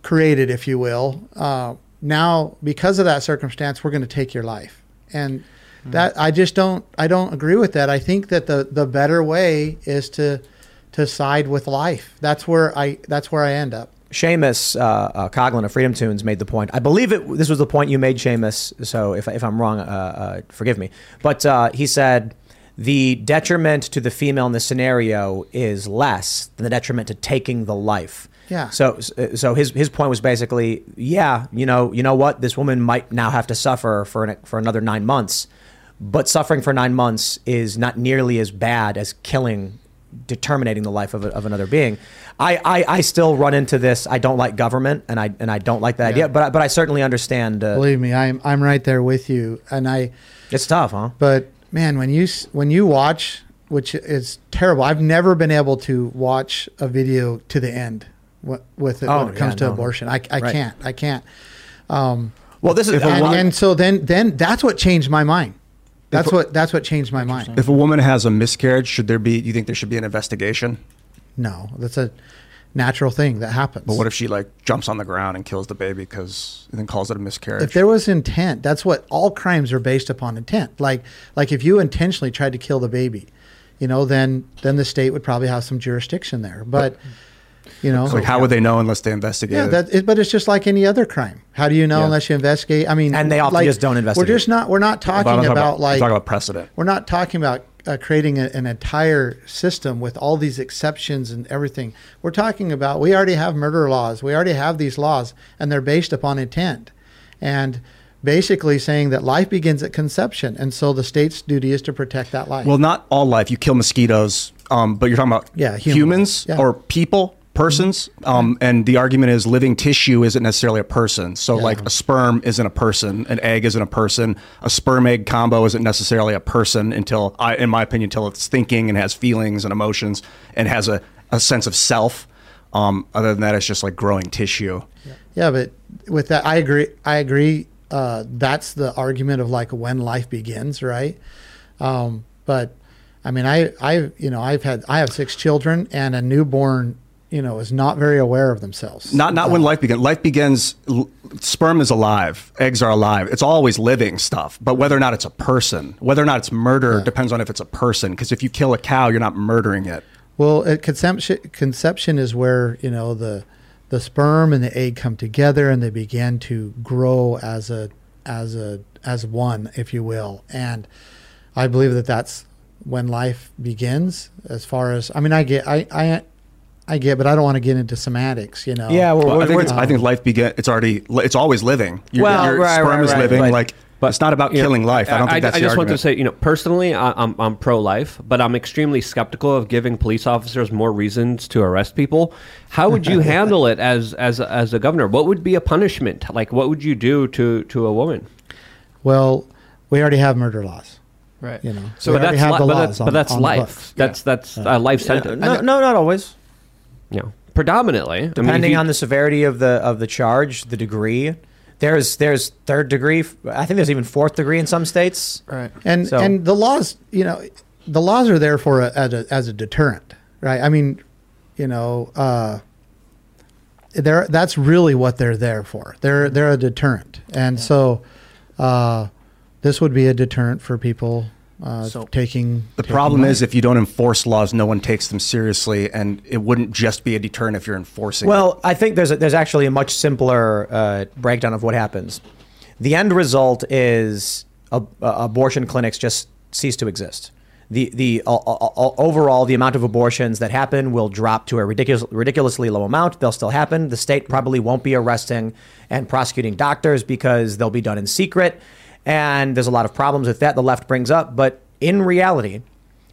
[SPEAKER 3] created, if you will, uh, now because of that circumstance, we're going to take your life, and
[SPEAKER 2] Hmm.
[SPEAKER 3] that I just don't I don't agree with that. I think that the the better way is to to side with life. That's where I that's where I end up.
[SPEAKER 2] Seamus uh, uh, Coughlin of FreedomToons made the point. I believe it. This was the point you made, Seamus. So if, if I'm wrong, uh, uh, forgive me. But uh, he said the detriment to the female in this scenario is less than the detriment to taking the life.
[SPEAKER 3] Yeah.
[SPEAKER 2] So so his his point was basically, yeah, you know, you know what, this woman might now have to suffer for an, for another nine months, but suffering for nine months is not nearly as bad as killing, determining the life of, a, of another being. I, I, I still run into this. I don't like government, and I and I don't like that idea. But I- but I certainly understand. Uh,
[SPEAKER 3] Believe me, I'm I'm right there with you, and I.
[SPEAKER 2] It's tough, huh?
[SPEAKER 3] But man, when you when you watch, which is terrible, I've never been able to watch a video to the end with it
[SPEAKER 2] Oh,
[SPEAKER 3] when it comes
[SPEAKER 2] yeah,
[SPEAKER 3] to
[SPEAKER 2] no.
[SPEAKER 3] abortion. I, I
[SPEAKER 2] Right.
[SPEAKER 3] can't. I can't. Um,
[SPEAKER 2] well, this is
[SPEAKER 5] a
[SPEAKER 3] and, and so then then that's what changed my mind. That's what that's what changed my mind.
[SPEAKER 5] If a woman has a miscarriage, should there be? Do you think there should be an investigation?
[SPEAKER 3] No, that's a natural thing that happens.
[SPEAKER 5] But what if she like jumps on the ground and kills the baby because and then calls it a miscarriage?
[SPEAKER 3] if there was intent, that's what all crimes are based upon intent. Like like if you intentionally tried to kill the baby, you know, then then the state would probably have some jurisdiction there. But you know,
[SPEAKER 5] like, how would they know unless they investigate?
[SPEAKER 3] Yeah, that it, but it's just like any other crime. How do you know
[SPEAKER 5] Yeah.
[SPEAKER 3] unless you investigate? I mean,
[SPEAKER 2] And they often
[SPEAKER 3] like,
[SPEAKER 2] just don't investigate.
[SPEAKER 3] We're just not. We're not
[SPEAKER 5] But
[SPEAKER 3] talking
[SPEAKER 5] talking
[SPEAKER 3] about,
[SPEAKER 5] I'm
[SPEAKER 3] like
[SPEAKER 5] talking about precedent.
[SPEAKER 3] we're not talking about uh, creating a, an entire system with all these exceptions and everything. We're talking about we already have murder laws. We already have these laws, and they're based upon intent, and basically saying that life begins at conception, and so the state's duty is to protect that life.
[SPEAKER 5] Well, not all life. You kill mosquitoes, um, but you're talking about
[SPEAKER 3] Yeah, human
[SPEAKER 5] humans.
[SPEAKER 3] Yeah.
[SPEAKER 5] or people, persons. Um, and the argument is living tissue isn't necessarily a person. So, like a sperm isn't a person, an egg isn't a person, a sperm egg combo isn't necessarily a person until, I, in my opinion, until it's thinking and has feelings and emotions and has a, a sense of self. Um, other than that, it's just like growing tissue.
[SPEAKER 3] Yeah, but with that, I agree. I agree. Uh, that's the argument of like when life begins, right? Um, but I mean, I, I, you know, I've had, I have six children, and a newborn, you know, is not very aware of themselves.
[SPEAKER 5] Not not when life begins. Life begins. l- Sperm is alive. Eggs are alive. It's always living stuff. But whether or not it's a person, whether or not it's murder, depends on if it's a person. Because if you kill a cow, you're not murdering it.
[SPEAKER 3] Well, uh, conception, conception is where you know the the sperm and the egg come together, and they begin to grow as a as a as one, if you will. And I believe that that's when life begins. As far as I mean, I get I I I get, but I don't want to get into semantics. You know.
[SPEAKER 5] Yeah, Well, I think it's, I think life begin. It's already. It's always living. Your,
[SPEAKER 2] Well,
[SPEAKER 5] your
[SPEAKER 2] right,
[SPEAKER 5] sperm
[SPEAKER 2] right,
[SPEAKER 5] is
[SPEAKER 2] right,
[SPEAKER 5] living.
[SPEAKER 2] but-
[SPEAKER 5] like, it's not about
[SPEAKER 4] you know,
[SPEAKER 5] killing life. I don't think that's
[SPEAKER 4] I
[SPEAKER 5] the
[SPEAKER 4] just want to say, you know, personally, I, I'm I'm pro-life, but I'm extremely skeptical of giving police officers more reasons to arrest people. How would you handle it as as a, as a governor? What would be a punishment? Like, what would you do to to a woman?
[SPEAKER 3] Well, we already have murder laws.
[SPEAKER 6] Right.
[SPEAKER 3] You know.
[SPEAKER 4] So
[SPEAKER 3] we already
[SPEAKER 4] that's
[SPEAKER 3] have
[SPEAKER 4] li- but
[SPEAKER 3] laws
[SPEAKER 4] that's,
[SPEAKER 3] on-
[SPEAKER 4] but that's
[SPEAKER 3] on
[SPEAKER 4] life.
[SPEAKER 3] books.
[SPEAKER 4] That's that's a life sentence.
[SPEAKER 2] No, no, not always.
[SPEAKER 4] Yeah, predominantly. I mean,
[SPEAKER 2] Depending
[SPEAKER 4] you-
[SPEAKER 2] on the severity of the of the charge, the degree. There's there's third degree. I think there's even fourth degree in some states.
[SPEAKER 6] Right.
[SPEAKER 3] And
[SPEAKER 2] So-
[SPEAKER 3] and the laws, you know, the laws are there for a, as a as a deterrent, right? I mean, you know, uh, they're that's really what they're there for. They're they're a deterrent, and so uh, this would be a deterrent for people uh, taking.
[SPEAKER 5] The
[SPEAKER 3] taking
[SPEAKER 5] problem
[SPEAKER 3] money.
[SPEAKER 5] is if you don't enforce laws, no one takes them seriously, and it wouldn't just be a deterrent if you're enforcing. it.
[SPEAKER 2] Well, I think there's a, there's actually a much simpler uh, breakdown of what happens. The end result is a, a- abortion clinics just cease to exist. The the uh, overall the amount of abortions that happen will drop to a ridiculous, ridiculously low amount. They'll still happen. The state probably won't be arresting and prosecuting doctors because they'll be done in secret. And there's a lot of problems with that the left brings up. But in reality,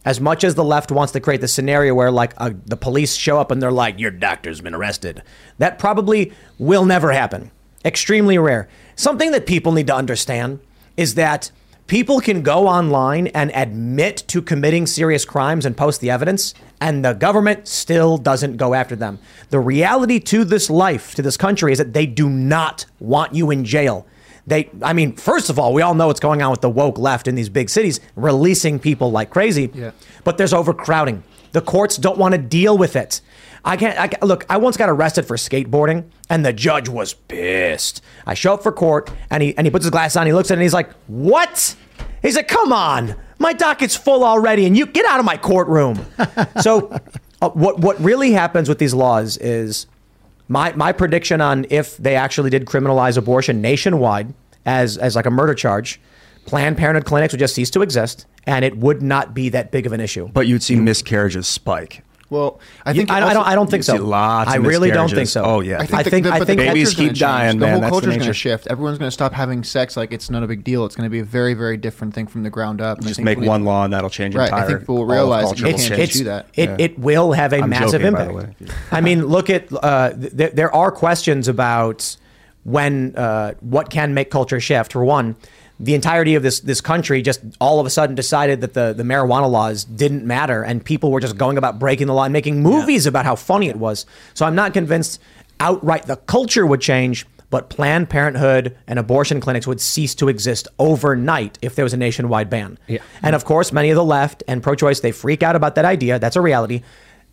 [SPEAKER 2] as much as the left wants to create the scenario where like uh, the police show up and they're like your doctor's been arrested that probably will never happen. Extremely rare. Something that people need to understand is that people can go online and admit to committing serious crimes and post the evidence and the government still doesn't go after them. The reality to this life to this country is that they do not want you in jail they, I mean, first of all, we all know what's going on with the woke left in these big cities, releasing people like crazy.
[SPEAKER 6] Yeah.
[SPEAKER 2] But there's overcrowding. The courts don't want to deal with it. I can't. I, look, I once got arrested for skateboarding, and the judge was pissed. I show up for court, and he and he puts his glass on. He looks at it, and he's like, "What?" He's like, "Come on, my docket's full already, and you get out of my courtroom." so, uh, what what really happens with these laws is my my prediction on if they actually did criminalize abortion nationwide as as like a murder charge, Planned Parenthood clinics would just cease to exist, and it would not be that big of an issue.
[SPEAKER 5] but you'd see miscarriages spike.
[SPEAKER 6] Well, I
[SPEAKER 2] You-
[SPEAKER 6] think
[SPEAKER 2] I, I don't. I don't think
[SPEAKER 5] You see
[SPEAKER 2] so.
[SPEAKER 5] lots
[SPEAKER 2] I
[SPEAKER 5] of
[SPEAKER 2] really don't think so.
[SPEAKER 5] Oh, yeah.
[SPEAKER 6] I think,
[SPEAKER 2] I think.
[SPEAKER 6] the,
[SPEAKER 2] I
[SPEAKER 6] but
[SPEAKER 2] think
[SPEAKER 6] the
[SPEAKER 5] Babies keep
[SPEAKER 6] gonna
[SPEAKER 5] dying,
[SPEAKER 6] The
[SPEAKER 5] man.
[SPEAKER 6] whole
[SPEAKER 5] That's the
[SPEAKER 6] culture's going to shift. Everyone's going to stop having sex like it's not a big deal. It's going to be a very, very different thing from the ground up. And
[SPEAKER 5] Just make one law and that'll change
[SPEAKER 6] Right,
[SPEAKER 5] entire.
[SPEAKER 6] I think people will realize
[SPEAKER 5] culture
[SPEAKER 6] you can't
[SPEAKER 5] change.
[SPEAKER 6] do that.
[SPEAKER 2] It,
[SPEAKER 5] Yeah.
[SPEAKER 2] it will have a
[SPEAKER 5] I'm
[SPEAKER 2] massive
[SPEAKER 5] joking, by the
[SPEAKER 2] impact.
[SPEAKER 5] way.
[SPEAKER 2] I mean, look at uh, th- there are questions about when uh, what can make culture shift. For one, the entirety of this this country just all of a sudden decided that the the marijuana laws didn't matter, and people were just going about breaking the law and making movies about how funny it was. So I'm not convinced outright the culture would change. But Planned Parenthood and abortion clinics would cease to exist overnight if there was a nationwide ban.
[SPEAKER 4] Yeah.
[SPEAKER 2] And of course, many of the left and pro-choice they freak out about that idea. That's a reality.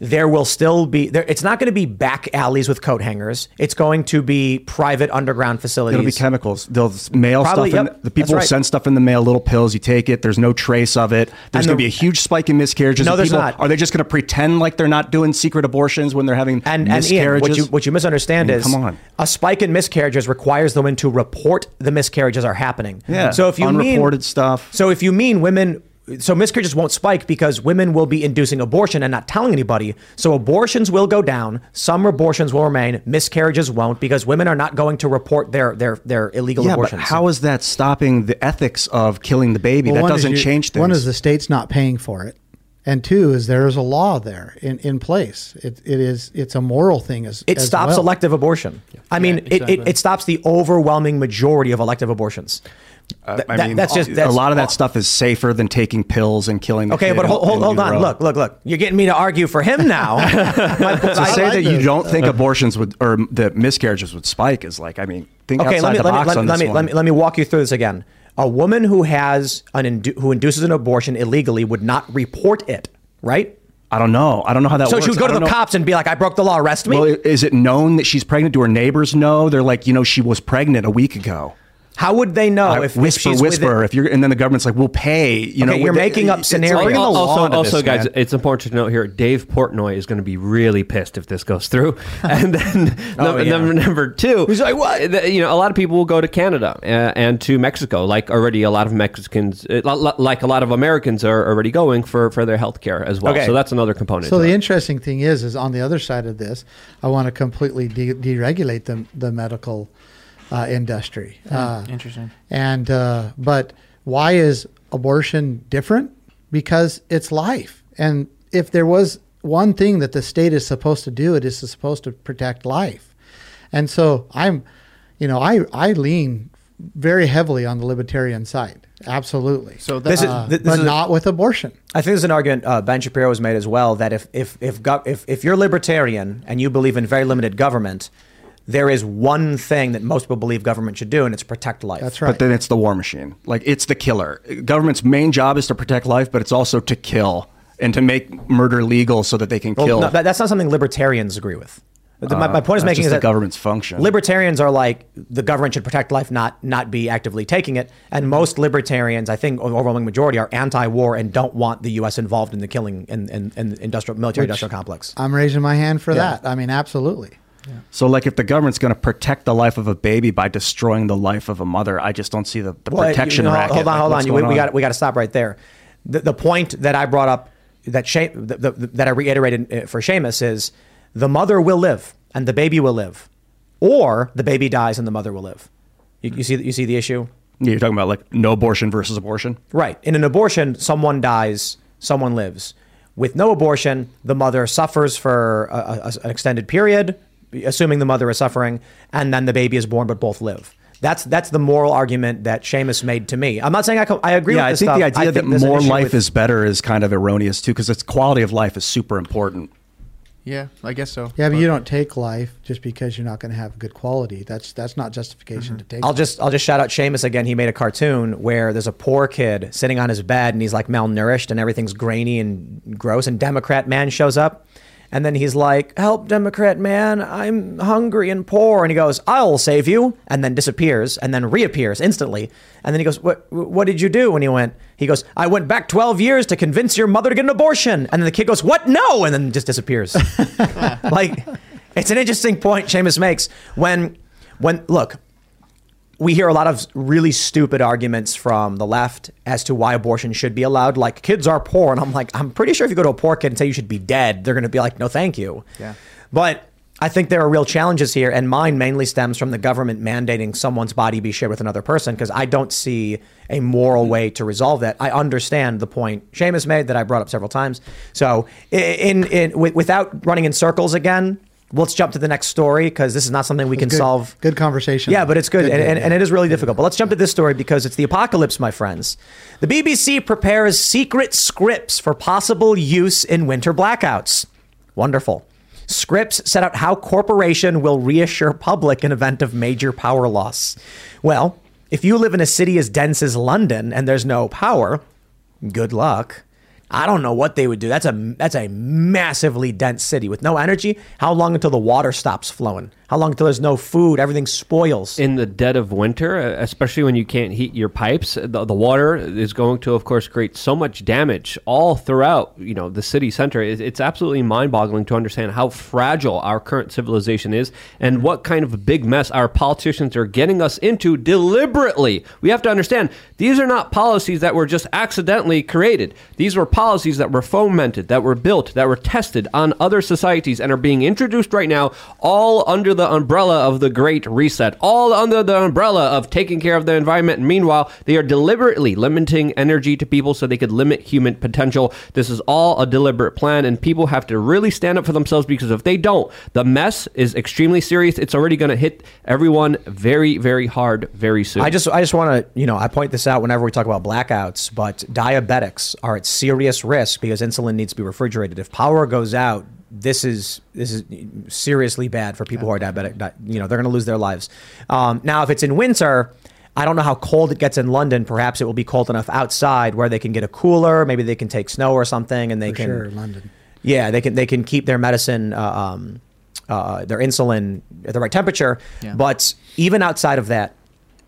[SPEAKER 2] There will still be there. It's not going to be back alleys with coat hangers. It's going to be private underground facilities.
[SPEAKER 5] It'll be chemicals. They'll mail
[SPEAKER 2] Probably,
[SPEAKER 5] stuff. In,
[SPEAKER 2] yep.
[SPEAKER 5] the people
[SPEAKER 2] That's
[SPEAKER 5] will send stuff in the mail, little pills. You take it. There's no trace of it. There's going to be a huge spike in miscarriages.
[SPEAKER 2] No, there's
[SPEAKER 5] people,
[SPEAKER 2] not.
[SPEAKER 5] Are they just going to pretend like they're not doing secret abortions when they're having
[SPEAKER 2] And, and Ian, what you what you misunderstand
[SPEAKER 5] I mean,
[SPEAKER 2] is
[SPEAKER 5] come on.
[SPEAKER 2] a spike in miscarriages requires the women to report the miscarriages are happening.
[SPEAKER 5] Yeah,
[SPEAKER 2] So if you mean
[SPEAKER 5] unreported stuff.
[SPEAKER 2] So if you mean women, so miscarriages won't spike because women will be inducing abortion and not telling anybody. So abortions will go down. Some abortions will remain. Miscarriages won't because women are not going to report their their their illegal
[SPEAKER 5] yeah,
[SPEAKER 2] abortions.
[SPEAKER 5] but how is that stopping the ethics of killing the baby?
[SPEAKER 3] Well,
[SPEAKER 5] that doesn't
[SPEAKER 3] you-
[SPEAKER 5] change things.
[SPEAKER 3] One is the state's not paying for it, and two is there is a law there in, in place. It, it is it's a moral thing as
[SPEAKER 2] it
[SPEAKER 3] as
[SPEAKER 2] stops
[SPEAKER 3] well.
[SPEAKER 2] elective abortion. I mean, it,
[SPEAKER 6] exactly.
[SPEAKER 2] it, it stops the overwhelming majority of elective abortions.
[SPEAKER 5] Uh,
[SPEAKER 2] Th-
[SPEAKER 5] I
[SPEAKER 2] that-
[SPEAKER 5] mean,
[SPEAKER 2] that's just
[SPEAKER 5] a lot of that stuff is safer than taking pills and killing. The
[SPEAKER 2] Okay,
[SPEAKER 5] kid
[SPEAKER 2] but hold, hold, hold on. Look, look, look. You're getting me to argue for him now. My-
[SPEAKER 5] To
[SPEAKER 2] I-
[SPEAKER 5] say
[SPEAKER 2] I-
[SPEAKER 5] that you don't think abortions would or that miscarriages would spike is like, I mean, think
[SPEAKER 2] okay,
[SPEAKER 5] outside
[SPEAKER 2] let me
[SPEAKER 5] the
[SPEAKER 2] let me
[SPEAKER 5] box
[SPEAKER 2] let,
[SPEAKER 5] on
[SPEAKER 2] let
[SPEAKER 5] this
[SPEAKER 2] me
[SPEAKER 5] one.
[SPEAKER 2] let me let me walk you through this again. A woman who has an indu- who induces an abortion illegally would not report it, right?
[SPEAKER 5] I don't know. I don't know how that
[SPEAKER 2] so
[SPEAKER 5] works.
[SPEAKER 2] she would go to the
[SPEAKER 5] know-
[SPEAKER 2] cops and be like, "I broke the law. Arrest me."
[SPEAKER 5] Well, is it known that she's pregnant? Do her neighbors know? They're like, you know, she was pregnant a week ago.
[SPEAKER 2] How would they know
[SPEAKER 5] I-
[SPEAKER 2] if, if
[SPEAKER 5] whisper,
[SPEAKER 2] she's
[SPEAKER 5] whisper.
[SPEAKER 2] within-
[SPEAKER 5] If you're, and then the government's like, we'll pay. You know,
[SPEAKER 2] Okay, you're
[SPEAKER 5] with-
[SPEAKER 2] making up
[SPEAKER 5] it's
[SPEAKER 2] scenarios.
[SPEAKER 5] bringing the law
[SPEAKER 4] also, also
[SPEAKER 5] this,
[SPEAKER 4] guys,
[SPEAKER 5] man.
[SPEAKER 4] it's important to note here: Dave Portnoy is going to be really pissed if this goes through. And then
[SPEAKER 2] Oh,
[SPEAKER 4] number,
[SPEAKER 2] yeah.
[SPEAKER 4] number number two,
[SPEAKER 2] He's like, "What?"
[SPEAKER 4] You know, a lot of people will go to Canada uh, and to Mexico. Like already, a lot of Mexicans, uh, li- li- like a lot of Americans, are already going for for their health care as well.
[SPEAKER 2] Okay.
[SPEAKER 4] So that's another component.
[SPEAKER 3] So the
[SPEAKER 4] it.
[SPEAKER 3] interesting thing is, is on the other side of this, I want to completely de- deregulate the the medical uh, industry. Uh,
[SPEAKER 6] Interesting.
[SPEAKER 3] And uh, but why is abortion different? Because it's life, and if there was one thing that the state is supposed to do, it is supposed to protect life. And so I'm, you know, I I lean very heavily on the libertarian side, absolutely.
[SPEAKER 6] So
[SPEAKER 2] This
[SPEAKER 6] that,
[SPEAKER 2] is-
[SPEAKER 3] Uh,
[SPEAKER 2] this
[SPEAKER 3] but
[SPEAKER 2] is-
[SPEAKER 3] not with abortion.
[SPEAKER 2] I think there's an argument uh, Ben Shapiro has made as well that if if if, gov- if if you're libertarian and you believe in very limited government, there is one thing that most people believe government should do, and it's protect life.
[SPEAKER 3] That's right.
[SPEAKER 5] But then it's the war machine. Like it's the killer. Government's main job is to protect life, but it's also to kill and to make murder legal so that they can
[SPEAKER 2] Well,
[SPEAKER 5] kill.
[SPEAKER 2] no, that, that's not something libertarians agree with. The- my,
[SPEAKER 5] Uh,
[SPEAKER 2] my point is making
[SPEAKER 5] just
[SPEAKER 2] is
[SPEAKER 5] the
[SPEAKER 2] that
[SPEAKER 5] government's function.
[SPEAKER 2] Libertarians are like the government should protect life, not not be actively taking it. And most libertarians, I think, overwhelming majority, are anti-war and don't want the U.S. involved in the killing and in, in, in industrial military
[SPEAKER 3] Which-
[SPEAKER 2] industrial complex.
[SPEAKER 3] I'm raising my hand for
[SPEAKER 2] Yeah.
[SPEAKER 3] that. I mean, absolutely.
[SPEAKER 5] So, like, if the government's going to protect the life of a baby by destroying the life of a mother, I just don't see the, the
[SPEAKER 2] Well,
[SPEAKER 5] protection
[SPEAKER 2] you know,
[SPEAKER 5] racket.
[SPEAKER 2] Hold on, hold
[SPEAKER 5] what's
[SPEAKER 2] on. We, we got we got to stop right there. The, the point that I brought up that Sha- the, the, that I reiterated uh, for Seamus is the mother will live and the baby will live, or the baby dies and the mother will live. You, you see you see the issue.
[SPEAKER 5] Yeah, you're talking about like no abortion versus abortion.
[SPEAKER 2] Right. In an abortion, someone dies, someone lives. With no abortion, the mother suffers for a, a- an extended period, assuming the mother is suffering, and then the baby is born, but both live. That's that's the moral argument that Seamus made to me. I'm not saying I, co- I agree
[SPEAKER 5] yeah,
[SPEAKER 2] with
[SPEAKER 5] I think
[SPEAKER 2] stuff.
[SPEAKER 5] the idea that
[SPEAKER 2] think there's an
[SPEAKER 5] more life
[SPEAKER 2] with-
[SPEAKER 5] is better is kind of erroneous too, because its quality of life is super important.
[SPEAKER 6] yeah, I guess so.
[SPEAKER 3] Yeah, but you don't take life just because you're not going to have good quality. That's that's not justification to mm-hmm. take.
[SPEAKER 2] I'll
[SPEAKER 3] it.
[SPEAKER 2] just I'll just shout out Seamus again. He made a cartoon where there's a poor kid sitting on his bed and he's like malnourished and everything's grainy and gross. And Democrat man shows up, and then he's like, "Help, Democrat man! I'm hungry and poor." And he goes, "I'll save you," and then disappears and then reappears instantly. And then he goes, "What What did you do?" And he went, "He goes, I went back 12 years to convince your mother to get an abortion." And then the kid goes, "What? No!" And then just disappears. like, it's an interesting point Seamus makes when when look we hear a lot of really stupid arguments from the left as to why abortion should be allowed. Like kids are poor, and I'm like, I'm pretty sure if you go to a poor kid and say you should be dead, they're going to be like, no, thank you.
[SPEAKER 6] Yeah.
[SPEAKER 2] But I think there are real challenges here, and mine mainly stems from the government mandating someone's body be shared with another person because I don't see a moral way to resolve that. I understand the point Seamus made that I brought up several times. So, in, in, in wi- without running in circles again, let's jump to the next story because this is not something we can
[SPEAKER 3] good,
[SPEAKER 2] solve.
[SPEAKER 3] Good conversation.
[SPEAKER 2] Yeah, but it's good,
[SPEAKER 3] Good,
[SPEAKER 2] and, and, and it is really difficult. But let's jump to this story because it's the apocalypse, my friends. The BBC prepares secret scripts for possible use in winter blackouts. Wonderful. Scripts set out how corporation will reassure public in event of major power loss. Well, if you live in a city as dense as London and there's no power, good luck. I don't know what they would do. That's a that's a massively dense city with no energy. How long until the water stops flowing? How long until there's no food? Everything spoils.
[SPEAKER 4] in the dead of winter, uh, especially when you can't heat your pipes, the, the water is going to, of course, create so much damage all throughout. You know, the city center. It, it's absolutely mind-boggling to understand how fragile our current civilization is and what kind of a big mess our politicians are getting us into deliberately. We have to understand these are not policies that were just accidentally created. These were policies that were fomented, that were built, that were tested on other societies, and are being introduced right now, all under the umbrella of the Great Reset, all under the umbrella of taking care of the environment. Meanwhile, they are deliberately limiting energy to people so they could limit human potential. This is all a deliberate plan, and people have to really stand up for themselves because if they don't, the mess is extremely serious. It's already going to hit everyone very, very hard very soon.
[SPEAKER 2] I just I just want to you know I point this out whenever we talk about blackouts, but diabetics are at serious risk because insulin needs to be refrigerated. If power goes out, this is this is seriously bad for people who are diabetic. You know they're going to lose their lives. Um, now, if it's in winter. I don't know how cold it gets in London. Perhaps it will be cold enough outside where they can get a cooler. Maybe they can take snow or something, and they
[SPEAKER 3] For
[SPEAKER 2] can.
[SPEAKER 3] sure, London.
[SPEAKER 2] Yeah, they can they can keep their medicine, uh, um, uh, their insulin at the right temperature.
[SPEAKER 6] Yeah.
[SPEAKER 2] But even outside of that,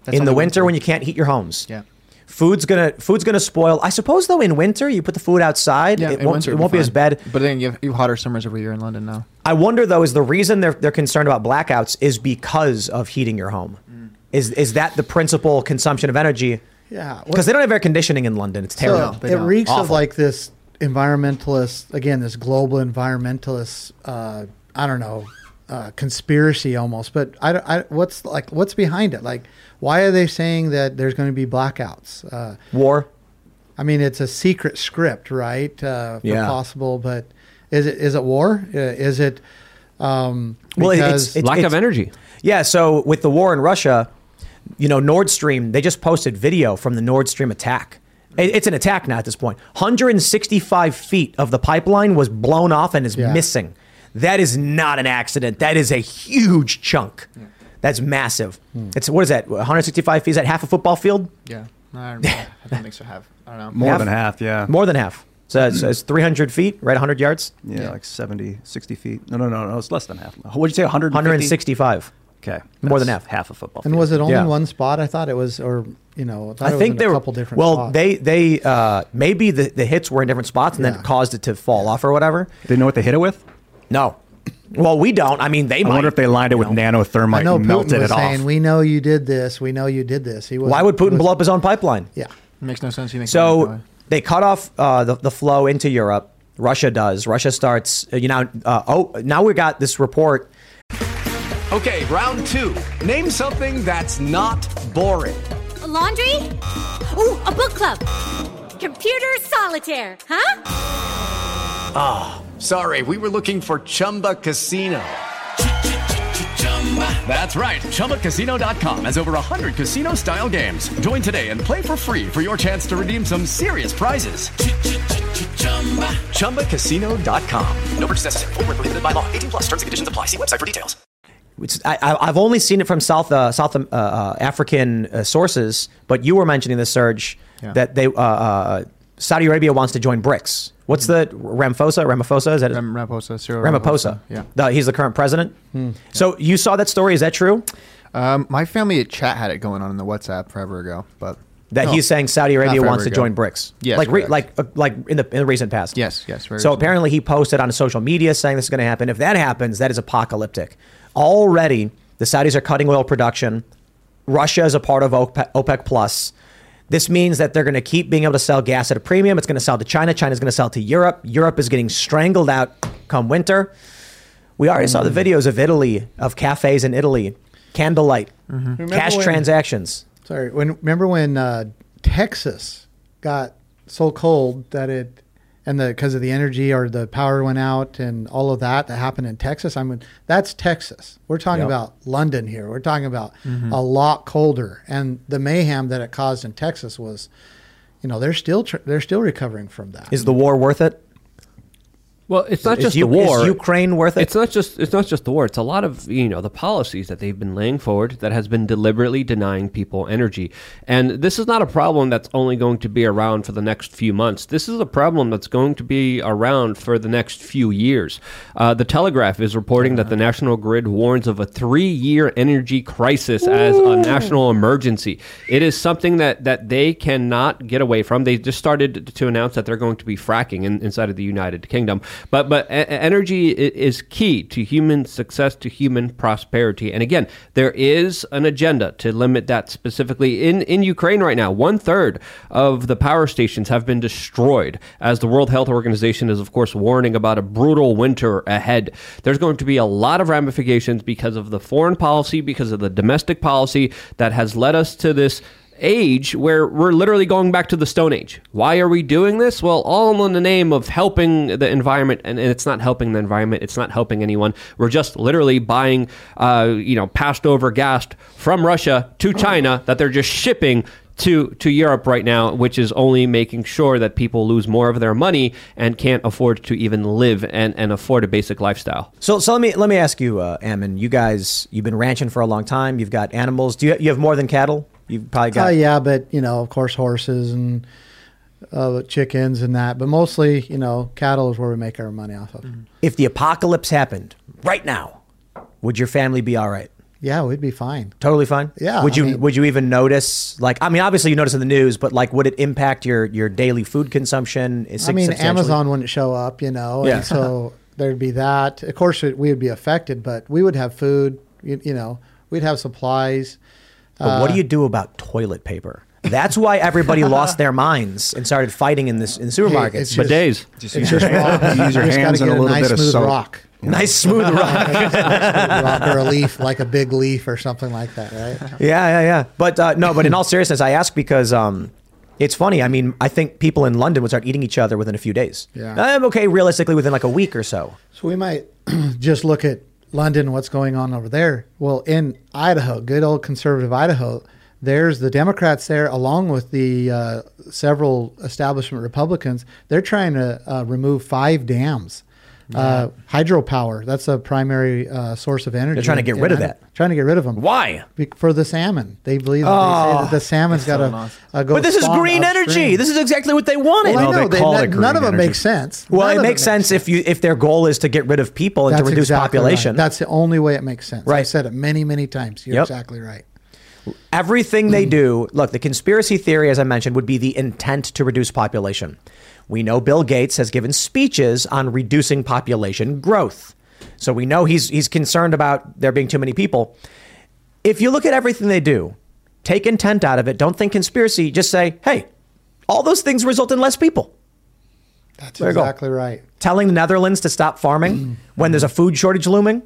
[SPEAKER 6] That's
[SPEAKER 2] in the winter
[SPEAKER 6] winter.
[SPEAKER 2] when you can't heat your homes,
[SPEAKER 6] Yeah.
[SPEAKER 2] Food's gonna food's gonna spoil. I suppose though in winter you put the food outside,
[SPEAKER 6] Yeah,
[SPEAKER 2] it
[SPEAKER 6] in
[SPEAKER 2] won't,
[SPEAKER 6] winter
[SPEAKER 2] it
[SPEAKER 6] it'll
[SPEAKER 2] won't be as bad.
[SPEAKER 6] But then you have, you have hotter summers every year in London now.
[SPEAKER 2] I wonder though, is the reason they're they're concerned about blackouts is because of heating your home?
[SPEAKER 6] Mm.
[SPEAKER 2] Is is that the principal consumption of energy?
[SPEAKER 3] Yeah,
[SPEAKER 2] because they don't have air conditioning in London. It's terrible.
[SPEAKER 3] So it reeks of like this environmentalist, again, this global environmentalist, uh, I don't know, uh, conspiracy almost. But I, don't- I, what's like, what's behind it? Like, why are they saying that there's going to be blackouts? Uh,
[SPEAKER 2] War.
[SPEAKER 3] I mean, it's a secret script, right? Uh,
[SPEAKER 2] Yeah.
[SPEAKER 3] possible, but is it is it war? Uh, is it? Um,
[SPEAKER 2] Well, it-
[SPEAKER 3] because
[SPEAKER 2] it's, it's, it's- Yeah. So with the war in Russia, you know, Nord Stream, they just posted video from the Nord Stream attack. It- It's an attack now at this point. 165 feet of the pipeline was blown off and is
[SPEAKER 3] Yeah.
[SPEAKER 2] missing. That is not an accident. That is a huge chunk. That's massive.
[SPEAKER 3] Hmm.
[SPEAKER 2] It's what is that? 165 feet? Is that half a football field?
[SPEAKER 6] Yeah. No, I, don't, I don't think so. Have I don't know.
[SPEAKER 5] More than half, yeah.
[SPEAKER 2] More than half. So it's, it's 300 feet, right? 100 yards.
[SPEAKER 5] Yeah, like 70, 60 feet. No, no, no, no. It's less than half. What'd you say? 150?
[SPEAKER 2] 165.
[SPEAKER 5] Okay.
[SPEAKER 2] More than half.
[SPEAKER 5] Half a football
[SPEAKER 3] and was it only
[SPEAKER 2] Yeah.
[SPEAKER 3] one spot? I thought it was, or you know, I, thought
[SPEAKER 2] I
[SPEAKER 3] it was
[SPEAKER 2] think
[SPEAKER 3] there
[SPEAKER 2] were
[SPEAKER 3] a couple different.
[SPEAKER 2] well.
[SPEAKER 3] spots.
[SPEAKER 2] They they uh, maybe the, the hits were in different spots and then
[SPEAKER 3] Yeah.
[SPEAKER 2] it caused it to fall off or whatever.
[SPEAKER 5] They know what they hit it with?
[SPEAKER 2] No. Well, we don't. I mean, they
[SPEAKER 5] I
[SPEAKER 2] might.
[SPEAKER 5] wonder if they lined it with
[SPEAKER 3] I
[SPEAKER 5] nanothermite
[SPEAKER 3] know
[SPEAKER 5] and
[SPEAKER 3] Putin
[SPEAKER 5] melted
[SPEAKER 3] was
[SPEAKER 5] it
[SPEAKER 3] saying,
[SPEAKER 5] off.
[SPEAKER 3] "We know you did this. We know you did this." He
[SPEAKER 2] Why would Putin
[SPEAKER 3] was-
[SPEAKER 2] blow up his own pipeline?
[SPEAKER 3] Yeah.
[SPEAKER 6] makes no sense. He makes money that
[SPEAKER 2] So they cut off uh, the, the flow into Europe. Russia does. Russia starts. Uh, you know. Uh, oh, now we got this report.
[SPEAKER 12] Okay, round two. Name something that's not boring.
[SPEAKER 13] A laundry? Ooh, a book club. Computer solitaire, huh?
[SPEAKER 12] Ah, sorry, we were looking for Chumba Casino. That's right. ChumbaCasino.com has over 100 casino style games. Join today and play for free for your chance to redeem some serious prizes. ChumbaCasino.com.
[SPEAKER 8] No purchase necessary. Void where prohibited by law. 18 plus terms and conditions apply. See website for details.
[SPEAKER 2] It's, I, I- I've only seen it from South uh, South uh, uh, African uh, sources, but you were mentioning this, Serge,
[SPEAKER 6] Yeah.
[SPEAKER 2] that they uh, uh, Saudi Arabia wants to join BRICS. What's the Ramaphosa? Ramaphosa is that?
[SPEAKER 6] Ram- Ramaphosa, Cyril
[SPEAKER 2] Ramaphosa.
[SPEAKER 6] Yeah.
[SPEAKER 2] The- he's the current president. So you saw that story? Is that true?
[SPEAKER 6] Um, my family at chat had it going on in the WhatsApp forever ago, but
[SPEAKER 2] That
[SPEAKER 6] No,
[SPEAKER 2] he's saying Saudi Arabia wants to
[SPEAKER 6] ago.
[SPEAKER 2] join BRICS.
[SPEAKER 6] Yes,
[SPEAKER 2] like re, like uh, like in the in the recent past.
[SPEAKER 6] Yes, yes,
[SPEAKER 2] so apparently he posted on social media saying this is going to happen. If that happens, that is apocalyptic. Already, the Saudis are cutting oil production. Russia is a part of OPEC, OPEC Plus. This means that they're going to keep being able to sell gas at a premium. It's going to sell to China. China's going to sell to Europe. Europe is getting strangled out come winter. We already saw the videos of Italy, of cafes in Italy, candlelight,
[SPEAKER 3] Remember
[SPEAKER 2] cash
[SPEAKER 3] when-
[SPEAKER 2] transactions.
[SPEAKER 3] Sorry, when remember when uh, Texas got so cold that it and the because of the energy or the power went out and all of that that happened in Texas. I mean, that's Texas. We're talking
[SPEAKER 2] Yep.
[SPEAKER 3] about London here. We're talking about
[SPEAKER 2] Mhm.
[SPEAKER 3] a lot colder, and the mayhem that it caused in Texas was, you know, they're still tr- they're still recovering from that.
[SPEAKER 2] Is the war worth it?
[SPEAKER 4] Well, it's not
[SPEAKER 2] Is
[SPEAKER 4] just the war.
[SPEAKER 2] Is Ukraine worth it?
[SPEAKER 4] It's not just it's not just the war. It's a lot of you know the policies that they've been laying forward that has been deliberately denying people energy. And this is not a problem that's only going to be around for the next few months. This is a problem that's going to be around for the next few years. Uh, the Telegraph is reporting that the National Grid warns of a three-year energy crisis as a national emergency. It is something that that they cannot get away from. They just started to announce that they're going to be fracking in, inside of the United Kingdom. But but energy is key to human success, to human prosperity. And again, there is an agenda to limit that specifically in in Ukraine right now. One third of the power stations have been destroyed, as the World Health Organization is of course warning about a brutal winter ahead. There's going to be a lot of ramifications because of the foreign policy, because of the domestic policy that has led us to this age where we're literally going back to the Stone Age. Why are we doing this? Well, all in the name of helping the environment, and it's not helping the environment. It's not helping anyone. We're just literally buying, uh, you know, passed over gas from Russia to China that they're just shipping. To, to Europe right now, which is only making sure that people lose more of their money and can't afford to even live and, and afford a basic lifestyle.
[SPEAKER 2] So, so let me let me ask you, uh, Ammon. You guys, you've been ranching for a long time. You've got animals. Do you you have more than cattle? You've probably got.
[SPEAKER 3] Uh, yeah, but you know, of course, horses and uh, chickens and that. But mostly, you know, cattle is where we make our money off of.
[SPEAKER 2] If the apocalypse happened right now, would your family be all right?
[SPEAKER 3] Yeah, we'd be fine.
[SPEAKER 2] Totally fine.
[SPEAKER 3] Yeah,
[SPEAKER 2] Would
[SPEAKER 3] I
[SPEAKER 2] you
[SPEAKER 3] mean-
[SPEAKER 2] Would you even notice? Like, I mean, obviously you notice in the news, but like, would it impact your your daily food consumption?
[SPEAKER 3] I mean, Amazon wouldn't show up, you know,
[SPEAKER 2] Yeah.
[SPEAKER 3] and so there'd be that. Of course, we would be affected, but we would have food. You, you know, we'd have supplies.
[SPEAKER 2] But what
[SPEAKER 3] Uh,
[SPEAKER 2] do you do about toilet paper? That's why everybody lost their minds and started fighting in this in supermarkets.
[SPEAKER 3] Hey, it's just- Bidets.
[SPEAKER 2] Just,
[SPEAKER 3] it's just rock. You just gotta get a nice smooth rock.
[SPEAKER 2] Nice smooth rock.
[SPEAKER 3] rock or a leaf, like a big leaf or something like that, right?
[SPEAKER 2] Yeah, yeah, yeah. But uh, no, but in all seriousness, I ask because um, it's funny. I mean, I think people in London would start eating each other within a few days.
[SPEAKER 3] Yeah.
[SPEAKER 2] I'm okay, realistically, within like a week or so.
[SPEAKER 3] So we might just look at London, what's going on over there. Well, in Idaho, good old conservative Idaho, there's the Democrats there, along with the uh, several establishment Republicans. They're trying to uh, remove five dams. Uh, hydropower, that's a primary uh, source of energy.
[SPEAKER 2] They're trying to get rid of that.
[SPEAKER 3] Trying to get rid of them.
[SPEAKER 2] Why?
[SPEAKER 3] Be- For the salmon. They believe that, they
[SPEAKER 2] Oh.
[SPEAKER 3] say that the salmon's got to uh, go
[SPEAKER 2] But this is
[SPEAKER 3] spawn
[SPEAKER 2] green energy. This is exactly what they wanted.
[SPEAKER 3] Well, I know. They- none- none of it makes sense.
[SPEAKER 2] Well,
[SPEAKER 3] None
[SPEAKER 2] it
[SPEAKER 3] of
[SPEAKER 2] makes sense if you if their goal is to get rid of people and to reduce
[SPEAKER 3] exactly right.
[SPEAKER 2] population.
[SPEAKER 3] That's the only way it makes sense.
[SPEAKER 2] Right.
[SPEAKER 3] I've said it many, many times. You're
[SPEAKER 2] Yep.
[SPEAKER 3] exactly right.
[SPEAKER 2] Everything they do, look, the conspiracy theory, as I mentioned, would be the intent to reduce population. We know Bill Gates has given speeches on reducing population growth. So we know he's he's concerned about there being too many people. If you look at everything they do, take intent out of it, don't think conspiracy, just say, hey, all those things result in less people.
[SPEAKER 3] That's exactly right.
[SPEAKER 2] Telling the Netherlands to stop farming when there's a food shortage looming,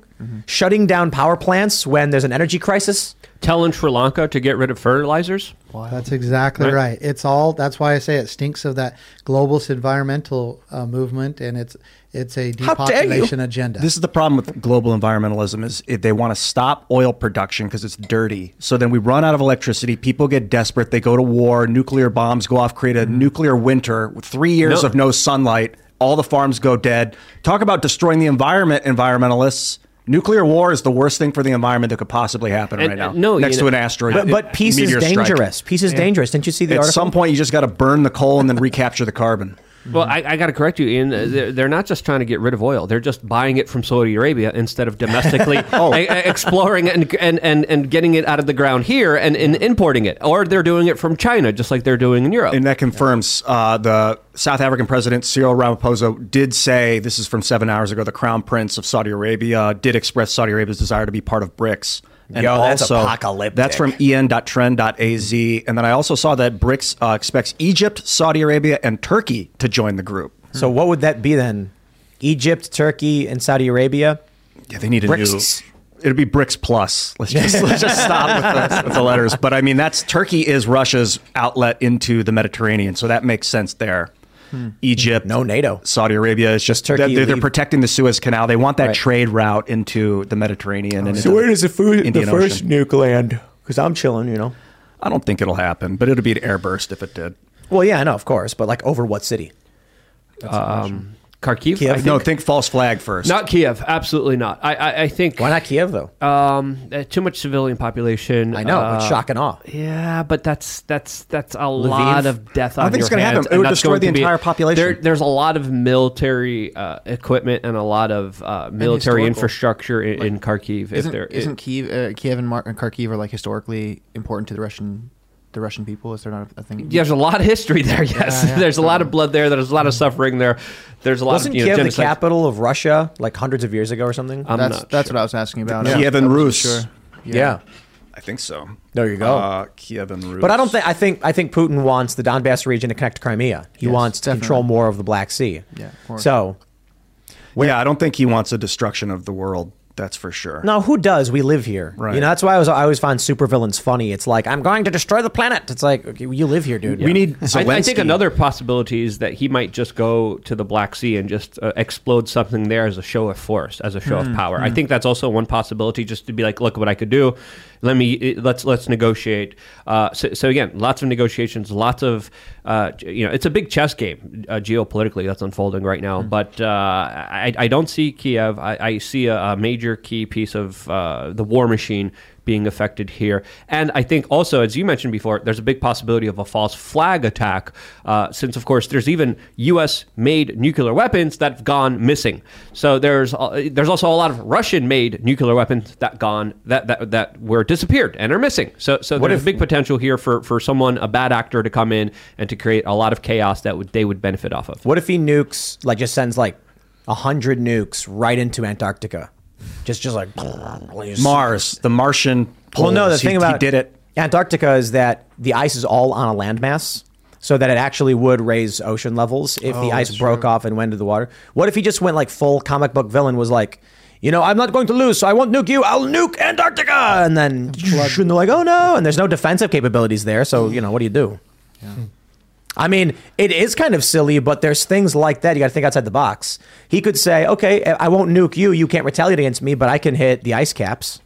[SPEAKER 2] shutting down power plants when there's an energy crisis.
[SPEAKER 4] Telling Sri Lanka to get rid of fertilizers. Wow.
[SPEAKER 3] That's exactly
[SPEAKER 4] Right.
[SPEAKER 3] right. It's all. That's why I say it stinks of that globalist environmental uh, movement, and it's it's a depopulation agenda.
[SPEAKER 5] This is the problem with global environmentalism is if they want to stop oil production because it's dirty. So then we run out of electricity. People get desperate. They go to war. Nuclear bombs go off, create a nuclear winter with three years
[SPEAKER 4] No.
[SPEAKER 5] of no sunlight. All the farms go dead. Talk about destroying the environment, environmentalists. Nuclear war is the worst thing for the environment that could possibly happen
[SPEAKER 4] And-
[SPEAKER 5] right now.
[SPEAKER 4] uh, no,
[SPEAKER 5] next
[SPEAKER 4] you
[SPEAKER 5] to an asteroid.
[SPEAKER 2] But, but peace is
[SPEAKER 5] meteor strike.
[SPEAKER 2] dangerous. Peace is
[SPEAKER 5] Yeah.
[SPEAKER 2] dangerous. Didn't you see the
[SPEAKER 5] At
[SPEAKER 2] article?
[SPEAKER 5] some point, you just got to burn the coal and then recapture the carbon.
[SPEAKER 4] Well, I, I got to correct you, Ian. Uh, They're, they're not just trying to get rid of oil; they're just buying it from Saudi Arabia instead of domestically
[SPEAKER 5] Oh.
[SPEAKER 4] e- e- exploring it and, and, and, and getting it out of the ground here and, and importing it. Or they're doing it from China, just like they're doing in Europe.
[SPEAKER 5] And that confirms uh, the South African president Cyril Ramaphosa did say this is from seven hours ago. The Crown Prince of Saudi Arabia did express Saudi Arabia's desire to be part of BRICS And
[SPEAKER 2] Yo, that's
[SPEAKER 5] also,
[SPEAKER 2] apocalyptic.
[SPEAKER 5] That's from en.trend.az. And then I also saw that BRICS uh, expects Egypt, Saudi Arabia, and Turkey to join the group.
[SPEAKER 2] So what would that be then? Egypt, Turkey, and Saudi Arabia.
[SPEAKER 5] Yeah, they need a
[SPEAKER 2] BRICS.
[SPEAKER 5] new. It'd be BRICS plus. Let's just let's just stop with the, with the letters. But I mean, that's Turkey is Russia's outlet into the Mediterranean, so that makes sense there.
[SPEAKER 2] Hmm.
[SPEAKER 5] Egypt,
[SPEAKER 2] no NATO.
[SPEAKER 5] Saudi Arabia is just
[SPEAKER 2] Turkey
[SPEAKER 5] They're, they're protecting the Suez Canal. They want that
[SPEAKER 2] Right.
[SPEAKER 5] trade route into the Mediterranean. and
[SPEAKER 2] So
[SPEAKER 5] into
[SPEAKER 2] where does the, food, the
[SPEAKER 5] Indian
[SPEAKER 2] first
[SPEAKER 5] Ocean.
[SPEAKER 2] nuke land? Because I'm chilling, you know.
[SPEAKER 5] I don't think it'll happen, but it'll be an airburst if it did.
[SPEAKER 2] Well, yeah, I know, of course, but like over what city?
[SPEAKER 4] Um, Kharkiv. Think.
[SPEAKER 5] No, think false flag first.
[SPEAKER 4] Not Kiev. Absolutely not. I, I, I think.
[SPEAKER 2] Why not Kiev though?
[SPEAKER 4] Um, uh, too much civilian population.
[SPEAKER 2] I know, it's
[SPEAKER 4] Uh,
[SPEAKER 2] shock and awe.
[SPEAKER 4] Yeah, but that's that's that's a lot of death
[SPEAKER 5] I don't
[SPEAKER 4] on
[SPEAKER 5] think it's gonna happen. It would destroy the
[SPEAKER 4] to be-
[SPEAKER 5] entire population.
[SPEAKER 4] There, there's a lot of military uh, equipment and a lot of uh, military infrastructure in, in Kharkiv. if
[SPEAKER 6] Isn't,
[SPEAKER 4] there-
[SPEAKER 6] isn't Kiev, uh, Kiev and, Mar- and Kharkiv are like historically important to the Russian, the Russian people? Is there not a thing?
[SPEAKER 4] Yeah, There's a lot of history there. Yes,
[SPEAKER 6] Yeah, yeah.
[SPEAKER 4] there's a lot of blood there. There's a lot of suffering there. There's a lot
[SPEAKER 2] Wasn't
[SPEAKER 4] of you know,
[SPEAKER 2] Kiev the capital of Russia like hundreds of years ago or something?
[SPEAKER 4] I'm
[SPEAKER 6] that's
[SPEAKER 4] not
[SPEAKER 6] that's
[SPEAKER 4] sure.
[SPEAKER 6] what I was asking about.
[SPEAKER 5] Kiev and
[SPEAKER 6] I
[SPEAKER 5] Rus.
[SPEAKER 6] Sure.
[SPEAKER 2] yeah.
[SPEAKER 5] I think so.
[SPEAKER 2] There you go.
[SPEAKER 5] Uh, Kievan Rus.
[SPEAKER 2] But I don't think I think I think Putin wants the Donbass region to connect to Crimea. He
[SPEAKER 6] Yes,
[SPEAKER 2] wants to
[SPEAKER 6] definitely.
[SPEAKER 2] control more of the Black Sea.
[SPEAKER 6] Yeah, of course.
[SPEAKER 2] So
[SPEAKER 5] yeah, I don't think he wants a destruction of the world. That's for sure.
[SPEAKER 2] no, who does? We live here.
[SPEAKER 5] Right.
[SPEAKER 2] You know, that's why I was I always find supervillains funny. It's like I'm going to destroy the planet. It's like okay, you live here, dude.
[SPEAKER 5] We need
[SPEAKER 4] I, I think another possibility is that he might just go to the Black Sea and just uh, explode something there as a show of force, as a show
[SPEAKER 5] Hmm,
[SPEAKER 4] of power. I think that's also one possibility, just to be like, look what I could do. Let me let's let's negotiate. Uh, so, so again, lots of negotiations, lots of uh, you know, it's a big chess game uh, geopolitically that's unfolding right now.
[SPEAKER 5] Hmm.
[SPEAKER 4] But uh, I, I don't see Kiev. I, I see a, a major key piece of uh, the war machine being affected here. And I think also, as you mentioned before, there's a big possibility of a false flag attack, uh, since, of course, there's even U.S. made nuclear weapons that have gone missing. So there's uh, there's also a lot of Russian made nuclear weapons that gone that, that that were disappeared and are missing. So so
[SPEAKER 2] What
[SPEAKER 4] there's
[SPEAKER 2] if-
[SPEAKER 4] big potential here for for someone a bad actor to come in and to create a lot of chaos that would they would benefit off of.
[SPEAKER 2] What if he nukes like just sends like a hundred nukes right into Antarctica? Just just like
[SPEAKER 5] Mars, the Martian. Poles.
[SPEAKER 2] Well, no, the
[SPEAKER 5] He-
[SPEAKER 2] thing about
[SPEAKER 5] he did it.
[SPEAKER 2] Antarctica is that the ice is all on a landmass, so that it actually would raise ocean levels if the
[SPEAKER 5] Oh,
[SPEAKER 2] ice
[SPEAKER 5] that's
[SPEAKER 2] broke off and went into the water. What if he just went like full comic book villain? Was like, you know, I'm not going to lose, so I won't nuke you. I'll nuke Antarctica, and then and they're like, oh no, and there's no defensive capabilities there. So you know, what do you do? I mean, it is kind of silly, but there's things like that. You got to think outside the box. He could say, okay, I won't nuke you. You can't retaliate against me, but I can hit the ice caps.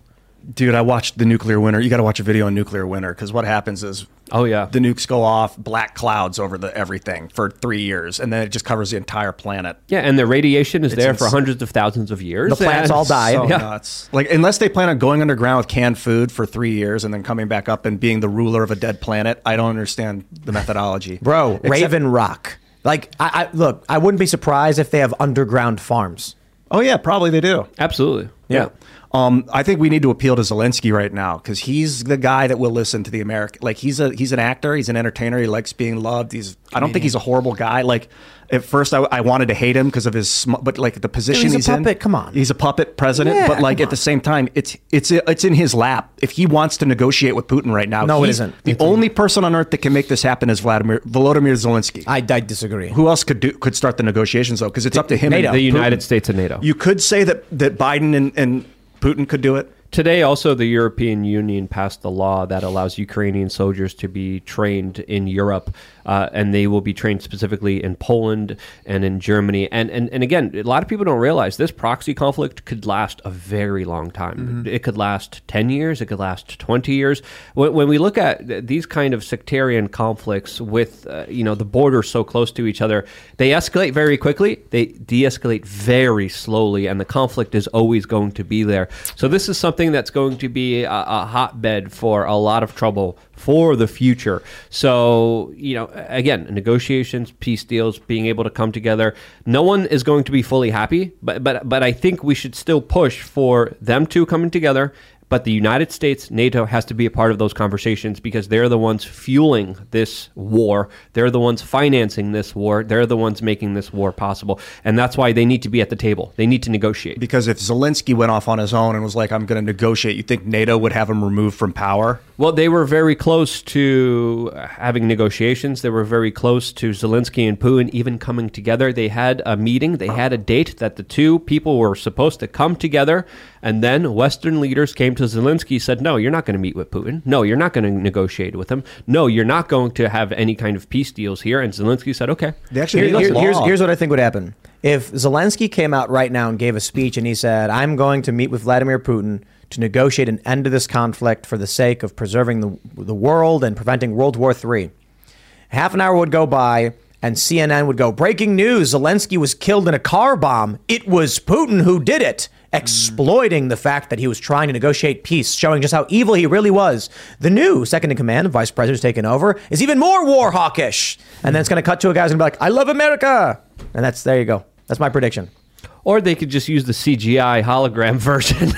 [SPEAKER 5] Dude, I watched the nuclear winter. You got to watch a video on nuclear winter because what happens is,
[SPEAKER 4] oh yeah,
[SPEAKER 5] the nukes go off, black clouds over the everything for three years, and then it just covers the entire planet.
[SPEAKER 4] Yeah, and the radiation is
[SPEAKER 5] It's
[SPEAKER 4] there for hundreds of thousands of years.
[SPEAKER 2] The plants all die.
[SPEAKER 5] So
[SPEAKER 4] Yeah.
[SPEAKER 5] nuts. Like unless they plan on going underground with canned food for three years and then coming back up and being the ruler of a dead planet, I don't understand the methodology,
[SPEAKER 2] Bro,
[SPEAKER 5] Except-
[SPEAKER 2] Raven Rock. Like, I, I look, I wouldn't be surprised if they have underground farms.
[SPEAKER 5] Oh yeah, probably they do.
[SPEAKER 4] Absolutely.
[SPEAKER 5] Yeah. Um, I think we need to appeal to Zelensky right now because he's the guy that will listen to the American. Like he's a he's an actor, he's an entertainer, he likes being loved. He's I don't think he's a horrible guy. Like at first I, I wanted to hate him because of his, sm- but like the position
[SPEAKER 2] he's a
[SPEAKER 5] he's, in,
[SPEAKER 2] puppet, come on.
[SPEAKER 5] he's a puppet president.
[SPEAKER 2] Yeah,
[SPEAKER 5] but like
[SPEAKER 2] come
[SPEAKER 5] at the same time, it's it's it's in his lap. If he wants to negotiate with Putin right now,
[SPEAKER 2] No, it
[SPEAKER 5] he's-
[SPEAKER 2] isn't.
[SPEAKER 5] The only person on earth that can make this happen is Vladimir Volodymyr Zelensky.
[SPEAKER 2] I, I disagree.
[SPEAKER 5] Who else could do could start the negotiations though? Because it's up to him.
[SPEAKER 2] NATO.
[SPEAKER 5] and
[SPEAKER 4] The United
[SPEAKER 5] Putin.
[SPEAKER 4] States and NATO.
[SPEAKER 5] You could say that that Biden and, and Putin could do it.
[SPEAKER 4] Today, also, the European Union passed a law that allows Ukrainian soldiers to be trained in Europe, uh, and they will be trained specifically in Poland and in Germany. And, and and again, a lot of people don't realize this proxy conflict could last a very long time. It could last ten years. It could last twenty years. When, when we look at these kind of sectarian conflicts with uh, you know the borders so close to each other, they escalate very quickly. They de-escalate very slowly, and the conflict is always going to be there. So this is something that's going to be a, a hotbed for a lot of trouble for the future. So you know, again, negotiations, peace deals, being able to come together. No one is going to be fully happy, but but but I think we should still push for them two coming together. But the United States, NATO has to be a part of those conversations because they're the ones fueling this war. They're the ones financing this war. They're the ones making this war possible. And that's why they need to be at the table. They need to negotiate.
[SPEAKER 5] Because if Zelensky went off on his own and was like, I'm going to negotiate, you think NATO would have him removed from power?
[SPEAKER 4] Well, they were very close to having negotiations. They were very close to Zelensky and Putin even coming together. They had a meeting, they had a date that the two people were supposed to come together. And then Western leaders came to Zelensky said, No, you're not going to meet with Putin. No, you're not going to negotiate with him. No, you're not going to have any kind of peace deals here. And Zelensky said, Okay.
[SPEAKER 5] They actually
[SPEAKER 2] Here- here- here's, here's what I think would happen. If Zelensky came out right now and gave a speech and he said, I'm going to meet with Vladimir Putin to negotiate an end to this conflict for the sake of preserving the, the world and preventing World War III. Half an hour would go by and CNN would go, Breaking news Zelensky was killed in a car bomb. It was Putin who did it. Exploiting the fact that he was trying to negotiate peace, showing just how evil he really was. The new second in command, vice president who's taken over, is even more war hawkish. And then it's going to cut to a guy who's going to be like, I love America. And that's, there you go. That's my prediction.
[SPEAKER 4] Or they could just use the CGI hologram version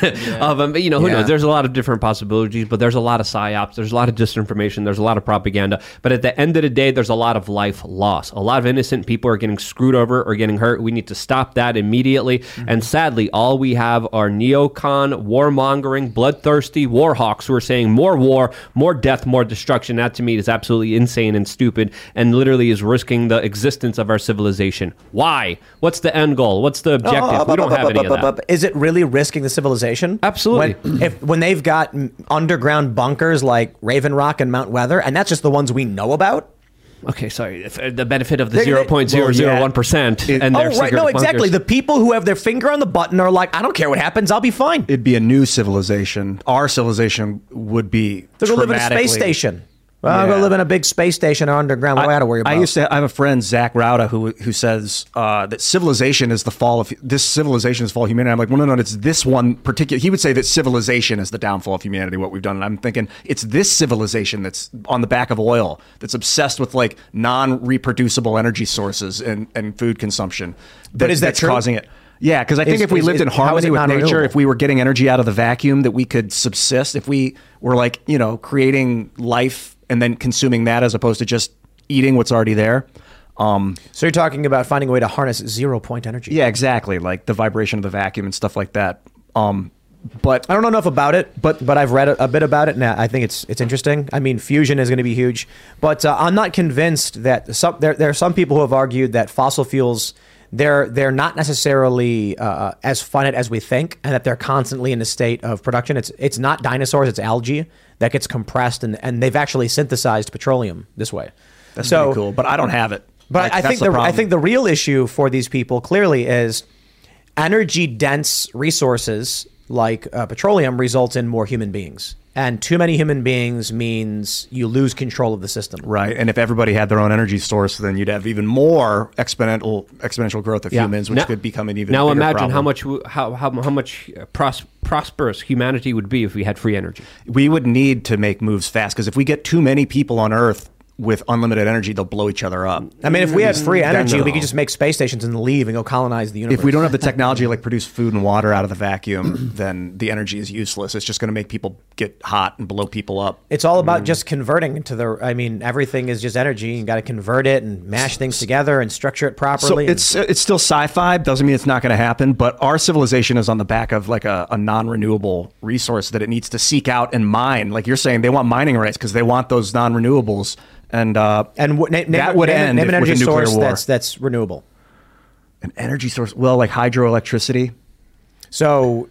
[SPEAKER 4] of them. But, you know, who
[SPEAKER 2] Yeah.
[SPEAKER 4] knows? There's a lot of different possibilities, but there's a lot of psyops. There's a lot of disinformation. There's a lot of propaganda. But at the end of the day, there's a lot of life loss. A lot of innocent people are getting screwed over or getting hurt. We need to stop that immediately. Mm-hmm. And sadly, all we have are neocon, warmongering, bloodthirsty war hawks who are saying more war, more death, more destruction. That to me is absolutely insane and stupid and literally is risking the existence of our civilization. Why? What's the end goal? What's the objective? We don't have any of that.
[SPEAKER 2] Is it really risking the civilization?
[SPEAKER 4] Absolutely.
[SPEAKER 2] When, if, when they've got underground bunkers like Raven Rock and Mount Weather, and that's just the ones we know about.
[SPEAKER 4] Okay, sorry. If, uh, The benefit of the
[SPEAKER 2] They- they-
[SPEAKER 4] zero point zero zero one percent, and
[SPEAKER 2] oh, right.
[SPEAKER 4] secret
[SPEAKER 2] No, exactly.
[SPEAKER 4] bunkers.
[SPEAKER 2] The people who have their finger on the button are like, I don't care what happens. I'll be fine.
[SPEAKER 5] It'd be a new civilization. Our civilization would be.
[SPEAKER 2] They're going to live in a space station. Well, I'm gonna live in a big space station or underground. What I got to worry about?
[SPEAKER 5] I used to I have a friend Zach Rauda who who says uh, that civilization is the fall of this civilization is fall of humanity. I'm like, well, no, no, it's this one particular. He would say that civilization is the downfall of humanity. What we've done, and I'm thinking it's this civilization that's on the back of oil that's obsessed with like non-reproducible energy sources and and food consumption.
[SPEAKER 2] But is that
[SPEAKER 5] that's
[SPEAKER 2] true?
[SPEAKER 5] causing it? Yeah, because I think
[SPEAKER 2] Is-
[SPEAKER 5] if we
[SPEAKER 2] is-
[SPEAKER 5] lived in
[SPEAKER 2] is- is
[SPEAKER 5] harmony with nature, if we were getting energy out of the vacuum, that we could subsist. If we were like you know creating life and then consuming that as opposed to just eating what's already there. Um,
[SPEAKER 2] so you're talking about finding a way to harness zero point energy.
[SPEAKER 5] yeah, exactly. Like the vibration of the vacuum and stuff like that. Um, but
[SPEAKER 2] I don't know enough about it, but but I've read a, a bit about it, and I think it's it's interesting. I mean, fusion is going to be huge, but uh, I'm not convinced that some there there are some people who have argued that fossil fuels they're they're not necessarily uh, as finite as we think, and that they're constantly in a state of production. It's it's not dinosaurs, it's algae that gets compressed, and and they've actually synthesized petroleum this way.
[SPEAKER 5] That's
[SPEAKER 2] so
[SPEAKER 5] pretty cool. But I don't have it.
[SPEAKER 2] But
[SPEAKER 5] Like,
[SPEAKER 2] I think
[SPEAKER 5] the
[SPEAKER 2] the, I think the real issue for these people clearly is energy dense resources like uh, petroleum results in more human beings. And too many human beings means you lose control of the system.
[SPEAKER 5] Right, and if everybody had their own energy source, then you'd have even more exponential exponential growth of
[SPEAKER 4] Yeah.
[SPEAKER 5] humans, which
[SPEAKER 4] Now-
[SPEAKER 5] could become an even
[SPEAKER 4] now
[SPEAKER 5] bigger
[SPEAKER 4] imagine
[SPEAKER 5] problem.
[SPEAKER 4] how much how how, how much uh, pros- prosperous humanity would be if we had free energy.
[SPEAKER 5] we would need to make moves fast because if we get too many people on Earth with unlimited energy, they'll blow each other up.
[SPEAKER 2] I mean, if we had mm-hmm.
[SPEAKER 5] free
[SPEAKER 2] energy, we could just make space stations and leave and go colonize the universe.
[SPEAKER 5] If we don't have the technology to like produce food and water out of the vacuum, then the energy is useless. It's just going to make people get hot and blow people up.
[SPEAKER 2] It's all about mm. just converting into the. I mean, everything is just energy. You got to convert it and mash things together and structure it
[SPEAKER 5] So
[SPEAKER 2] properly.
[SPEAKER 5] it's it's still sci-fi. Doesn't mean it's not going to happen. But our civilization is on the back of like a, a non-renewable resource that it needs to seek out and mine. Like you're saying, they want mining rights because they want those non-renewables, and uh,
[SPEAKER 2] and w- name,
[SPEAKER 5] that
[SPEAKER 2] name,
[SPEAKER 5] would
[SPEAKER 2] name,
[SPEAKER 5] end
[SPEAKER 2] name an energy source
[SPEAKER 5] war.
[SPEAKER 2] that's that's renewable.
[SPEAKER 5] An energy source, well, like hydroelectricity.
[SPEAKER 2] So,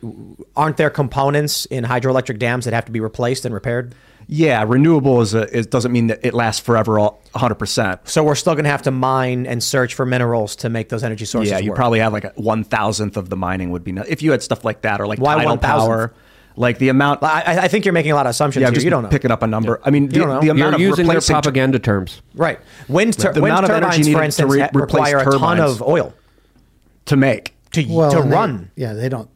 [SPEAKER 2] aren't there components in hydroelectric dams that have to be replaced and repaired?
[SPEAKER 5] Yeah, renewable is a. It doesn't mean that it lasts forever, all 100. percent
[SPEAKER 2] So we're still going to have to mine and search for minerals to make those energy sources.
[SPEAKER 5] Yeah, you
[SPEAKER 2] work.
[SPEAKER 5] probably have like a one thousandth of the mining would be if you had stuff like that or like
[SPEAKER 2] Why
[SPEAKER 5] tidal
[SPEAKER 2] 1,000th?
[SPEAKER 5] power, like the amount.
[SPEAKER 2] I, I think you're making a lot of assumptions.
[SPEAKER 5] Yeah,
[SPEAKER 2] here.
[SPEAKER 5] just
[SPEAKER 2] you don't know.
[SPEAKER 5] picking up a number. I mean,
[SPEAKER 2] You
[SPEAKER 5] the,
[SPEAKER 2] don't know.
[SPEAKER 5] the amount
[SPEAKER 4] You're
[SPEAKER 5] of
[SPEAKER 4] using their
[SPEAKER 5] replacing
[SPEAKER 4] propaganda terms.
[SPEAKER 2] Right. Wind, tur-
[SPEAKER 5] The
[SPEAKER 2] wind
[SPEAKER 5] amount of energy
[SPEAKER 2] turbines,
[SPEAKER 5] needed
[SPEAKER 2] for
[SPEAKER 5] to
[SPEAKER 2] instance,
[SPEAKER 5] re-
[SPEAKER 2] require a ton of oil
[SPEAKER 5] to make.
[SPEAKER 2] to
[SPEAKER 3] Well,
[SPEAKER 2] to
[SPEAKER 3] and they-
[SPEAKER 2] run.
[SPEAKER 3] yeah, they don't.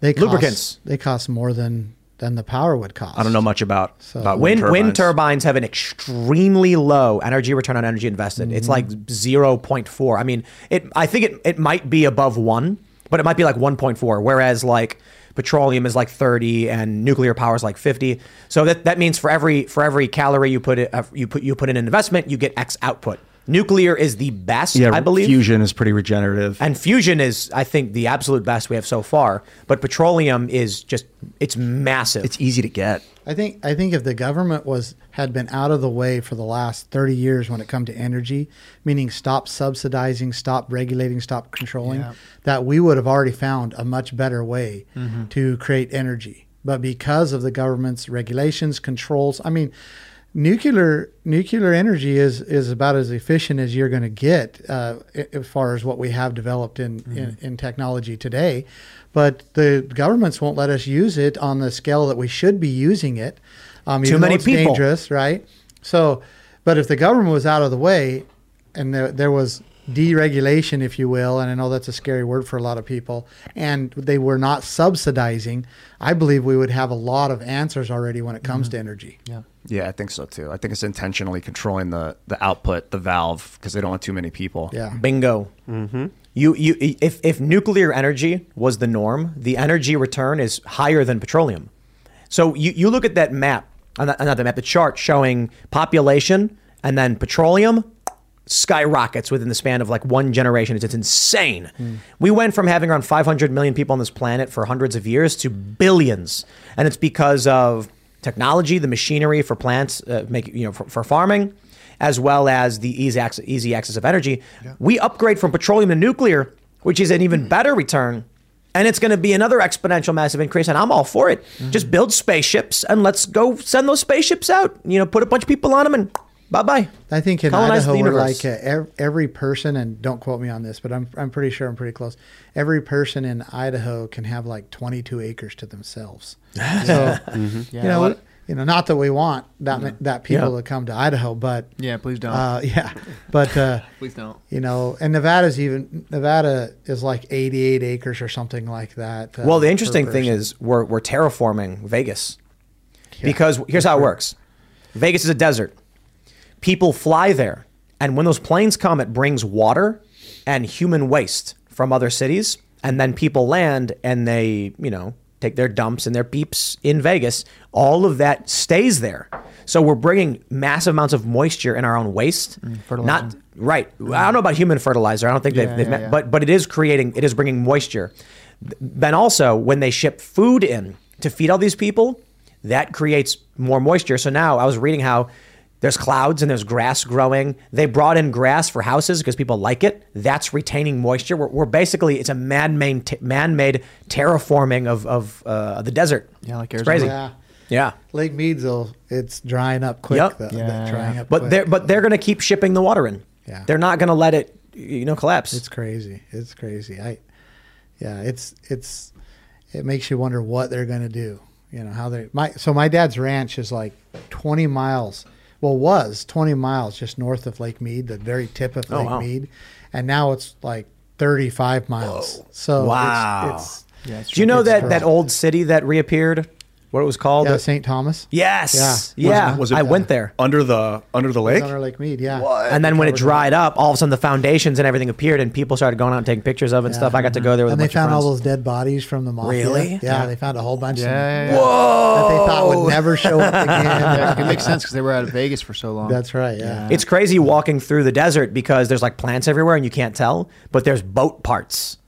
[SPEAKER 3] They cost,
[SPEAKER 2] Lubricants.
[SPEAKER 3] They cost more than than the power would cost.
[SPEAKER 5] I don't know much about, about
[SPEAKER 2] Wind,
[SPEAKER 5] wind,
[SPEAKER 2] wind
[SPEAKER 5] turbines.
[SPEAKER 2] turbines have an extremely low energy return on energy invested. It's like
[SPEAKER 5] Mm-hmm.
[SPEAKER 2] 0.4. I mean, it. I think it, it might be above one, but it might be like 1.4, whereas like petroleum is like 30 and nuclear power is like 50. So that, that means for every for every calorie you put it, uh, you put you put in an investment, you get X output. Nuclear is the best,
[SPEAKER 5] Yeah,
[SPEAKER 2] I believe.
[SPEAKER 5] fusion is pretty regenerative.
[SPEAKER 2] And fusion is, I think, the absolute best we have so far. But petroleum is just, it's massive.
[SPEAKER 5] It's easy to get.
[SPEAKER 3] I think I think if the government was had been out of the way for the last 30 years when it come to energy, meaning stop subsidizing, stop regulating, stop controlling,
[SPEAKER 6] Yeah.
[SPEAKER 3] that we would have already found a much better way
[SPEAKER 6] Mhm.
[SPEAKER 3] to create energy. But because of the government's regulations, controls, I mean, nuclear nuclear energy is is about as efficient as you're going to get uh, as far as what we have developed in, in in technology today. But the governments won't let us use it on the scale that we should be using it. Um,
[SPEAKER 2] Too many
[SPEAKER 3] it's
[SPEAKER 2] people.
[SPEAKER 3] dangerous, right? So, but if the government was out of the way and there, there was deregulation, if you will, and I know that's a scary word for a lot of people, and they were not subsidizing, I believe we would have a lot of answers already when it comes to energy.
[SPEAKER 6] Yeah.
[SPEAKER 5] Yeah, I think so too. I think it's intentionally controlling the the output, the valve, because they don't want too many people.
[SPEAKER 3] Yeah.
[SPEAKER 2] Bingo. Mm-hmm. You, you, if, if nuclear energy was the norm, the energy return is higher than petroleum. So you, you look at that map, uh, not not the map, the chart showing population and then petroleum skyrockets within the span of like one generation. It's, it's insane. We went from having around 500 million people on this planet for hundreds of years to billions. And it's because of technology, the machinery for plants, uh, make, you know, for, for farming, as well as the easy access, easy access of energy. We upgrade from petroleum to nuclear, which is an even better return. And it's going to be another exponential massive increase. And I'm all for it. Just build spaceships and let's go send those spaceships out. You know, put a bunch of people on them and bye bye.
[SPEAKER 3] I think in
[SPEAKER 2] Colonize
[SPEAKER 3] Idaho, we're like uh, every person, and don't quote me on this, but I'm, I'm pretty sure I'm pretty close. Every person in Idaho can have like 22 acres to themselves. So,
[SPEAKER 6] Mhm.
[SPEAKER 3] you know,
[SPEAKER 6] What-
[SPEAKER 3] you know, not that we want that ma- that people
[SPEAKER 6] Yeah.
[SPEAKER 3] to come to Idaho, but
[SPEAKER 6] Yeah, please don't.
[SPEAKER 3] Uh, yeah, but uh,
[SPEAKER 6] Please don't.
[SPEAKER 3] You know, and Nevada's even Nevada is like 88 acres or something like that. uh,
[SPEAKER 2] Well, the interesting thing is we're, we're terraforming Vegas because here's how it works Vegas is a desert. People fly there, and when those planes come, it brings water and human waste from other cities. And then people land and they, you know, take their dumps and their beeps in Vegas. All of that stays there. So we're bringing massive amounts of moisture in our own waste. Mm, Not right. I don't know about human fertilizer. I don't think they've, they've
[SPEAKER 6] yeah,
[SPEAKER 2] met,
[SPEAKER 6] yeah.
[SPEAKER 2] but but it is creating. It is bringing moisture. Then also when they ship food in to feed all these people, that creates more moisture. So now I was reading how there's clouds and there's grass growing. They brought in grass for houses because people like it. That's retaining moisture. We're, we're basically it's a man-made man-made terraforming of of uh, the desert.
[SPEAKER 6] Yeah, like
[SPEAKER 2] it's
[SPEAKER 6] Arizona.
[SPEAKER 2] crazy.
[SPEAKER 3] Yeah.
[SPEAKER 2] Yeah.
[SPEAKER 3] Lake Meadsville, it's drying up quick.
[SPEAKER 2] Yep.
[SPEAKER 3] though, that drying up
[SPEAKER 2] But
[SPEAKER 3] quick.
[SPEAKER 2] they're but they're going to keep shipping the water in.
[SPEAKER 3] Yeah.
[SPEAKER 2] They're not going to let it you know collapse.
[SPEAKER 3] It's crazy. It's crazy. I, yeah, it's it's it makes you wonder what they're going to do. You know how they my so my dad's ranch is like 20 miles. Well, was 20 miles just north of Lake Mead, the very tip of
[SPEAKER 2] Oh,
[SPEAKER 3] Lake
[SPEAKER 2] wow.
[SPEAKER 3] Mead, and now it's like 35 miles. So it's-
[SPEAKER 2] wow.
[SPEAKER 3] it's,
[SPEAKER 2] Do you know that that old city that reappeared? What it was called?
[SPEAKER 3] Yeah, St. Thomas.
[SPEAKER 2] Yes.
[SPEAKER 3] Yeah.
[SPEAKER 2] Yeah.
[SPEAKER 5] Was it- was it
[SPEAKER 2] I went there.
[SPEAKER 5] under the under the lake?
[SPEAKER 3] under Lake Mead. Yeah.
[SPEAKER 2] And then when it dried up, all of a sudden the foundations and everything appeared, and people started going out and taking pictures of it and
[SPEAKER 3] Yeah.
[SPEAKER 2] stuff. I got to go there with
[SPEAKER 3] and
[SPEAKER 2] a
[SPEAKER 3] they
[SPEAKER 2] bunch of
[SPEAKER 3] found all those dead bodies from the mafia.
[SPEAKER 2] Really?
[SPEAKER 3] Yeah,
[SPEAKER 6] Yeah.
[SPEAKER 3] they found a whole bunch.
[SPEAKER 6] Yeah,
[SPEAKER 3] of
[SPEAKER 6] yeah,
[SPEAKER 3] them
[SPEAKER 6] yeah.
[SPEAKER 3] That they thought would never show up again.
[SPEAKER 6] Yeah, it makes sense because they were out of Vegas for so long.
[SPEAKER 3] That's right. Yeah.
[SPEAKER 2] It's crazy walking through the desert because there's like plants everywhere and you can't tell, but there's boat parts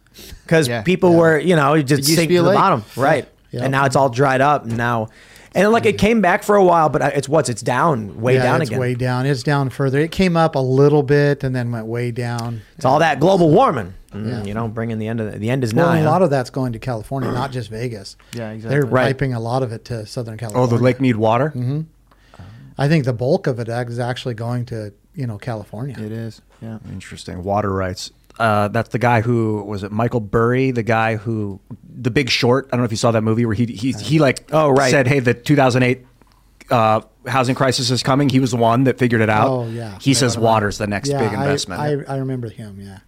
[SPEAKER 2] because
[SPEAKER 6] Yeah.
[SPEAKER 2] people were, you know, just
[SPEAKER 6] It to
[SPEAKER 2] sink to the
[SPEAKER 6] lake.
[SPEAKER 2] bottom, right?
[SPEAKER 3] Yeah.
[SPEAKER 2] And now it's all dried up and now, and like it came back for a while, but it's what's it's down, way
[SPEAKER 3] yeah,
[SPEAKER 2] down
[SPEAKER 3] it's
[SPEAKER 2] again.
[SPEAKER 3] way down. It's down further. It came up a little bit and then went way down.
[SPEAKER 2] it's all that global warming. Mm,
[SPEAKER 3] Yeah.
[SPEAKER 2] You know, bringing the end of the, the end is
[SPEAKER 3] Well,
[SPEAKER 2] nigh.
[SPEAKER 3] a
[SPEAKER 2] huh?
[SPEAKER 3] lot of that's going to California, not just Vegas.
[SPEAKER 6] Yeah, exactly.
[SPEAKER 3] They're
[SPEAKER 2] Right.
[SPEAKER 3] piping a lot of it to Southern California.
[SPEAKER 5] Oh, the Lake Mead water.
[SPEAKER 3] hmm I think the bulk of it is actually going to you know California.
[SPEAKER 6] It is. Yeah.
[SPEAKER 5] Interesting. Water rights. Uh, that's the guy who was it Michael Burry, the guy who The Big Short. I don't know if you saw that movie where he he he like
[SPEAKER 2] Oh, right.
[SPEAKER 5] said, "Hey, the 2008 uh, housing crisis is coming." He was the one that figured it out.
[SPEAKER 3] Oh, yeah.
[SPEAKER 5] He says water's the next
[SPEAKER 3] yeah,
[SPEAKER 5] big
[SPEAKER 3] I-
[SPEAKER 5] investment.
[SPEAKER 3] I, I remember him. Yeah.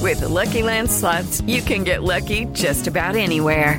[SPEAKER 1] With the Lucky Land slots, you can get lucky just about anywhere.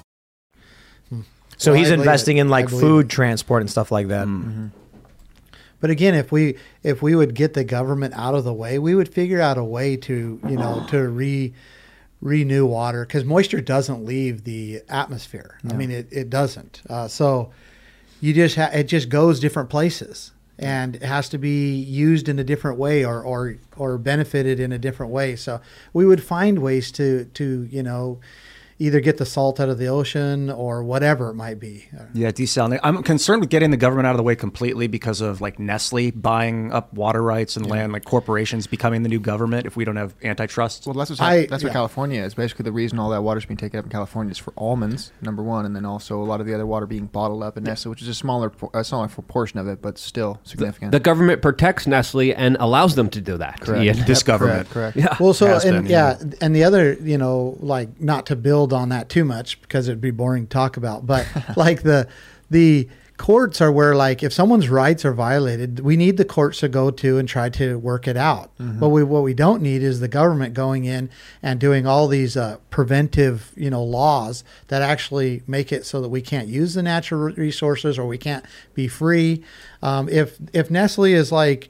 [SPEAKER 2] So
[SPEAKER 3] Well,
[SPEAKER 2] he's
[SPEAKER 3] I
[SPEAKER 2] investing in like
[SPEAKER 3] believe
[SPEAKER 2] food transport and stuff like that.
[SPEAKER 3] But again, if we if we would get the government out of the way, we would figure out a way to you know to re renew water because moisture doesn't leave the atmosphere. I mean, it, it doesn't. Uh, so you just ha- it just goes different places and it has to be used in a different way or or or benefited in a different way. So we would find ways to to you know either get the salt out of the ocean or whatever it might be.
[SPEAKER 5] Yeah, desalinate. I'm concerned with getting the government out of the way completely because of like Nestle buying up water rights and land, like corporations becoming the new government if we don't have antitrust.
[SPEAKER 6] Well, that's what's
[SPEAKER 3] I-
[SPEAKER 6] that's what. California is. Basically, the reason all that water's being taken up in California is for almonds, number one, and then also a lot of the other water being bottled up in Nestle, which is a smaller a smaller portion of it, but still significant.
[SPEAKER 4] The government protects Nestle and allows them to do that.
[SPEAKER 6] Correct.
[SPEAKER 4] Ian.
[SPEAKER 5] This government.
[SPEAKER 6] correct.
[SPEAKER 4] Yeah.
[SPEAKER 3] Well, so and
[SPEAKER 5] been,
[SPEAKER 3] yeah.
[SPEAKER 5] yeah.
[SPEAKER 3] and the other, you know, like not to build on that too much because it'd be boring to talk about, but like the the courts are where like if someone's rights are violated, we need the courts to go to and try to work it out. But we what we don't need is the government going in and doing all these uh, preventive, you know, laws that actually make it so that we can't use the natural resources or we can't be free. Um, if if Nestle is like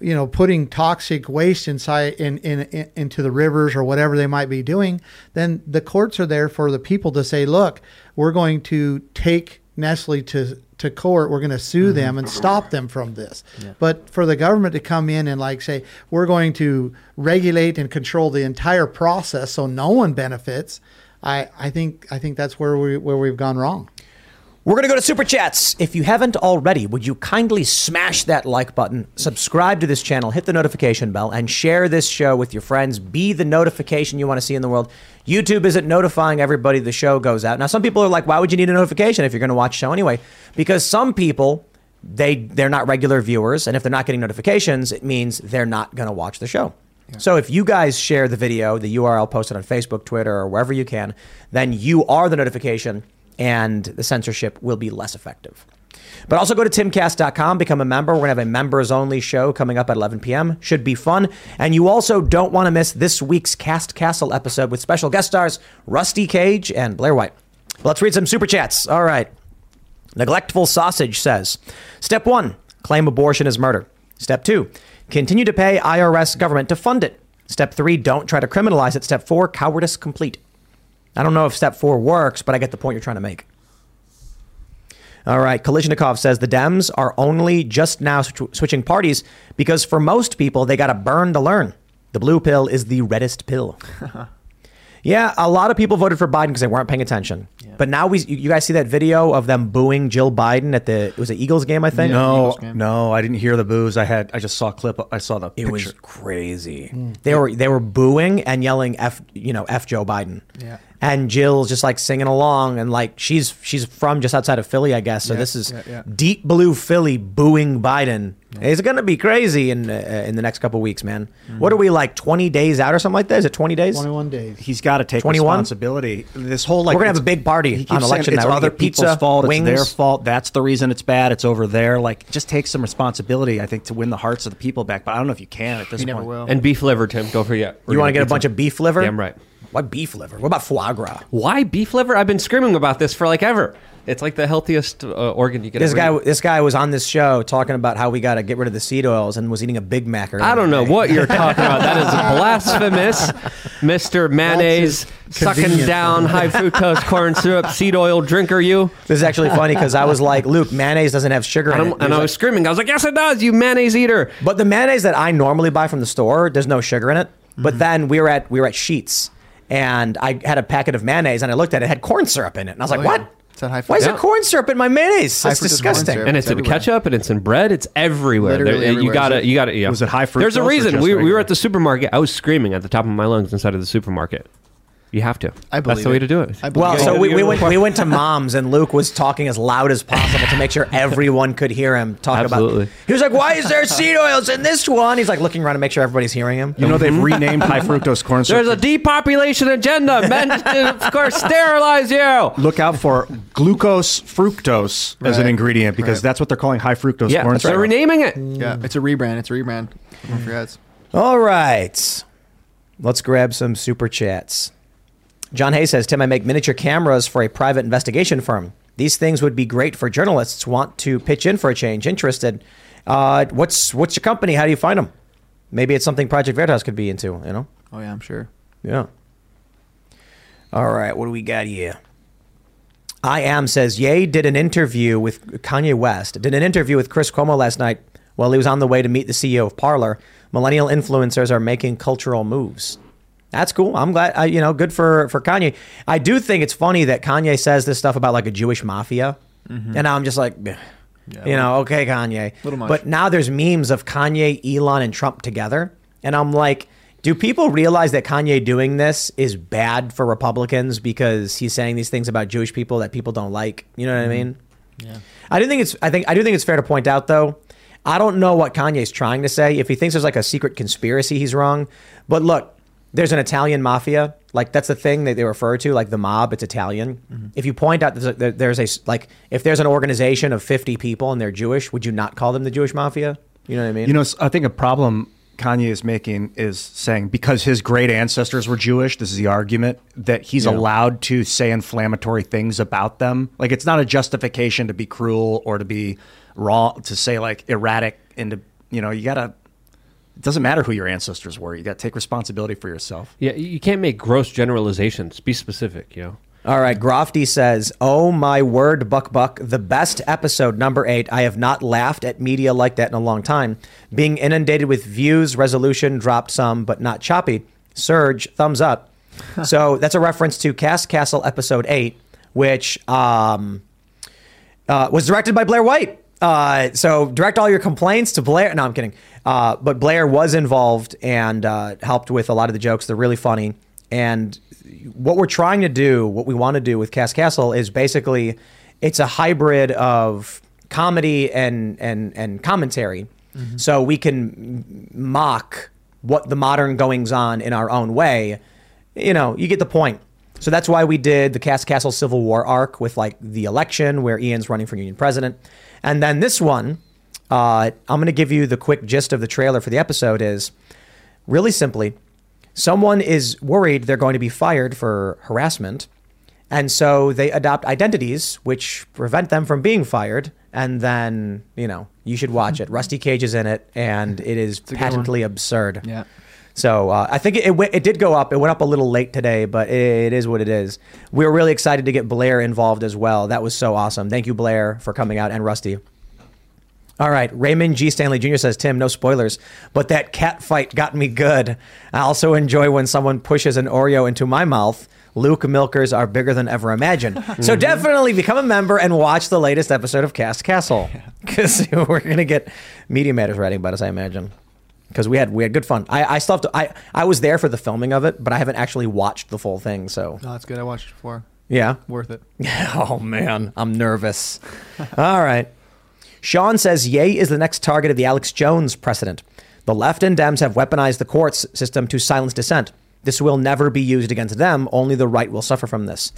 [SPEAKER 3] you know putting toxic waste inside in, in, in into the rivers or whatever they might be doing then the courts are there for the people to say look we're going to take Nestle to to court. We're going to sue mm-hmm. them and stop them from this. But for the government to come in and like say we're going to regulate and control the entire process so no one benefits I, I think I think that's where we where we've gone wrong.
[SPEAKER 2] We're going to go to Super Chats. If you haven't already, would you kindly smash that like button, subscribe to this channel, hit the notification bell, and share this show with your friends? Be the notification you want to see in the world. YouTube isn't notifying everybody the show goes out. Now, some people are like, why would you need a notification if you're going to watch show anyway? Because some people, they, they're not regular viewers, and if they're not getting notifications, it means they're not going to watch the show. So if you guys share the video, the URL posted on Facebook, Twitter, or wherever you can, then you are the notification and the censorship will be less effective. But also go to timcast.com, become a member. We're going to have a members only show coming up at 11 p.m. Should be fun. And you also don't want to miss this week's Cast Castle episode with special guest stars Rusty Cage and Blair White. Let's read some super chats. All right. Neglectful Sausage says Step one, claim abortion is murder. Step two, continue to pay IRS government to fund it. Step three, don't try to criminalize it. Step four, cowardice complete. I don't know if step four works, but I get the point you're trying to make. All right. Kolishnikov says the Dems are only just now sw- switching parties because for most people, they got to burn to learn. The blue pill is the reddest pill. yeah, a lot of people voted for Biden because they weren't paying attention. But now we, you you guys see that video of them booing Jill Biden at the it was the Eagles game, I think.
[SPEAKER 5] No, no, I didn't hear the booze. I had, I just saw a clip. I saw the
[SPEAKER 2] It
[SPEAKER 5] picture.
[SPEAKER 2] was crazy. Mm. They were they were booing and yelling f you know f Joe Biden.
[SPEAKER 6] Yeah.
[SPEAKER 2] And Jill's just like singing along and like she's she's from just outside of Philly, I guess. So
[SPEAKER 6] Yeah,
[SPEAKER 2] this is
[SPEAKER 6] yeah, yeah.
[SPEAKER 2] deep blue Philly booing Biden. It's gonna be crazy in uh, in the next couple weeks, man.
[SPEAKER 5] Mm-hmm.
[SPEAKER 2] What are we like twenty days out or something like that? Is it twenty days?
[SPEAKER 3] 21 days.
[SPEAKER 5] He's got to take
[SPEAKER 2] 21?
[SPEAKER 5] responsibility. This whole like
[SPEAKER 2] We're gonna have a big party
[SPEAKER 5] he keeps
[SPEAKER 2] on
[SPEAKER 5] saying
[SPEAKER 2] election night. We're
[SPEAKER 5] other
[SPEAKER 2] get
[SPEAKER 5] people's
[SPEAKER 2] pizza,
[SPEAKER 5] fault.
[SPEAKER 2] wings.
[SPEAKER 5] It's their fault. That's the reason it's bad. It's over there. Like, just take some responsibility. I think to win the hearts of the people back. But I don't know if you can at this
[SPEAKER 6] You
[SPEAKER 5] point.
[SPEAKER 6] never will.
[SPEAKER 4] And beef liver, Tim. Don't forget. We're
[SPEAKER 2] You want
[SPEAKER 4] gonna
[SPEAKER 2] to get a bunch of beef liver?
[SPEAKER 4] Damn right.
[SPEAKER 2] Why beef liver? What about foie gras?
[SPEAKER 4] Why beef liver? I've been screaming about this for like ever. It's like the healthiest uh, organ you can
[SPEAKER 2] This guy,
[SPEAKER 4] eat.
[SPEAKER 2] this guy was on this show talking about how we got to get rid of the seed oils and was eating a Big Mac.
[SPEAKER 4] I don't know what you're talking about. That is blasphemous, Mister Mayonnaise sucking down high fructose corn syrup, seed oil drinker. You.
[SPEAKER 2] This is actually funny because I was like, Luke, mayonnaise doesn't have sugar in
[SPEAKER 4] And,
[SPEAKER 2] it.
[SPEAKER 4] And I was screaming. I was like, "Yes, it does. You mayonnaise eater."
[SPEAKER 2] But the mayonnaise that I normally buy from the store, there's no sugar in it.
[SPEAKER 4] Mm-hmm.
[SPEAKER 2] But then we were at we were at Sheets, and I had a packet of mayonnaise, and I looked at it, it had corn syrup in it, and I was like,
[SPEAKER 6] Oh, yeah.
[SPEAKER 2] "What?
[SPEAKER 6] That high
[SPEAKER 2] Why is
[SPEAKER 6] fructose.
[SPEAKER 2] there corn syrup in my mayonnaise?
[SPEAKER 6] High
[SPEAKER 2] That's disgusting."
[SPEAKER 6] syrup.
[SPEAKER 4] and
[SPEAKER 6] It's
[SPEAKER 4] it's, in ketchup and it's in bread. It's everywhere.
[SPEAKER 6] Literally
[SPEAKER 4] There- you gotta,
[SPEAKER 6] it-
[SPEAKER 4] you gotta. Yeah.
[SPEAKER 5] was it high fructose?
[SPEAKER 4] There's a reason. We, we were at the supermarket. I was screaming at the top of my lungs inside of the supermarket. You have to.
[SPEAKER 6] I believe
[SPEAKER 4] That's
[SPEAKER 6] believe
[SPEAKER 4] the way to do it.
[SPEAKER 2] Well,
[SPEAKER 6] it.
[SPEAKER 2] so we, we went we went to mom's and Luke was talking as loud as possible to make sure everyone could hear him talk
[SPEAKER 4] Absolutely.
[SPEAKER 2] about. He was like, "Why is there seed oils in this one?" He's like looking around to make sure everybody's hearing him.
[SPEAKER 5] You know they've mm-hmm. renamed high fructose corn syrup.
[SPEAKER 4] There's a depopulation agenda meant to, of course, sterilize you.
[SPEAKER 5] Look out for glucose fructose as an ingredient because
[SPEAKER 6] Right.
[SPEAKER 5] that's what they're calling high fructose
[SPEAKER 4] Yeah,
[SPEAKER 5] corn
[SPEAKER 4] they're renaming it.
[SPEAKER 6] Yeah, it's a rebrand. It's a rebrand. Everyone forgets.
[SPEAKER 2] All right, let's grab some super chats. John Hay says, "Tim, I make miniature cameras for a private investigation firm. These things would be great for journalists want to pitch in for a change. Interested? Uh, what's what's your company? How do you find them? Maybe it's something Project Veritas could be into. You know."
[SPEAKER 6] Oh yeah, I'm sure.
[SPEAKER 2] Yeah. All right, what do we got here? I am says Ye did an interview with Kanye West. Did an interview with Chris Cuomo last night while he was on the way to meet the CEO of Parler. Millennial influencers are making cultural moves. That's cool. I'm glad. I, you know, good for for Kanye. I do think it's funny that Kanye says this stuff about like a Jewish mafia, mm-hmm. and I'm just like, "Bleh." you know, okay, Kanye.
[SPEAKER 6] Little much.
[SPEAKER 2] But now there's memes of Kanye, Elon, and Trump together, and I'm like, do people realize that Kanye doing this is bad for Republicans because he's saying these things about Jewish people that people don't like? You know what I mm-hmm. mean?
[SPEAKER 6] Yeah.
[SPEAKER 2] I do think it's. I think I do think it's fair to point out though. I don't know what Kanye's trying to say. If he thinks there's like a secret conspiracy, he's wrong. But look, there's an Italian mafia. Like that's the thing that they refer to, like the mob. It's Italian. Mm-hmm. If you point out there's a, there's a like if there's an organization of 50 people and they're Jewish, would you not call them the Jewish mafia? You know what I mean?
[SPEAKER 5] You know, I think a problem Kanye is making is saying because his great ancestors were Jewish, this is the argument that he's
[SPEAKER 2] Yeah.
[SPEAKER 5] allowed to say inflammatory things about them. Like it's not a justification to be cruel or to be wrong to say like erratic and to you know, you gotta it doesn't matter who your ancestors were. You gotta take responsibility for yourself.
[SPEAKER 4] Yeah, you can't make gross generalizations. Be specific, you know.
[SPEAKER 2] All right, Grofty says, "Oh my word, Buck Buck, the best episode number eight. I have not laughed at media like that in a long time. Being inundated with views, resolution dropped some, but not choppy. Surge, thumbs up. so that's a reference to Cast Castle episode eight, which um, uh, was directed by Blair White. Uh, so direct all your complaints to Blair. No, I'm kidding. Uh, but Blair was involved and uh, helped with a lot of the jokes. They're really funny. And what we're trying to do, what we want to do with Cast Castle, is basically it's a hybrid of comedy and and and commentary. So we can mock what the modern goings on in our own way. You know, you get the point. So that's why we did the Cast Castle Civil War arc with like the election where Ian's running for union president. And then this one, uh, I'm going to give you the quick gist of the trailer for the episode is really simply someone is worried they're going to be fired for harassment. And so they adopt identities which prevent them from being fired. And then, you know, you should watch it. Rusty Cage is in it, and it is patently absurd.
[SPEAKER 6] Yeah.
[SPEAKER 2] So uh, I think it, it, it did go up. It went up a little late today, but it is what it is. We were really excited to get Blair involved as well. That was so awesome. Thank you, Blair, for coming out, and Rusty. All right, Raymond G. Stanley Jr. says, Tim, no spoilers, but that cat fight got me good. I also enjoy when someone pushes an Oreo into my mouth. Luke milkers are bigger than ever imagined. So definitely become a member and watch the latest episode of Cast Castle because we're gonna get Media Matters writing about us, I imagine. Because we had we had good fun. I, I still have to. I I was there for the filming of it, but I haven't actually watched the full thing. So
[SPEAKER 6] No, that's good. I watched it before.
[SPEAKER 2] yeah,
[SPEAKER 6] Worth it.
[SPEAKER 2] oh man, I'm nervous. All right. Sean says Ye is the next target of the Alex Jones precedent. The left and Dems have weaponized the courts system to silence dissent. This will never be used against them. Only the right will suffer from this.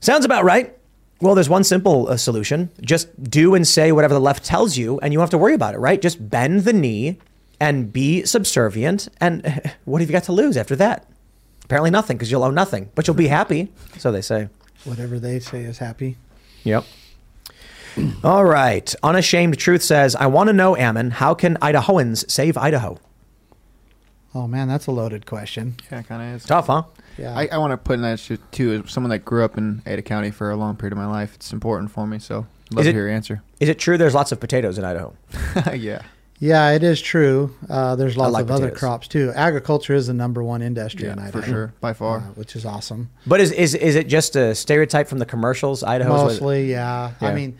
[SPEAKER 2] Sounds about right. Well, there's one simple uh, solution. Just do and say whatever the left tells you, and you don't have to worry about it, right? Just bend the knee and be subservient. And what have you got to lose after that? Apparently nothing, because you'll owe nothing, but you'll be happy. So they say.
[SPEAKER 3] Whatever they say is happy.
[SPEAKER 2] Yep. All right. Unashamed Truth says, I want to know, Ammon, how can Idahoans save Idaho?
[SPEAKER 3] Oh man, that's a loaded question.
[SPEAKER 6] Yeah, it kind of is.
[SPEAKER 2] Tough, huh?
[SPEAKER 3] Yeah.
[SPEAKER 6] I, I want to put in that shit too. As someone that grew up in Ada County for a long period of my life, it's important for me. So love
[SPEAKER 2] Is
[SPEAKER 6] to
[SPEAKER 2] it-
[SPEAKER 6] hear your answer.
[SPEAKER 2] Is it true there's lots of potatoes in Idaho?
[SPEAKER 6] yeah.
[SPEAKER 3] Yeah, it is true. Uh, there's lots
[SPEAKER 2] like
[SPEAKER 3] of other crops too. Agriculture is the number one industry in Idaho,
[SPEAKER 6] for sure, by far.
[SPEAKER 3] uh, which is awesome.
[SPEAKER 2] But is, is, is it just a stereotype from the commercials? Idaho
[SPEAKER 3] Mostly, yeah.
[SPEAKER 2] Yeah.
[SPEAKER 3] I mean,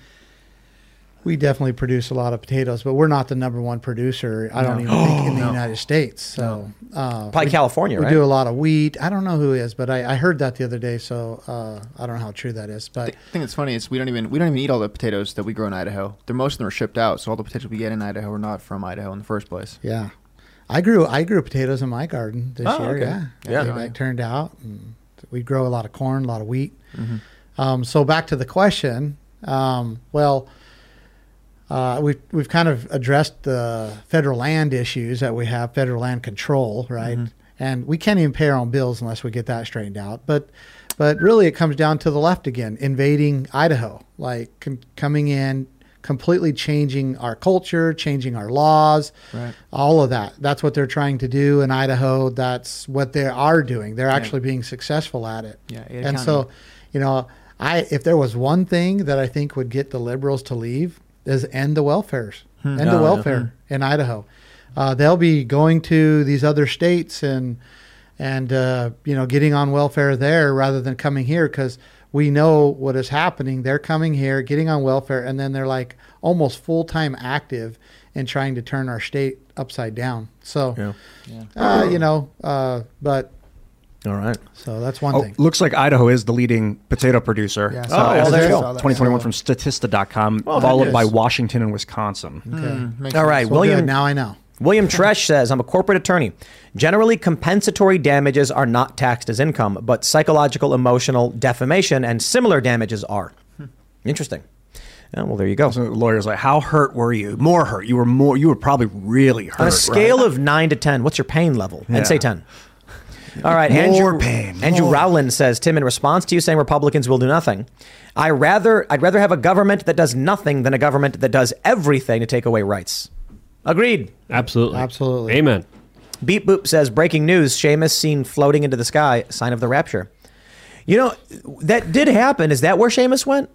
[SPEAKER 3] we definitely produce a lot of potatoes, but we're not the number one producer. I don't even think in the
[SPEAKER 2] No.
[SPEAKER 3] United States. So uh,
[SPEAKER 2] Probably
[SPEAKER 3] we-
[SPEAKER 2] California,
[SPEAKER 3] We
[SPEAKER 2] right?
[SPEAKER 3] do a lot of wheat. I don't know who is, but I, I heard that the other day. So uh, I don't know how true that is. But
[SPEAKER 6] I think it's funny is we don't even we don't even eat all the potatoes that we grow in Idaho. They're most of them are shipped out, so all the potatoes we get in Idaho are not from Idaho in the first place.
[SPEAKER 3] Yeah, I grew I grew potatoes in my garden this
[SPEAKER 6] Oh,
[SPEAKER 3] year.
[SPEAKER 6] okay.
[SPEAKER 3] Yeah,
[SPEAKER 6] Yeah. Oh,
[SPEAKER 3] turned out. We grow a lot of corn, a lot of wheat.
[SPEAKER 6] Mhm.
[SPEAKER 3] Um, so back to the question. Um, well, uh, we've we've kind of addressed the federal land issues that we have, federal land control, right?
[SPEAKER 6] Mhm.
[SPEAKER 3] And we can't even pay our own bills unless we get that straightened out. But but really, it comes down to the left again, invading Idaho, like com- coming in, completely changing our culture, changing our laws,
[SPEAKER 6] Right.
[SPEAKER 3] all of that. That's what they're trying to do in Idaho. That's what they are doing. They're actually being successful at it.
[SPEAKER 6] Yeah,
[SPEAKER 3] and so, you know, I if there was one thing that I think would get the liberals to leave is end the welfares,
[SPEAKER 6] Hmm.
[SPEAKER 3] end
[SPEAKER 6] Oh,
[SPEAKER 3] the
[SPEAKER 6] yeah.
[SPEAKER 3] welfare in Idaho. Uh, they'll be going to these other states and and uh, you know getting on welfare there rather than coming here because we know what is happening. They're coming here, getting on welfare, and then they're like almost full time active in trying to turn our state upside down. So,
[SPEAKER 5] Yeah.
[SPEAKER 3] Uh, you know, uh, but
[SPEAKER 2] all right.
[SPEAKER 3] So that's one
[SPEAKER 5] Oh,
[SPEAKER 3] thing.
[SPEAKER 5] looks like Idaho is the leading potato producer.
[SPEAKER 3] Yeah, oh,
[SPEAKER 5] I
[SPEAKER 3] saw that.
[SPEAKER 5] as
[SPEAKER 3] Oh,
[SPEAKER 5] of
[SPEAKER 3] there you go.
[SPEAKER 5] 2021 from Statista.com,
[SPEAKER 2] Oh,
[SPEAKER 5] followed by Washington and Wisconsin.
[SPEAKER 3] Okay. Hmm.
[SPEAKER 2] All right,
[SPEAKER 3] Well,
[SPEAKER 2] William.
[SPEAKER 3] good. Now I know.
[SPEAKER 2] William Tresh says, I'm a corporate attorney. Generally, compensatory damages are not taxed as income, but psychological, emotional, defamation, and similar damages are. Hmm. Interesting. Yeah, well, there you go.
[SPEAKER 5] So the lawyer's like, "How hurt were you? More hurt. You were more. You were probably really hurt."
[SPEAKER 2] On a scale
[SPEAKER 5] right?
[SPEAKER 2] of 9 to 10, what's your pain level?
[SPEAKER 5] Yeah.
[SPEAKER 2] And say 10. All right,
[SPEAKER 5] More
[SPEAKER 2] Andrew,
[SPEAKER 5] pain,
[SPEAKER 2] Andrew. Rowland says, Tim, in response to you saying Republicans will do nothing, I rather I'd rather have a government that does nothing than a government that does everything to take away rights. Agreed.
[SPEAKER 4] Absolutely.
[SPEAKER 3] Absolutely.
[SPEAKER 4] Amen.
[SPEAKER 2] Beep Boop says, breaking news, Seamus seen floating into the sky, sign of the rapture. You know, that did happen. Is that where Seamus went?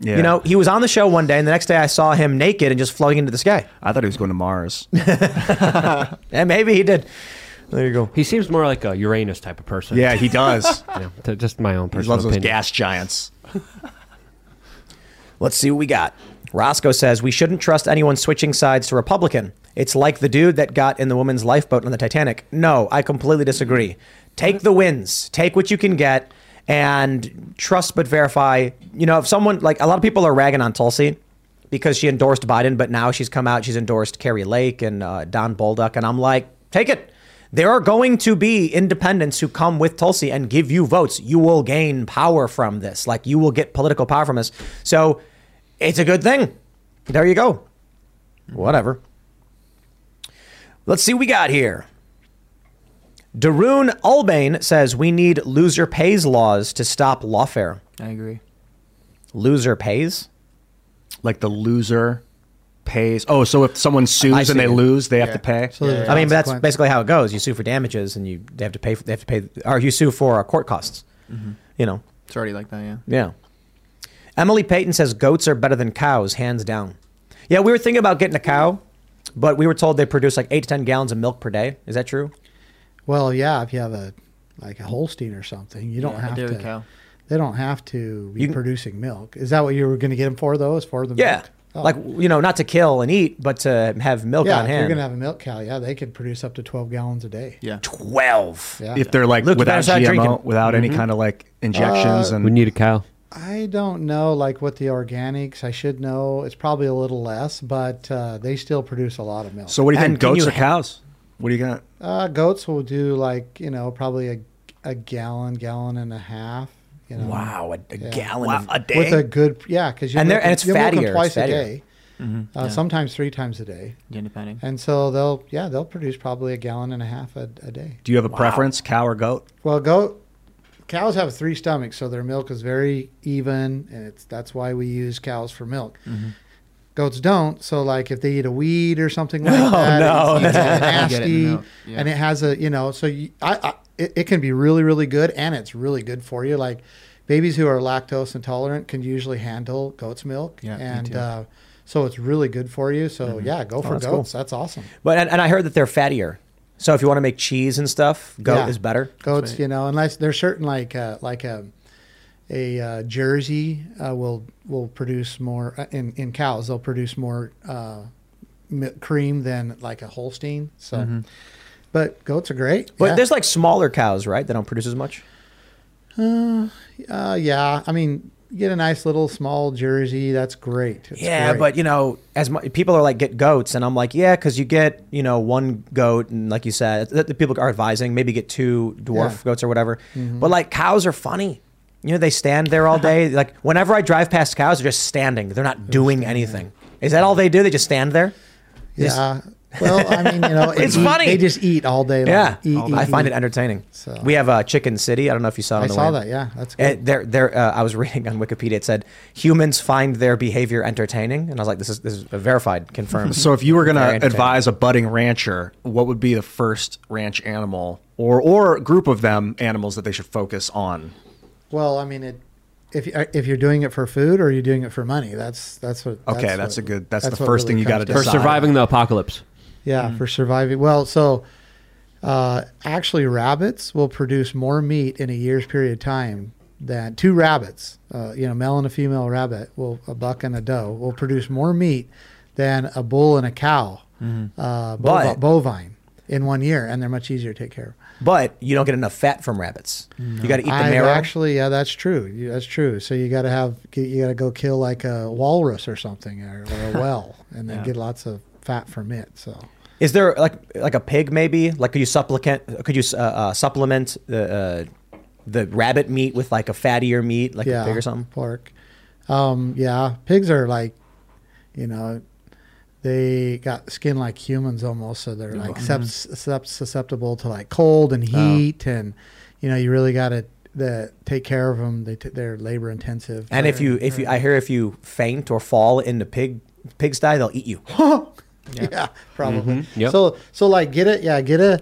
[SPEAKER 5] Yeah.
[SPEAKER 2] You know, he was on the show one day, and the next day I saw him naked and just floating into the sky.
[SPEAKER 5] I thought he was going to Mars.
[SPEAKER 2] and maybe he did. There you go.
[SPEAKER 4] He seems more like a Uranus type of person.
[SPEAKER 5] Yeah, he does.
[SPEAKER 4] yeah, just my own
[SPEAKER 5] He
[SPEAKER 4] personal
[SPEAKER 5] loves those
[SPEAKER 4] opinion.
[SPEAKER 5] gas giants.
[SPEAKER 2] Let's see what we got. Roscoe says we shouldn't trust anyone switching sides to Republican. It's like the dude that got in the woman's lifeboat on the Titanic. No, I completely disagree. Take the wins, take what you can get, and trust but verify. You know, if someone like a lot of people are ragging on Tulsi because she endorsed Biden, but now she's come out, she's endorsed Kari Lake and uh, Don Bolduc, and I'm like, take it. There are going to be independents who come with Tulsi and give you votes. You will gain power from this. Like you will get political power from this. So it's a good thing. There you go. Whatever. Let's see what we got here. Daroon Ulbane says we need loser pays laws to stop lawfare.
[SPEAKER 6] I agree.
[SPEAKER 2] Loser pays?
[SPEAKER 5] Like the loser pays. Oh, so if someone sues and they lose, they have to pay.
[SPEAKER 2] I mean, that's basically how it goes. You sue for damages, and you they have to pay. For, they have to pay, or you sue for uh, court costs.
[SPEAKER 6] Mhm.
[SPEAKER 2] You know.
[SPEAKER 6] It's already like that, yeah.
[SPEAKER 2] Yeah. Emily Payton says goats are better than cows, hands down. Yeah, we were thinking about getting a cow, but we were told they produce like eight to ten gallons of milk per day. Is that true?
[SPEAKER 3] Well, yeah, if you have a like a Holstein or something, you don't
[SPEAKER 6] Yeah, a
[SPEAKER 3] have
[SPEAKER 6] dairy
[SPEAKER 3] to.
[SPEAKER 6] cow.
[SPEAKER 3] They don't have to be
[SPEAKER 2] You can-
[SPEAKER 3] producing milk. Is that what you were going to get them for? Though, is for the
[SPEAKER 2] Yeah.
[SPEAKER 3] milk? Oh.
[SPEAKER 2] Like you know, not to kill and eat, but to have milk
[SPEAKER 3] yeah,
[SPEAKER 2] on
[SPEAKER 3] if you're going to have a milk cow, yeah, they could produce up to twelve gallons a day.
[SPEAKER 6] Yeah,
[SPEAKER 2] twelve.
[SPEAKER 3] Yeah.
[SPEAKER 5] If they're like
[SPEAKER 2] Look, you
[SPEAKER 5] without
[SPEAKER 2] better
[SPEAKER 5] GMO,
[SPEAKER 2] drinking.
[SPEAKER 5] without any
[SPEAKER 2] Mhm.
[SPEAKER 5] kind of like injections,
[SPEAKER 3] Uh,
[SPEAKER 5] and
[SPEAKER 4] We need a cow.
[SPEAKER 3] I don't know, like what the organics. I should know. It's probably a little less, but uh, they still produce a lot of milk.
[SPEAKER 5] so what do you
[SPEAKER 2] And
[SPEAKER 5] think? Goats
[SPEAKER 2] you
[SPEAKER 5] or cows? What do you got?
[SPEAKER 3] Uh, goats will do like you know probably a, a gallon, gallon and a half. You know,
[SPEAKER 2] Wow, a, a
[SPEAKER 3] Yeah.
[SPEAKER 2] gallon
[SPEAKER 5] Wow,
[SPEAKER 2] of,
[SPEAKER 5] a day.
[SPEAKER 3] with a good yeah, because you
[SPEAKER 2] And they're- and it's fattier,
[SPEAKER 3] twice
[SPEAKER 2] it's
[SPEAKER 3] a
[SPEAKER 2] fattier.
[SPEAKER 3] day,
[SPEAKER 6] Mhm.
[SPEAKER 3] uh,
[SPEAKER 6] Yeah.
[SPEAKER 3] sometimes three times a day,
[SPEAKER 6] Yeah, depending.
[SPEAKER 3] and so they'll yeah they'll produce probably a gallon and a half a, a day.
[SPEAKER 5] Do you have a preference, cow or goat?
[SPEAKER 3] Well, goat cows have three stomachs, so their milk is very even, and it's that's why we use cows for milk.
[SPEAKER 6] Mm-hmm.
[SPEAKER 3] Goats don't. So, like, if they eat a weed or something like
[SPEAKER 2] Oh,
[SPEAKER 3] that,
[SPEAKER 2] no.
[SPEAKER 3] it's, it's
[SPEAKER 6] You get it in
[SPEAKER 3] nasty,
[SPEAKER 6] yeah.
[SPEAKER 3] and it has a you know. So, you, I, I it, it can be really, really good, and it's really good for you. Like, babies who are lactose intolerant can usually handle goat's milk,
[SPEAKER 6] Yeah,
[SPEAKER 3] and uh, so it's really good for you. So, yeah, go for
[SPEAKER 2] that's cool.
[SPEAKER 3] goats. That's awesome.
[SPEAKER 2] But and, and I heard that they're fattier. So if you want to make cheese and stuff, goat
[SPEAKER 3] Yeah.
[SPEAKER 2] is better.
[SPEAKER 3] Goats,
[SPEAKER 6] right.
[SPEAKER 3] you know, unless there's certain like uh, like a a uh, Jersey uh, will will produce more uh, in in cows. They'll produce more uh, cream than like a Holstein. So,
[SPEAKER 2] Mhm.
[SPEAKER 3] But goats are great.
[SPEAKER 2] But
[SPEAKER 3] yeah.
[SPEAKER 2] there's like smaller cows, right? That don't produce as much.
[SPEAKER 3] Uh, uh, yeah. I mean, get a nice little small Jersey. That's great. It's
[SPEAKER 2] yeah,
[SPEAKER 3] great.
[SPEAKER 2] but you know, as mu- people are like, get goats, and I'm like, yeah, because you get you know one goat, and like you said, the, the people are advising maybe get two dwarf
[SPEAKER 3] Yeah.
[SPEAKER 2] goats or whatever.
[SPEAKER 3] Mhm.
[SPEAKER 2] But like cows are funny. You know, they stand there all day. like whenever I drive past cows, they're just standing. They're not doing anything. Is that all they do? They just stand there? Just-
[SPEAKER 3] yeah. Well, I mean, you know,
[SPEAKER 2] It's
[SPEAKER 3] eat-
[SPEAKER 2] funny.
[SPEAKER 3] They just eat all day. long.
[SPEAKER 2] Yeah,
[SPEAKER 3] Eat, eat,
[SPEAKER 2] I find
[SPEAKER 3] eat.
[SPEAKER 2] it entertaining.
[SPEAKER 3] So-
[SPEAKER 2] We have uh, Chicken City. I don't know if you saw it.
[SPEAKER 3] I
[SPEAKER 2] the
[SPEAKER 3] saw
[SPEAKER 2] way.
[SPEAKER 3] that, yeah, that's good.
[SPEAKER 2] they're, they're, uh, I was reading on Wikipedia. It said humans find their behavior entertaining, and I was like, this is this is verified, confirmed.
[SPEAKER 5] So if you were
[SPEAKER 2] gonna
[SPEAKER 5] advise a budding rancher, what would be the first ranch animal or or group of them animals that they should focus on?
[SPEAKER 3] Well, I mean, it. If you, if you're doing it for food or you're doing it for money, that's that's what.
[SPEAKER 5] Okay, that's a good- that's the
[SPEAKER 3] what
[SPEAKER 5] first thing you
[SPEAKER 3] comes
[SPEAKER 5] gotta
[SPEAKER 3] down
[SPEAKER 4] For surviving the apocalypse.
[SPEAKER 3] Yeah, for surviving. Well, so uh, actually, rabbits will produce more meat in a year's period of time than two rabbits. Uh, you know, male and a female rabbit will a buck and a doe will produce more meat than a bull and a cow,
[SPEAKER 2] Mhm.
[SPEAKER 3] uh, bovine, in one year, and they're much easier to take care of.
[SPEAKER 2] But you don't get enough fat from rabbits. You got to eat the
[SPEAKER 3] I've
[SPEAKER 2] marrow.
[SPEAKER 3] Actually, yeah, that's true. That's true. So you got to have you got to go kill like a walrus or something or, or a whale, and then
[SPEAKER 2] Yeah.
[SPEAKER 3] get lots of fat from it. So
[SPEAKER 2] Is there like like a pig maybe? Like could you supplicant? Could you uh, uh, supplement the uh, the rabbit meat with like a fattier meat, like
[SPEAKER 3] yeah,
[SPEAKER 2] a pig or something?
[SPEAKER 3] pork. Um, yeah, pigs are like, you know, they got skin like humans almost, so they're like
[SPEAKER 2] Mhm.
[SPEAKER 3] sep- susceptible to like cold and
[SPEAKER 2] Oh.
[SPEAKER 3] heat, and you know, you really got to the take care of them. They t- they're labor intensive.
[SPEAKER 2] And if you if you I hear if you faint or fall into pig pigsty, they'll eat you.
[SPEAKER 3] yeah. probably.
[SPEAKER 2] Mhm. Yep.
[SPEAKER 3] So so like get it, yeah, get a.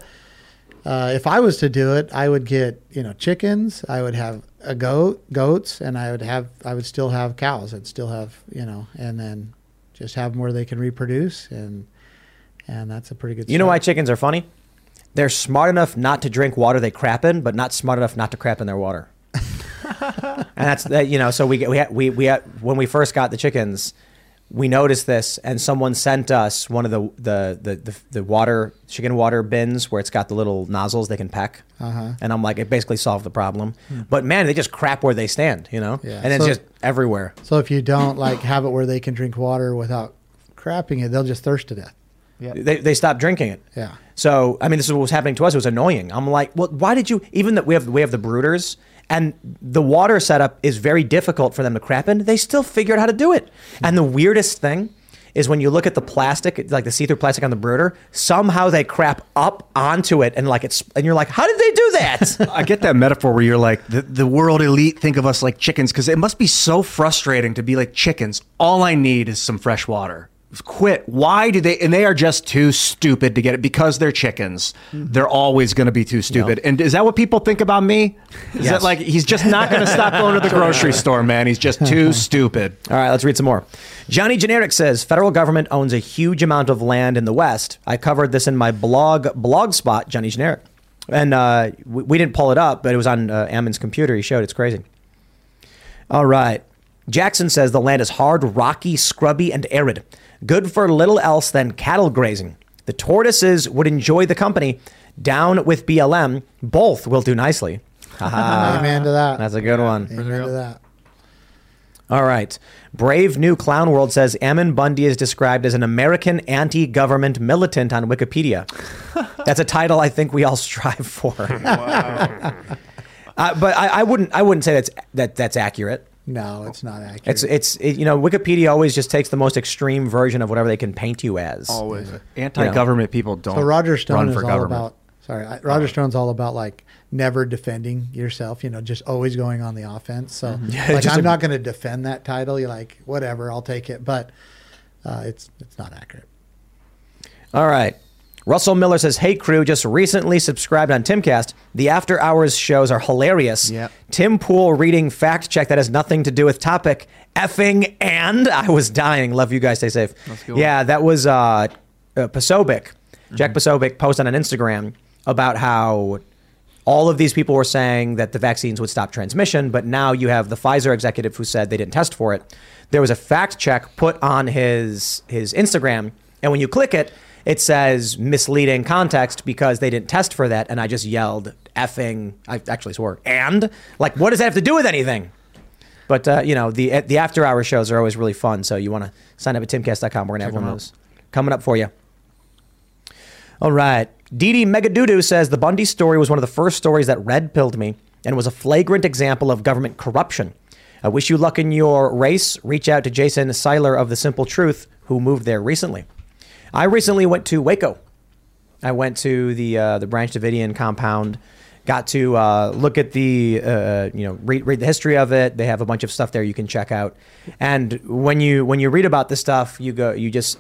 [SPEAKER 3] Uh, if I was to do it, I would get you know chickens. I would have a goat, goats, and I would have I would still have cows. I'd still have you know, and then just have them where they can reproduce, and and that's a pretty good.
[SPEAKER 2] You know why chickens are funny? They're smart enough not to drink water they crap in, but not smart enough not to crap in their water. and that's that. You know, so we get- we had, we we had, when we first got the chickens, we noticed this, and someone sent us one of the the the the, the water chicken water bins where it's got the little nozzles they can peck.
[SPEAKER 3] Uh-huh.
[SPEAKER 2] And I'm like, it basically solved the problem.
[SPEAKER 3] Hmm.
[SPEAKER 2] But man, they just crap where they stand, you know,
[SPEAKER 3] Yeah.
[SPEAKER 2] and it's
[SPEAKER 3] So-
[SPEAKER 2] just everywhere.
[SPEAKER 3] So if you don't like have it where they can drink water without crapping it, they'll just thirst to death.
[SPEAKER 2] yeah They, they stopped drinking it.
[SPEAKER 3] Yeah.
[SPEAKER 2] So I mean, this is what was happening to us. It was annoying. I'm like, well, why did you? Even that we have we have the brooders, and the water setup is very difficult for them to crap in. They still figured out how to do it. And the weirdest thing is when you look at the plastic, like the see-through plastic on the brooder, somehow they crap up onto it, and like it's, and you're like, how did they do that?
[SPEAKER 5] I get that metaphor where you're like the, the world elite think of us like chickens because it must be so frustrating to be like chickens. All I need is some fresh water. Quit. Why do they? And they are just too stupid to get it because they're chickens. They're always going to be too stupid. And is that what people think about me? Is
[SPEAKER 2] Yes.
[SPEAKER 5] that like he's just not going to stop going to the grocery store, man? He's just too stupid.
[SPEAKER 2] All right, let's read some more. Johnny Generic says federal government owns a huge amount of land in the West. I covered this in my blog blog spot, Johnny Generic, and uh, we, we didn't pull it up, but it was on uh, Ammon's computer. He showed it's crazy. All right, Jackson says the land is hard, rocky, scrubby, and arid, good for little else than cattle grazing. The tortoises would enjoy the company. Down with BLM, both will do nicely. Haha.
[SPEAKER 3] Amen to that.
[SPEAKER 2] That's a good one.
[SPEAKER 3] Amen to that.
[SPEAKER 2] All right. Brave New Clown World says Ammon Bundy is described as an American anti government militant on Wikipedia. That's a title I think we all strive for. uh, but I, I wouldn't I wouldn't say that's that that's accurate.
[SPEAKER 3] No, it's not accurate.
[SPEAKER 2] It's it's it, you know Wikipedia always just takes the most extreme version of whatever they can paint you as.
[SPEAKER 5] Always.
[SPEAKER 2] You know?
[SPEAKER 5] Anti-government people don't
[SPEAKER 3] So Roger Stone
[SPEAKER 5] run
[SPEAKER 3] is
[SPEAKER 5] for
[SPEAKER 3] all
[SPEAKER 5] government.
[SPEAKER 3] about. Sorry, I- Roger Stone's all about like never defending yourself. You know, just always going on the offense. So
[SPEAKER 2] Mhm. Yeah,
[SPEAKER 3] like, I'm
[SPEAKER 2] a-
[SPEAKER 3] not going to defend that title. You're like, whatever, I'll take it. But uh, it's it's not accurate.
[SPEAKER 2] All right. Russell Miller says, Hey crew, just recently subscribed on Timcast. The after hours shows are hilarious.
[SPEAKER 6] Yep.
[SPEAKER 2] Tim Pool reading fact check that has nothing to do with topic. Effing and I was dying. Love you guys. Stay safe. Yeah, that was uh, uh Posobiec. Jack Posobiec posted on an Instagram about how all of these people were saying that the vaccines would stop transmission, but now you have the Pfizer executive who said they didn't test for it. There was a fact check put on his his Instagram, and when you click it, it says misleading context because they didn't test for that, and I just yelled effing. I actually swore and like, what does that have to do with anything? But uh, you know, the the after hour shows are always really fun. So you want to sign up at timcast.com. We're gonna have one of those coming up for you. All right. Didi Megadoodoo says the Bundy story was one of the first stories that red pilled me and was a flagrant example of government corruption. I wish you luck in your race. Reach out to Jason Seiler of The Simple Truth, who moved there recently. I recently went to Waco. I went to the uh, the Branch Davidian compound. Got to uh, look at the uh, you know read, read the history of it. They have a bunch of stuff there you can check out. And when you when you read about this stuff, you go you just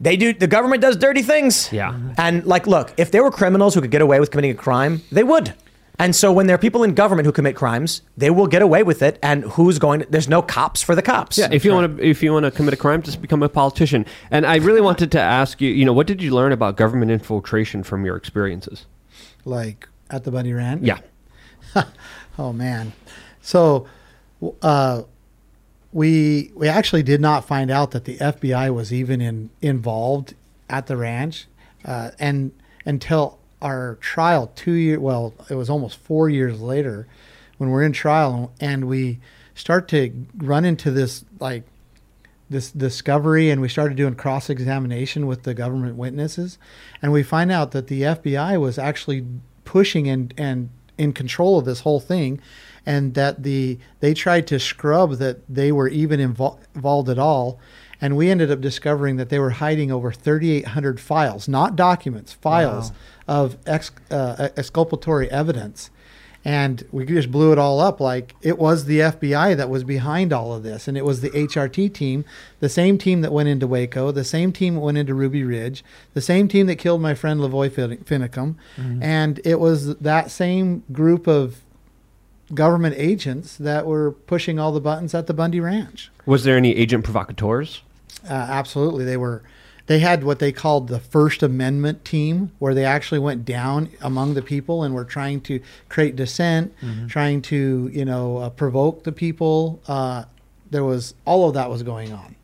[SPEAKER 2] they do the government does dirty things.
[SPEAKER 4] Yeah.
[SPEAKER 2] And like look, if there were criminals who could get away with committing a crime, they would. And so when there are people in government who commit crimes, they will get away with it and who's going to, there's no cops for the cops.
[SPEAKER 4] Yeah, if you want to, if you want to commit a crime, just become a politician. And I really wanted to ask you, you know, what did you learn about government infiltration from your experiences?
[SPEAKER 3] Like at the Bundy Ranch.
[SPEAKER 4] Yeah.
[SPEAKER 3] oh man. So, uh, we we actually did not find out that the FBI was even in involved at the ranch, uh, and until our trial two year well it was almost four years later when we're in trial and we start to run into this like this discovery and we started doing cross examination with the government witnesses and we find out that the FBI was actually pushing and and in control of this whole thing and that the they tried to scrub that they were even invol- involved at all and we ended up discovering that they were hiding over 3800 files not documents files of ex, uh, exculpatory evidence and we just blew it all up like it was the FBI that was behind all of this. And it was the HRT team, the same team that went into Waco, the same team that went into Ruby Ridge, the same team that killed my friend LaVoy Fin- Finicum.
[SPEAKER 4] Mm-hmm.
[SPEAKER 3] And it was that same group of government agents that were pushing all the buttons at the Bundy Ranch.
[SPEAKER 4] Was there any agent provocateurs?
[SPEAKER 3] Uh, absolutely. They were. They had what they called the First Amendment team, where they actually went down among the people and were trying to create dissent,
[SPEAKER 4] Mm-hmm.
[SPEAKER 3] trying to you know uh, provoke the people. Uh, there was all of that was going on.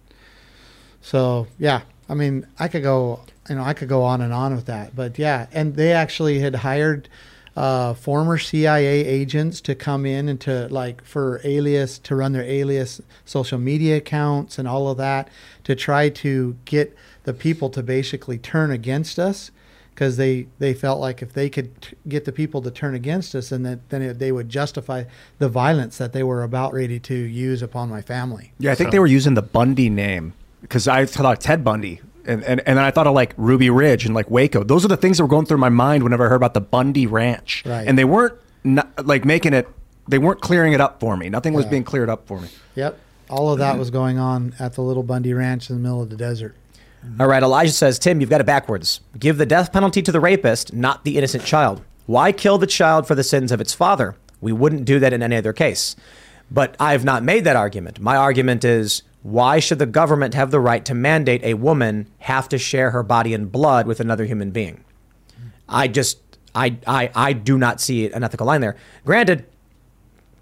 [SPEAKER 3] So yeah, I mean, I could go, you know, I could go on and on with that, but yeah, and they actually had hired uh, former CIA agents to come in and to like for alias to run their alias social media accounts and all of that to try to get the people to basically turn against us because they they felt like if they could t- get the people to turn against us and that then it, they would justify the violence that they were about ready to use upon my family.
[SPEAKER 5] Yeah, I think they were using the Bundy name because I thought Ted Bundy. And, and, and then I thought of like Ruby Ridge and like Waco. Those are the things that were going through my mind whenever I heard about the Bundy Ranch.
[SPEAKER 3] Right.
[SPEAKER 5] And they weren't not, like making it, they weren't clearing it up for me. Nothing was
[SPEAKER 3] Yeah.
[SPEAKER 5] being cleared up for me.
[SPEAKER 3] Yep. All of that was going on at the little Bundy Ranch in the middle of the desert. Mm-hmm.
[SPEAKER 2] All right, Elijah says, Tim, you've got it backwards. Give the death penalty to the rapist, not the innocent child. Why kill the child for the sins of its father? We wouldn't do that in any other case. But I've not made that argument. My argument is why should the government have the right to mandate a woman have to share her body and blood with another human being? I just, I, I, I do not see an ethical line there. Granted,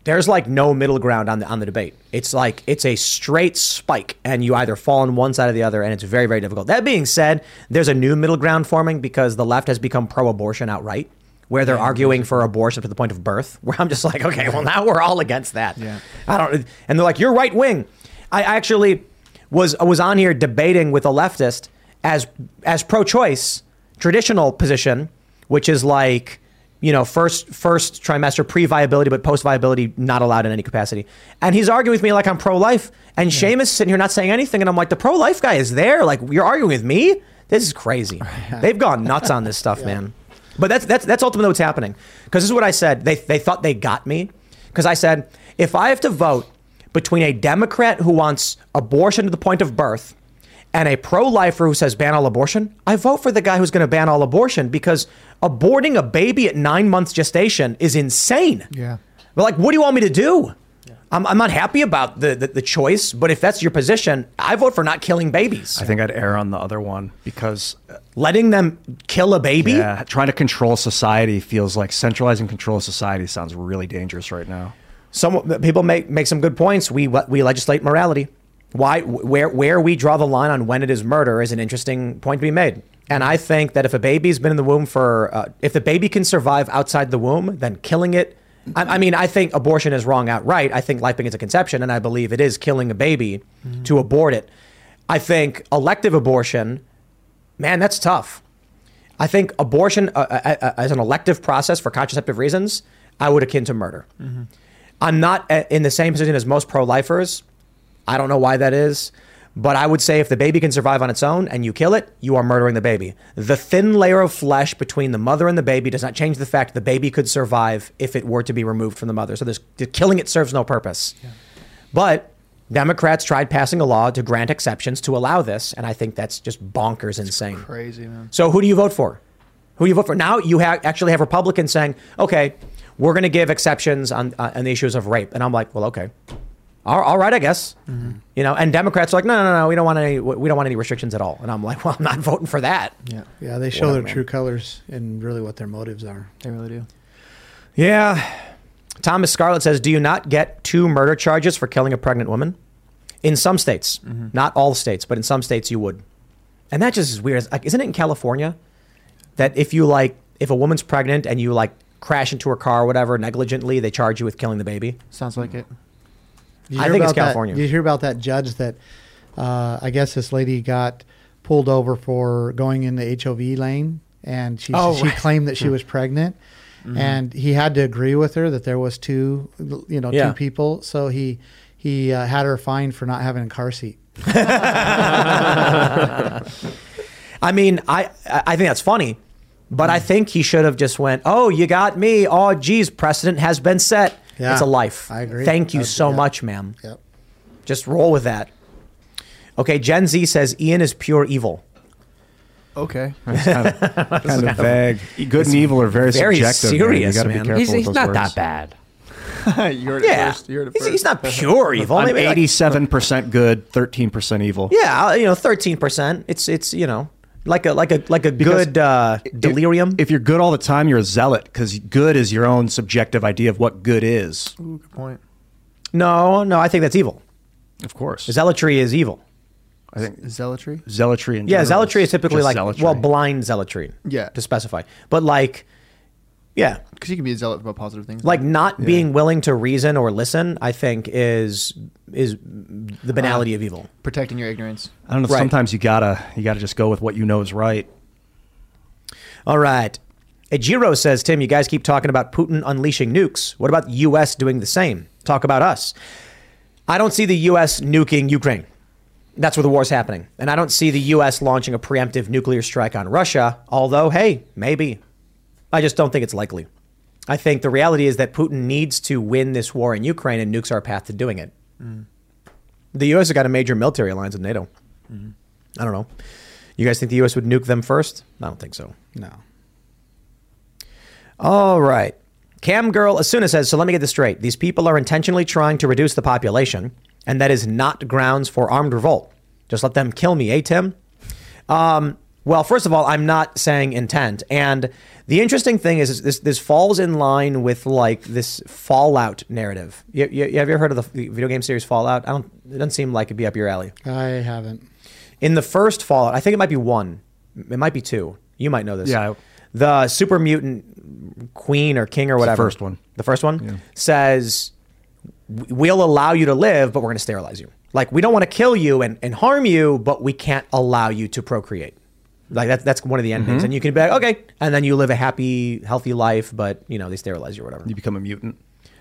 [SPEAKER 2] there's like no middle ground on the on the debate. It's like it's a straight spike, and you either fall on one side or the other, and it's very very difficult. That being said, there's a new middle ground forming because the left has become pro-abortion outright, where they're arguing for abortion to the point of birth. Where I'm just like, okay, well now we're all against that.
[SPEAKER 6] Yeah.
[SPEAKER 2] I don't, and they're like, you're right wing. I actually was was on here debating with a leftist as as pro-choice traditional position, which is like you know first first trimester pre-viability but post-viability not allowed in any capacity. And he's arguing with me like I'm pro-life, and Seamus sitting here not saying anything, and I'm like the pro-life guy is there. Like you're arguing with me. This is crazy. They've gone nuts on this stuff, man. But that's that's that's ultimately what's happening. Because this is what I said. They they thought they got me. Because I said if I have to vote between a Democrat who wants abortion to the point of birth and a pro-lifer who says ban all abortion, I vote for the guy who's going to ban all abortion because aborting a baby at nine months gestation is insane.
[SPEAKER 6] Yeah.
[SPEAKER 2] But like, what do you want me to do? Yeah. I'm, I'm not happy about the, the the choice, but if that's your position, I vote for not killing babies.
[SPEAKER 5] I think I'd err on the other one because uh,
[SPEAKER 2] letting them kill a baby.
[SPEAKER 5] yeah, trying to control society feels like centralizing control of society sounds really dangerous right now.
[SPEAKER 2] Some people make make some good points. We we legislate morality. Why where where we draw the line on when it is murder is an interesting point to be made. And I think that if a baby's been in the womb for uh, if the baby can survive outside the womb, then killing it. I, I mean, I think abortion is wrong outright. I think life begins at conception, and I believe it is killing a baby to abort it. I think elective abortion, man, that's tough. I think abortion uh, uh, uh, as an elective process for contraceptive reasons, I would akin to murder. I'm not in the same position as most pro lifers. I don't know why that is. But I would say if the baby can survive on its own and you kill it, you are murdering the baby. The thin layer of flesh between the mother and the baby does not change the fact the baby could survive if it were to be removed from the mother. So this, killing it serves no purpose. But Democrats tried passing a law to grant exceptions to allow this, and I think that's just bonkers insane.
[SPEAKER 6] Crazy, man.
[SPEAKER 2] So who do you vote for? Who do you vote for? Now you ha- actually have Republicans saying, okay, we're going to give exceptions on, uh, on the issues of rape. And I'm like, well, okay. All, all right, I guess. You know, and Democrats are like, no, no, no, we don't want any, we don't want any restrictions at all. And I'm like, well, I'm not voting for that.
[SPEAKER 6] Yeah,
[SPEAKER 3] Yeah, they show
[SPEAKER 2] Whatever,
[SPEAKER 3] their true colors and really what their motives are.
[SPEAKER 6] They really do.
[SPEAKER 2] Yeah. Thomas Scarlett says, do you not get two murder charges for killing a pregnant woman? In some states, not all states, but in some states you would. And that just is weird. Like, isn't it in California that if you like, if a woman's pregnant and you like crash into her car or whatever negligently, they charge you with killing the baby?
[SPEAKER 6] Sounds like it.
[SPEAKER 3] You
[SPEAKER 2] I think it's
[SPEAKER 3] about that-
[SPEAKER 2] California.
[SPEAKER 3] You hear about that judge that uh, I guess this lady got pulled over for going in the HOV lane, and she
[SPEAKER 2] Oh,
[SPEAKER 3] she
[SPEAKER 2] right.
[SPEAKER 3] claimed that she was pregnant,
[SPEAKER 2] Mhm.
[SPEAKER 3] and he had to agree with her that there was two, you know,
[SPEAKER 2] Yeah.
[SPEAKER 3] two people. So he he uh, had her fined for not having a car seat.
[SPEAKER 2] I mean, I I think that's funny, but I think he should have just went, "Oh, you got me. Oh, geez, precedent has been set.
[SPEAKER 3] Yeah,
[SPEAKER 2] it's a life.
[SPEAKER 3] I agree.
[SPEAKER 2] Thank you
[SPEAKER 3] That's-
[SPEAKER 2] so
[SPEAKER 3] yeah.
[SPEAKER 2] much, ma'am.
[SPEAKER 3] Yep.
[SPEAKER 2] Just roll with that." Okay, Gen Z says Ian is pure evil.
[SPEAKER 6] Okay.
[SPEAKER 5] It's kind of, kind of vague. Good and evil are very,
[SPEAKER 2] very
[SPEAKER 5] subjective. man.
[SPEAKER 2] serious,
[SPEAKER 5] You got to be
[SPEAKER 2] man.
[SPEAKER 5] careful
[SPEAKER 2] He's- he's not
[SPEAKER 5] words.
[SPEAKER 2] that bad.
[SPEAKER 6] you heard it
[SPEAKER 2] Yeah.
[SPEAKER 6] first. You heard it
[SPEAKER 2] He's, he's not pure evil.
[SPEAKER 5] I'm
[SPEAKER 2] Maybe
[SPEAKER 5] 87% good, 13% evil.
[SPEAKER 2] yeah, uh, you know, thirteen percent. It's it's you know like a like a like a
[SPEAKER 5] Because
[SPEAKER 2] good uh, delirium.
[SPEAKER 5] If you're good all the time, you're a zealot because good is your own subjective idea of what good is.
[SPEAKER 6] Ooh, good point.
[SPEAKER 2] no, no, I think that's evil.
[SPEAKER 5] Of course.
[SPEAKER 2] Zealotry is evil.
[SPEAKER 5] I think
[SPEAKER 6] Zealotry.
[SPEAKER 5] zealotry and
[SPEAKER 2] Yeah, zealotry is typically like
[SPEAKER 5] zealotry.
[SPEAKER 2] well blind zealotry.
[SPEAKER 6] Yeah.
[SPEAKER 2] to specify, but like yeah,
[SPEAKER 6] Because you can be a zealot about positive things.
[SPEAKER 2] like not being willing to reason or listen. I think is is the uh, banality of evil.
[SPEAKER 6] protecting your ignorance.
[SPEAKER 5] I don't know.
[SPEAKER 2] Right.
[SPEAKER 5] Sometimes you gotta you gotta just go with what you know is right.
[SPEAKER 2] All right. Ejiro says, Tim, you guys keep talking about Putin unleashing nukes. What about the U.S. doing the same? Talk about us. I don't see the U.S. nuking Ukraine. That's where the war's happening. And I don't see the U.S. launching a preemptive nuclear strike on Russia, although, hey, maybe. I just don't think it's likely. I think the reality is that Putin needs to win this war in Ukraine, and nukes are a path to doing it. The U.S. has got a major military alliance with NATO. I don't know. You guys think the U.S. would nuke them first? I don't think so.
[SPEAKER 3] No.
[SPEAKER 2] All right. Cam Girl Asuna says, so let me get this straight. These people are intentionally trying to reduce the population, and that is not grounds for armed revolt. Just let them kill me, eh, Tim? Um, well, first of all, I'm not saying intent. And the interesting thing is, is this this falls in line with like this Fallout narrative. You, you, you- have you ever heard of the video game series Fallout? I don't. It doesn't seem like it'd be up your alley.
[SPEAKER 3] I haven't.
[SPEAKER 2] In the first Fallout, I think it might be one. It might be two. You might know this.
[SPEAKER 5] Yeah.
[SPEAKER 2] The super mutant queen or king or
[SPEAKER 5] It's the
[SPEAKER 2] whatever.
[SPEAKER 5] first one.
[SPEAKER 2] The first one says, "We'll allow you to live, but we're going to sterilize you. Like we don't want to kill you and, and harm you, but we can't allow you to procreate. Like that, that's one of the endings.
[SPEAKER 5] Mhm.
[SPEAKER 2] And you can be like, okay, and then you live a happy, healthy life, but you know they sterilize you or whatever.
[SPEAKER 5] You become a mutant.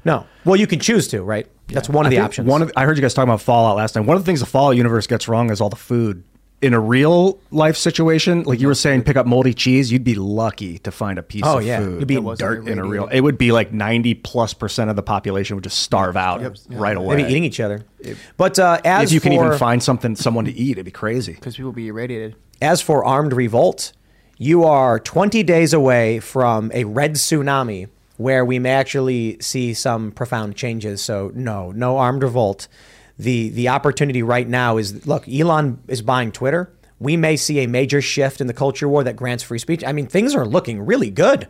[SPEAKER 2] No, well you can choose to, right? That's one of
[SPEAKER 5] I
[SPEAKER 2] the options.
[SPEAKER 5] One of, I heard you guys talking about Fallout last time. One of the things the Fallout universe gets wrong is all the food. In a real life situation, like you were saying, pick up moldy cheese, you'd be lucky to find a piece
[SPEAKER 2] Oh,
[SPEAKER 5] of
[SPEAKER 2] yeah.
[SPEAKER 5] food.
[SPEAKER 2] You'd be in dirt.
[SPEAKER 5] in a real. It would be like ninety plus percent of the population would just starve out right away.
[SPEAKER 2] Maybe eating each other. But uh, as
[SPEAKER 5] if you can even find something, someone to eat, it'd be crazy.
[SPEAKER 6] Because people would be irradiated.
[SPEAKER 2] As for armed revolt, you are 20 days away from a red tsunami where we may actually see some profound changes. So no, no armed revolt. The the opportunity right now is look, Elon is buying Twitter. We may see a major shift in the culture war that grants free speech. I mean, things are looking really good.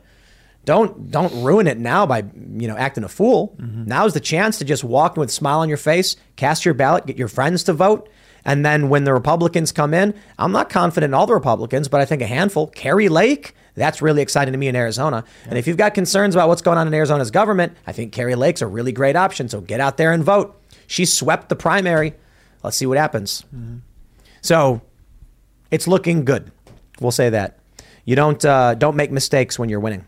[SPEAKER 2] Don't don't ruin it now by you know acting a fool. Mm-hmm. Now's the chance to just walk with a smile on your face, cast your ballot, get your friends to vote, and then when the Republicans come in, I'm not confident in all the Republicans, but I think a handful. Kari Lake, that's really exciting to me in Arizona. And if you've got concerns about what's going on in Arizona's government, I think Kari Lake's a really great option. So get out there and vote. She swept the primary. Let's see what happens. So it's looking good. We'll say that. You don't uh, don't make mistakes when you're winning.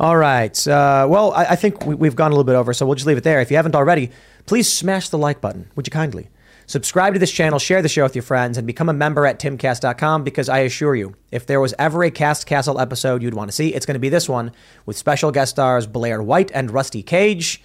[SPEAKER 2] All right. Uh, well, I, I think we, we've gone a little bit over, so we'll just leave it there. If you haven't already, please smash the like button. Would you kindly? Subscribe to this channel, share the show with your friends, and become a member at timcast.com because I assure you, if there was ever a Cast Castle episode you'd want to see, it's going to be this one with special guest stars Blair White and Rusty Cage.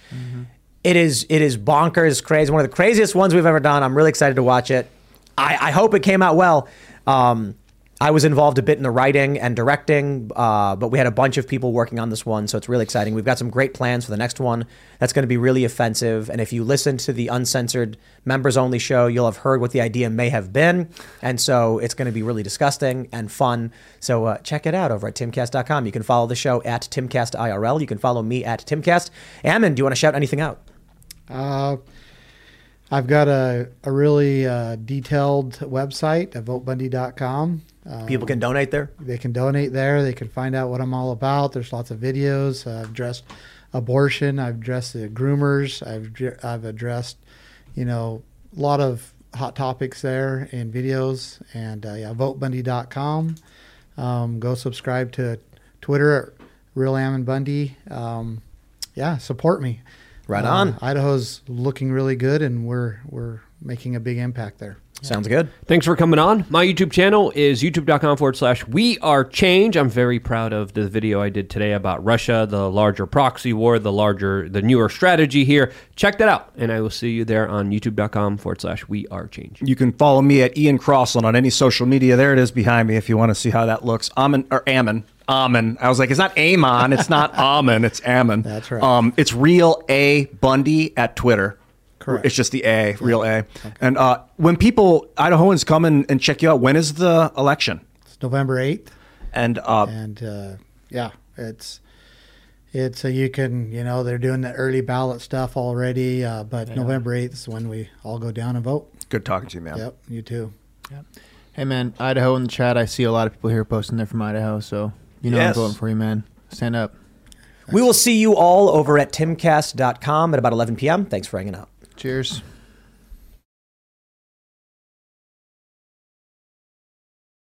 [SPEAKER 2] It is it is bonkers, crazy, one of the craziest ones we've ever done. I'm really excited to watch it. I, I hope it came out well. Um, I was involved a bit in the writing and directing, uh, but we had a bunch of people working on this one, so it's really exciting. We've got some great plans for the next one. That's going to be really offensive. And if you listen to the uncensored members only show, you'll have heard what the idea may have been. And so it's going to be really disgusting and fun. So uh, check it out over at timcast.com. You can follow the show at timcastirl. You can follow me at timcast. Ammon, do you want to shout anything out?
[SPEAKER 3] Uh, I've got a, a really uh, detailed website at votebundy.com. Um,
[SPEAKER 2] People can donate there.
[SPEAKER 3] They can donate there. They can find out what I'm all about. There's lots of videos. Uh, I've addressed abortion. I've addressed the groomers. I've I've addressed, you know, a lot of hot topics there in videos. And uh, yeah, votebundy.com. Um, go subscribe to Twitter at Real Ammon Bundy. Um, yeah, support me.
[SPEAKER 2] Right
[SPEAKER 3] Uh,
[SPEAKER 2] on.
[SPEAKER 3] Idaho's looking really good, and we're we're making a big impact there.
[SPEAKER 2] Sounds good.
[SPEAKER 4] Thanks for coming on. My YouTube channel is youtube.com forward slash we are change. I'm very proud of the video I did today about Russia, the larger proxy war, the larger, the newer strategy here. Check that out. And I will see you there on youtube.com forward slash we are change.
[SPEAKER 5] You can follow me at Ian Crossland on any social media. There it is behind me if you want to see how that looks. Ammon or Ammon. Ammon. I was like, it's not Amon. It's not Ammon. It's Ammon. That's
[SPEAKER 3] right.
[SPEAKER 5] Um, it's real A Bundy at Twitter.
[SPEAKER 3] Correct.
[SPEAKER 5] It's just the A, real A. And uh, when people Idahoans come and, and check you out, when is the election?
[SPEAKER 3] It's November eighth.
[SPEAKER 5] And uh,
[SPEAKER 3] and uh, yeah, it's it's uh, you can you know they're doing the early ballot stuff already, uh, but November eighth is when we all go down and vote.
[SPEAKER 5] Good talking to you, man.
[SPEAKER 3] Yep, you too.
[SPEAKER 6] Hey man, Idaho in the chat. I see a lot of people here posting they're from Idaho, so you know
[SPEAKER 2] Yes.
[SPEAKER 6] I'm voting for you, man. Stand up.
[SPEAKER 2] We will see you all over at timcast.com at about 11 p.m. Thanks for hanging out.
[SPEAKER 6] Cheers.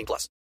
[SPEAKER 8] 18 plus.